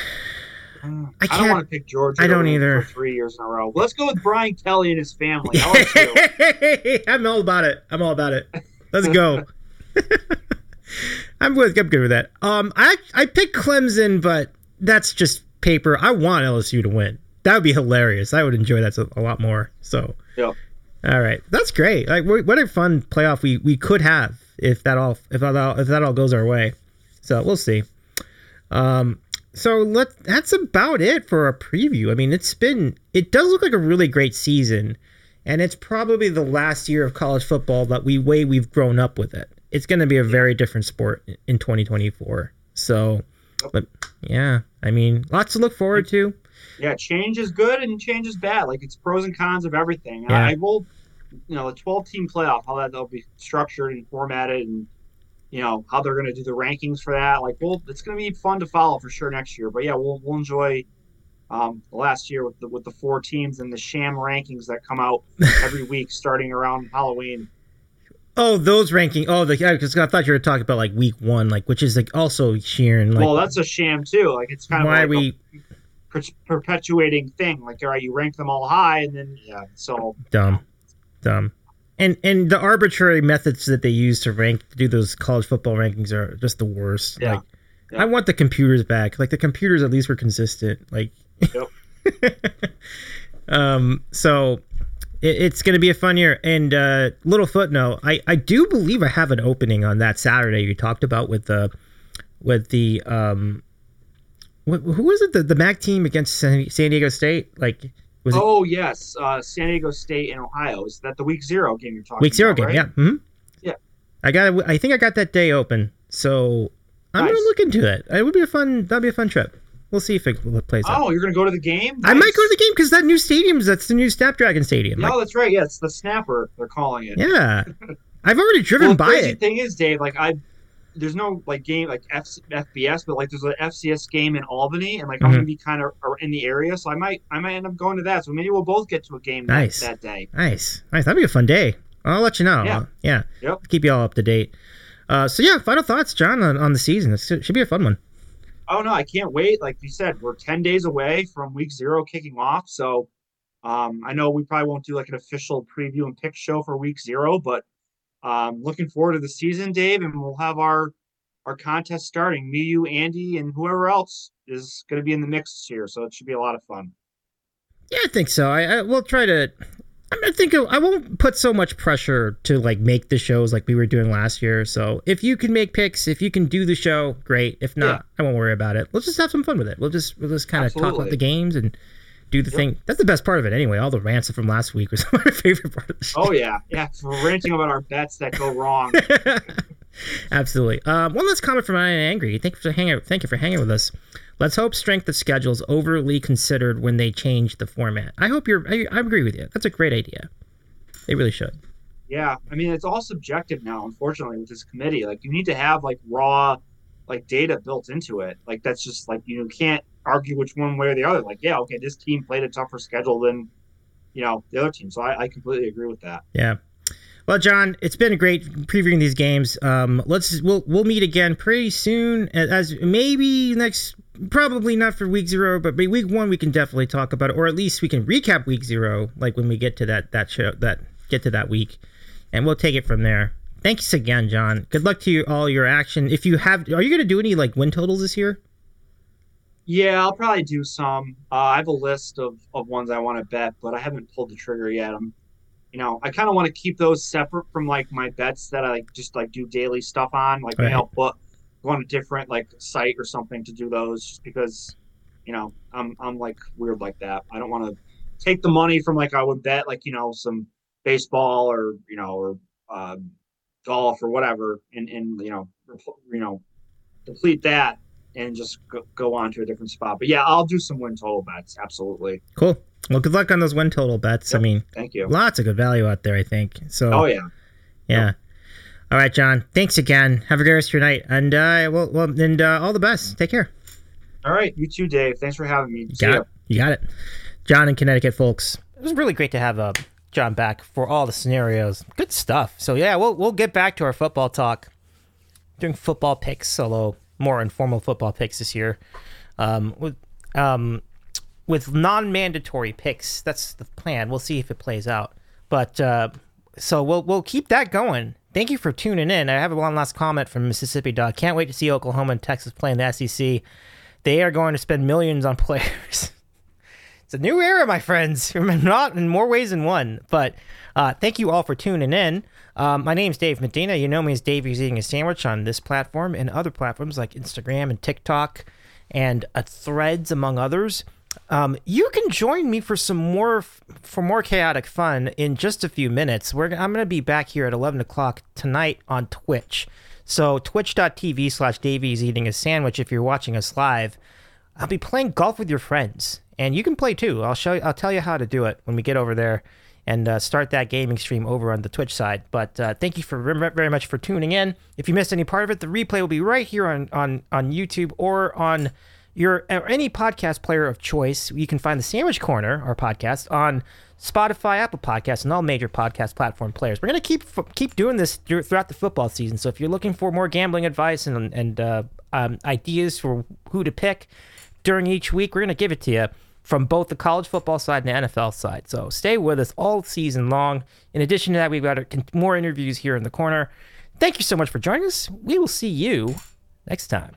I,
I
don't
can't-
want to pick Georgia.
I don't either.
For three years in a row. Let's go with Brian Kelly and his family. <laughs> You.
I'm all about it. I'm all about it. Let's go. <laughs> <laughs> I'm with. I'm good with that. Um, I I picked Clemson, but that's just paper. I want LSU to win. That would be hilarious. I would enjoy that a, a lot more. So,
Yep.
all right, that's great. Like, what a fun playoff we we could have if that all if that all if that all goes our way. So we'll see. Um, so let that's about it for our preview. I mean, it's been it does look like a really great season, and it's probably the last year of college football that we way we've grown up with it. It's going to be a very different sport in 2024. So, but yeah, I mean, lots to look forward to.
Yeah, change is good and change is bad. Like it's pros and cons of everything.
Yeah.
I will, you know, the 12 team playoff, how that they'll be structured and formatted, and you know how they're going to do the rankings for that. Like, well, it's going to be fun to follow for sure next year. But yeah, we'll we'll enjoy um, last year with the with the four teams and the sham rankings that come out <laughs> every week starting around Halloween.
Oh, those ranking. Oh, the because I thought you were talking about like week one, like which is like also Sheeran. Like,
well, that's a sham too. Like it's kind of
why
like
we
per- perpetuating thing. Like, all right, you rank them all high, and then yeah, so
dumb, dumb, and and the arbitrary methods that they use to rank to do those college football rankings are just the worst.
Yeah.
Like,
Yeah.
I want the computers back. Like the computers at least were consistent. Like, <laughs> um, so it, it's going to be a fun year. And uh, little footnote, I I do believe I have an opening on that Saturday you talked about with the with the um. What, who was it? The, the MAC team against San, San Diego State? Like, was it
oh yes, uh, San Diego State and Ohio. Is that the week zero game you're talking
Week zero
about?
game,
right?
yeah. hmm
Yeah.
I got. I think I got that day open, so I'm
Nice.
gonna look into it. It would be a fun. That'd be a fun trip. We'll see if it plays out.
Oh, you're gonna go to the game?
I might go to the game because that new stadium is that's the new Snapdragon Stadium.
No,
Like,
that's right. Yeah, it's the snapper. They're calling it.
yeah, <laughs> I've already driven
Well, the
by
crazy
it.
thing is, Dave. Like I, there's no like game like F, FBS, but like there's an FCS game in Albany, and like I'm
Mhm.
gonna be kind of in the area, so I might I might end up going to that. So maybe we'll both get to a game that-
Nice.
that, day.
Nice, nice. That'd be a fun day. I'll let you know.
Yeah.
Yeah.
Yep.
Keep you all up to date. Uh, so yeah, final thoughts, John, on, on the season. It should be a fun one.
Oh no, I can't wait. Like you said, we're ten days away from week zero kicking off. So um, I know we probably won't do like an official preview and pick show for week zero, but um, looking forward to the season, Dave, and we'll have our our contest starting. Me, you, Andy, and whoever else is going to be in the mix this year. So it should be a lot of fun.
Yeah, I think so. I, I will try to. I, mean, I think I won't put so much pressure to like make the shows like we were doing last year. So if you can make picks, if you can do the show, great. If not,
Yeah.
I won't worry about it. Let's just have some fun with it. We'll just we'll just kind of talk about the games and do the
Yep.
thing. That's the best part of it anyway. All the rants from last week was <laughs> my favorite part of the show.
Oh yeah, yeah. We're ranting about our bets that go wrong. <laughs>
Absolutely. Um, one last comment from I Angry. Thank you for hanging. Thank you for hanging with us. Let's hope strength of schedule is overly considered when they change the format. I hope you're. I, I agree with you. That's a great idea. They really should.
Yeah, I mean it's all subjective now, unfortunately, with this committee. Like you need to have like raw like data built into it. Like that's just like you can't argue which one way or the other. Like, yeah, okay, this team played a tougher schedule than you know the other team. So I, I completely agree with that.
Yeah. Well, John, it's been great previewing these games. Um, let's we'll we'll meet again pretty soon. As, as maybe next, probably not for week zero, but by week one we can definitely talk about it, or at least we can recap week zero, like when we get to that that show that get to that week, and we'll take it from there. Thanks again, John. Good luck to you, all your action. If you have, are you going to do any like win totals this year?
Yeah, I'll probably do some. Uh, I have a list of, of ones I want to bet, but I haven't pulled the trigger yet. I'm, you know, I kind of want to keep those separate from like my bets that I like just like do daily stuff on. Like
Right.
put go on a different like site or something to do those, just because, you know, I'm I'm like weird like that. I don't want to take the money from like I would bet like you know some baseball or you know or uh, golf or whatever, and and you know you know deplete that and just go, go on to a different spot. But yeah, I'll do some win total bets. Absolutely.
Cool. Well, good luck on those win total bets. I mean,
Thank you.
lots of good value out there. I think so.
Oh yeah.
Yeah. All right, John. Thanks again. Have a great rest of your night, and uh, well, well, and uh, all the best. Take care.
All right. You too, Dave. Thanks for having me.
You got
ya.
it. You got it. John in Connecticut, folks. It was really great to have uh, John back for all the scenarios. Good stuff. So yeah, we'll we'll get back to our football talk. Doing football picks, although more informal football picks this year. Um, with- um, with non-mandatory picks. That's the plan. We'll see if it plays out. But uh, so we'll we'll keep that going. Thank you for tuning in. I have one last comment from Mississippi Dog. Can't wait to see Oklahoma and Texas play in the SEC. They are going to spend millions on <laughs> players. it's a new era, my friends. <laughs> Not in more ways than one. But uh, thank you all for tuning in. Um, my name's Dave Medina. You know me as Dave He's Eating a Sandwich on this platform and other platforms like Instagram and TikTok and uh, Threads, among others. Um, you can join me for some more for more chaotic fun in just a few minutes. We're I'm going to be back here at 11 o'clock tonight on Twitch. So twitch.tv slash Davies eating a sandwich if you're watching us live. I'll be playing golf with your friends, and you can play too. I'll show you. I'll tell you how to do it when we get over there and uh, start that gaming stream over on the Twitch side. But uh, thank you for very much for tuning in. If you missed any part of it, the replay will be right here on on on YouTube or on your or any podcast player of choice. You can find the Sandwich Corner, our podcast, on Spotify, Apple Podcasts, and all major podcast platform players. We're gonna keep keep doing this throughout the football season. So if you're looking for more gambling advice and and uh, um, ideas for who to pick during each week, we're gonna give it to you from both the college football side and the NFL side. So stay with us all season long. In addition to that, we've got more interviews here in the corner. Thank you so much for joining us. We will see you next time.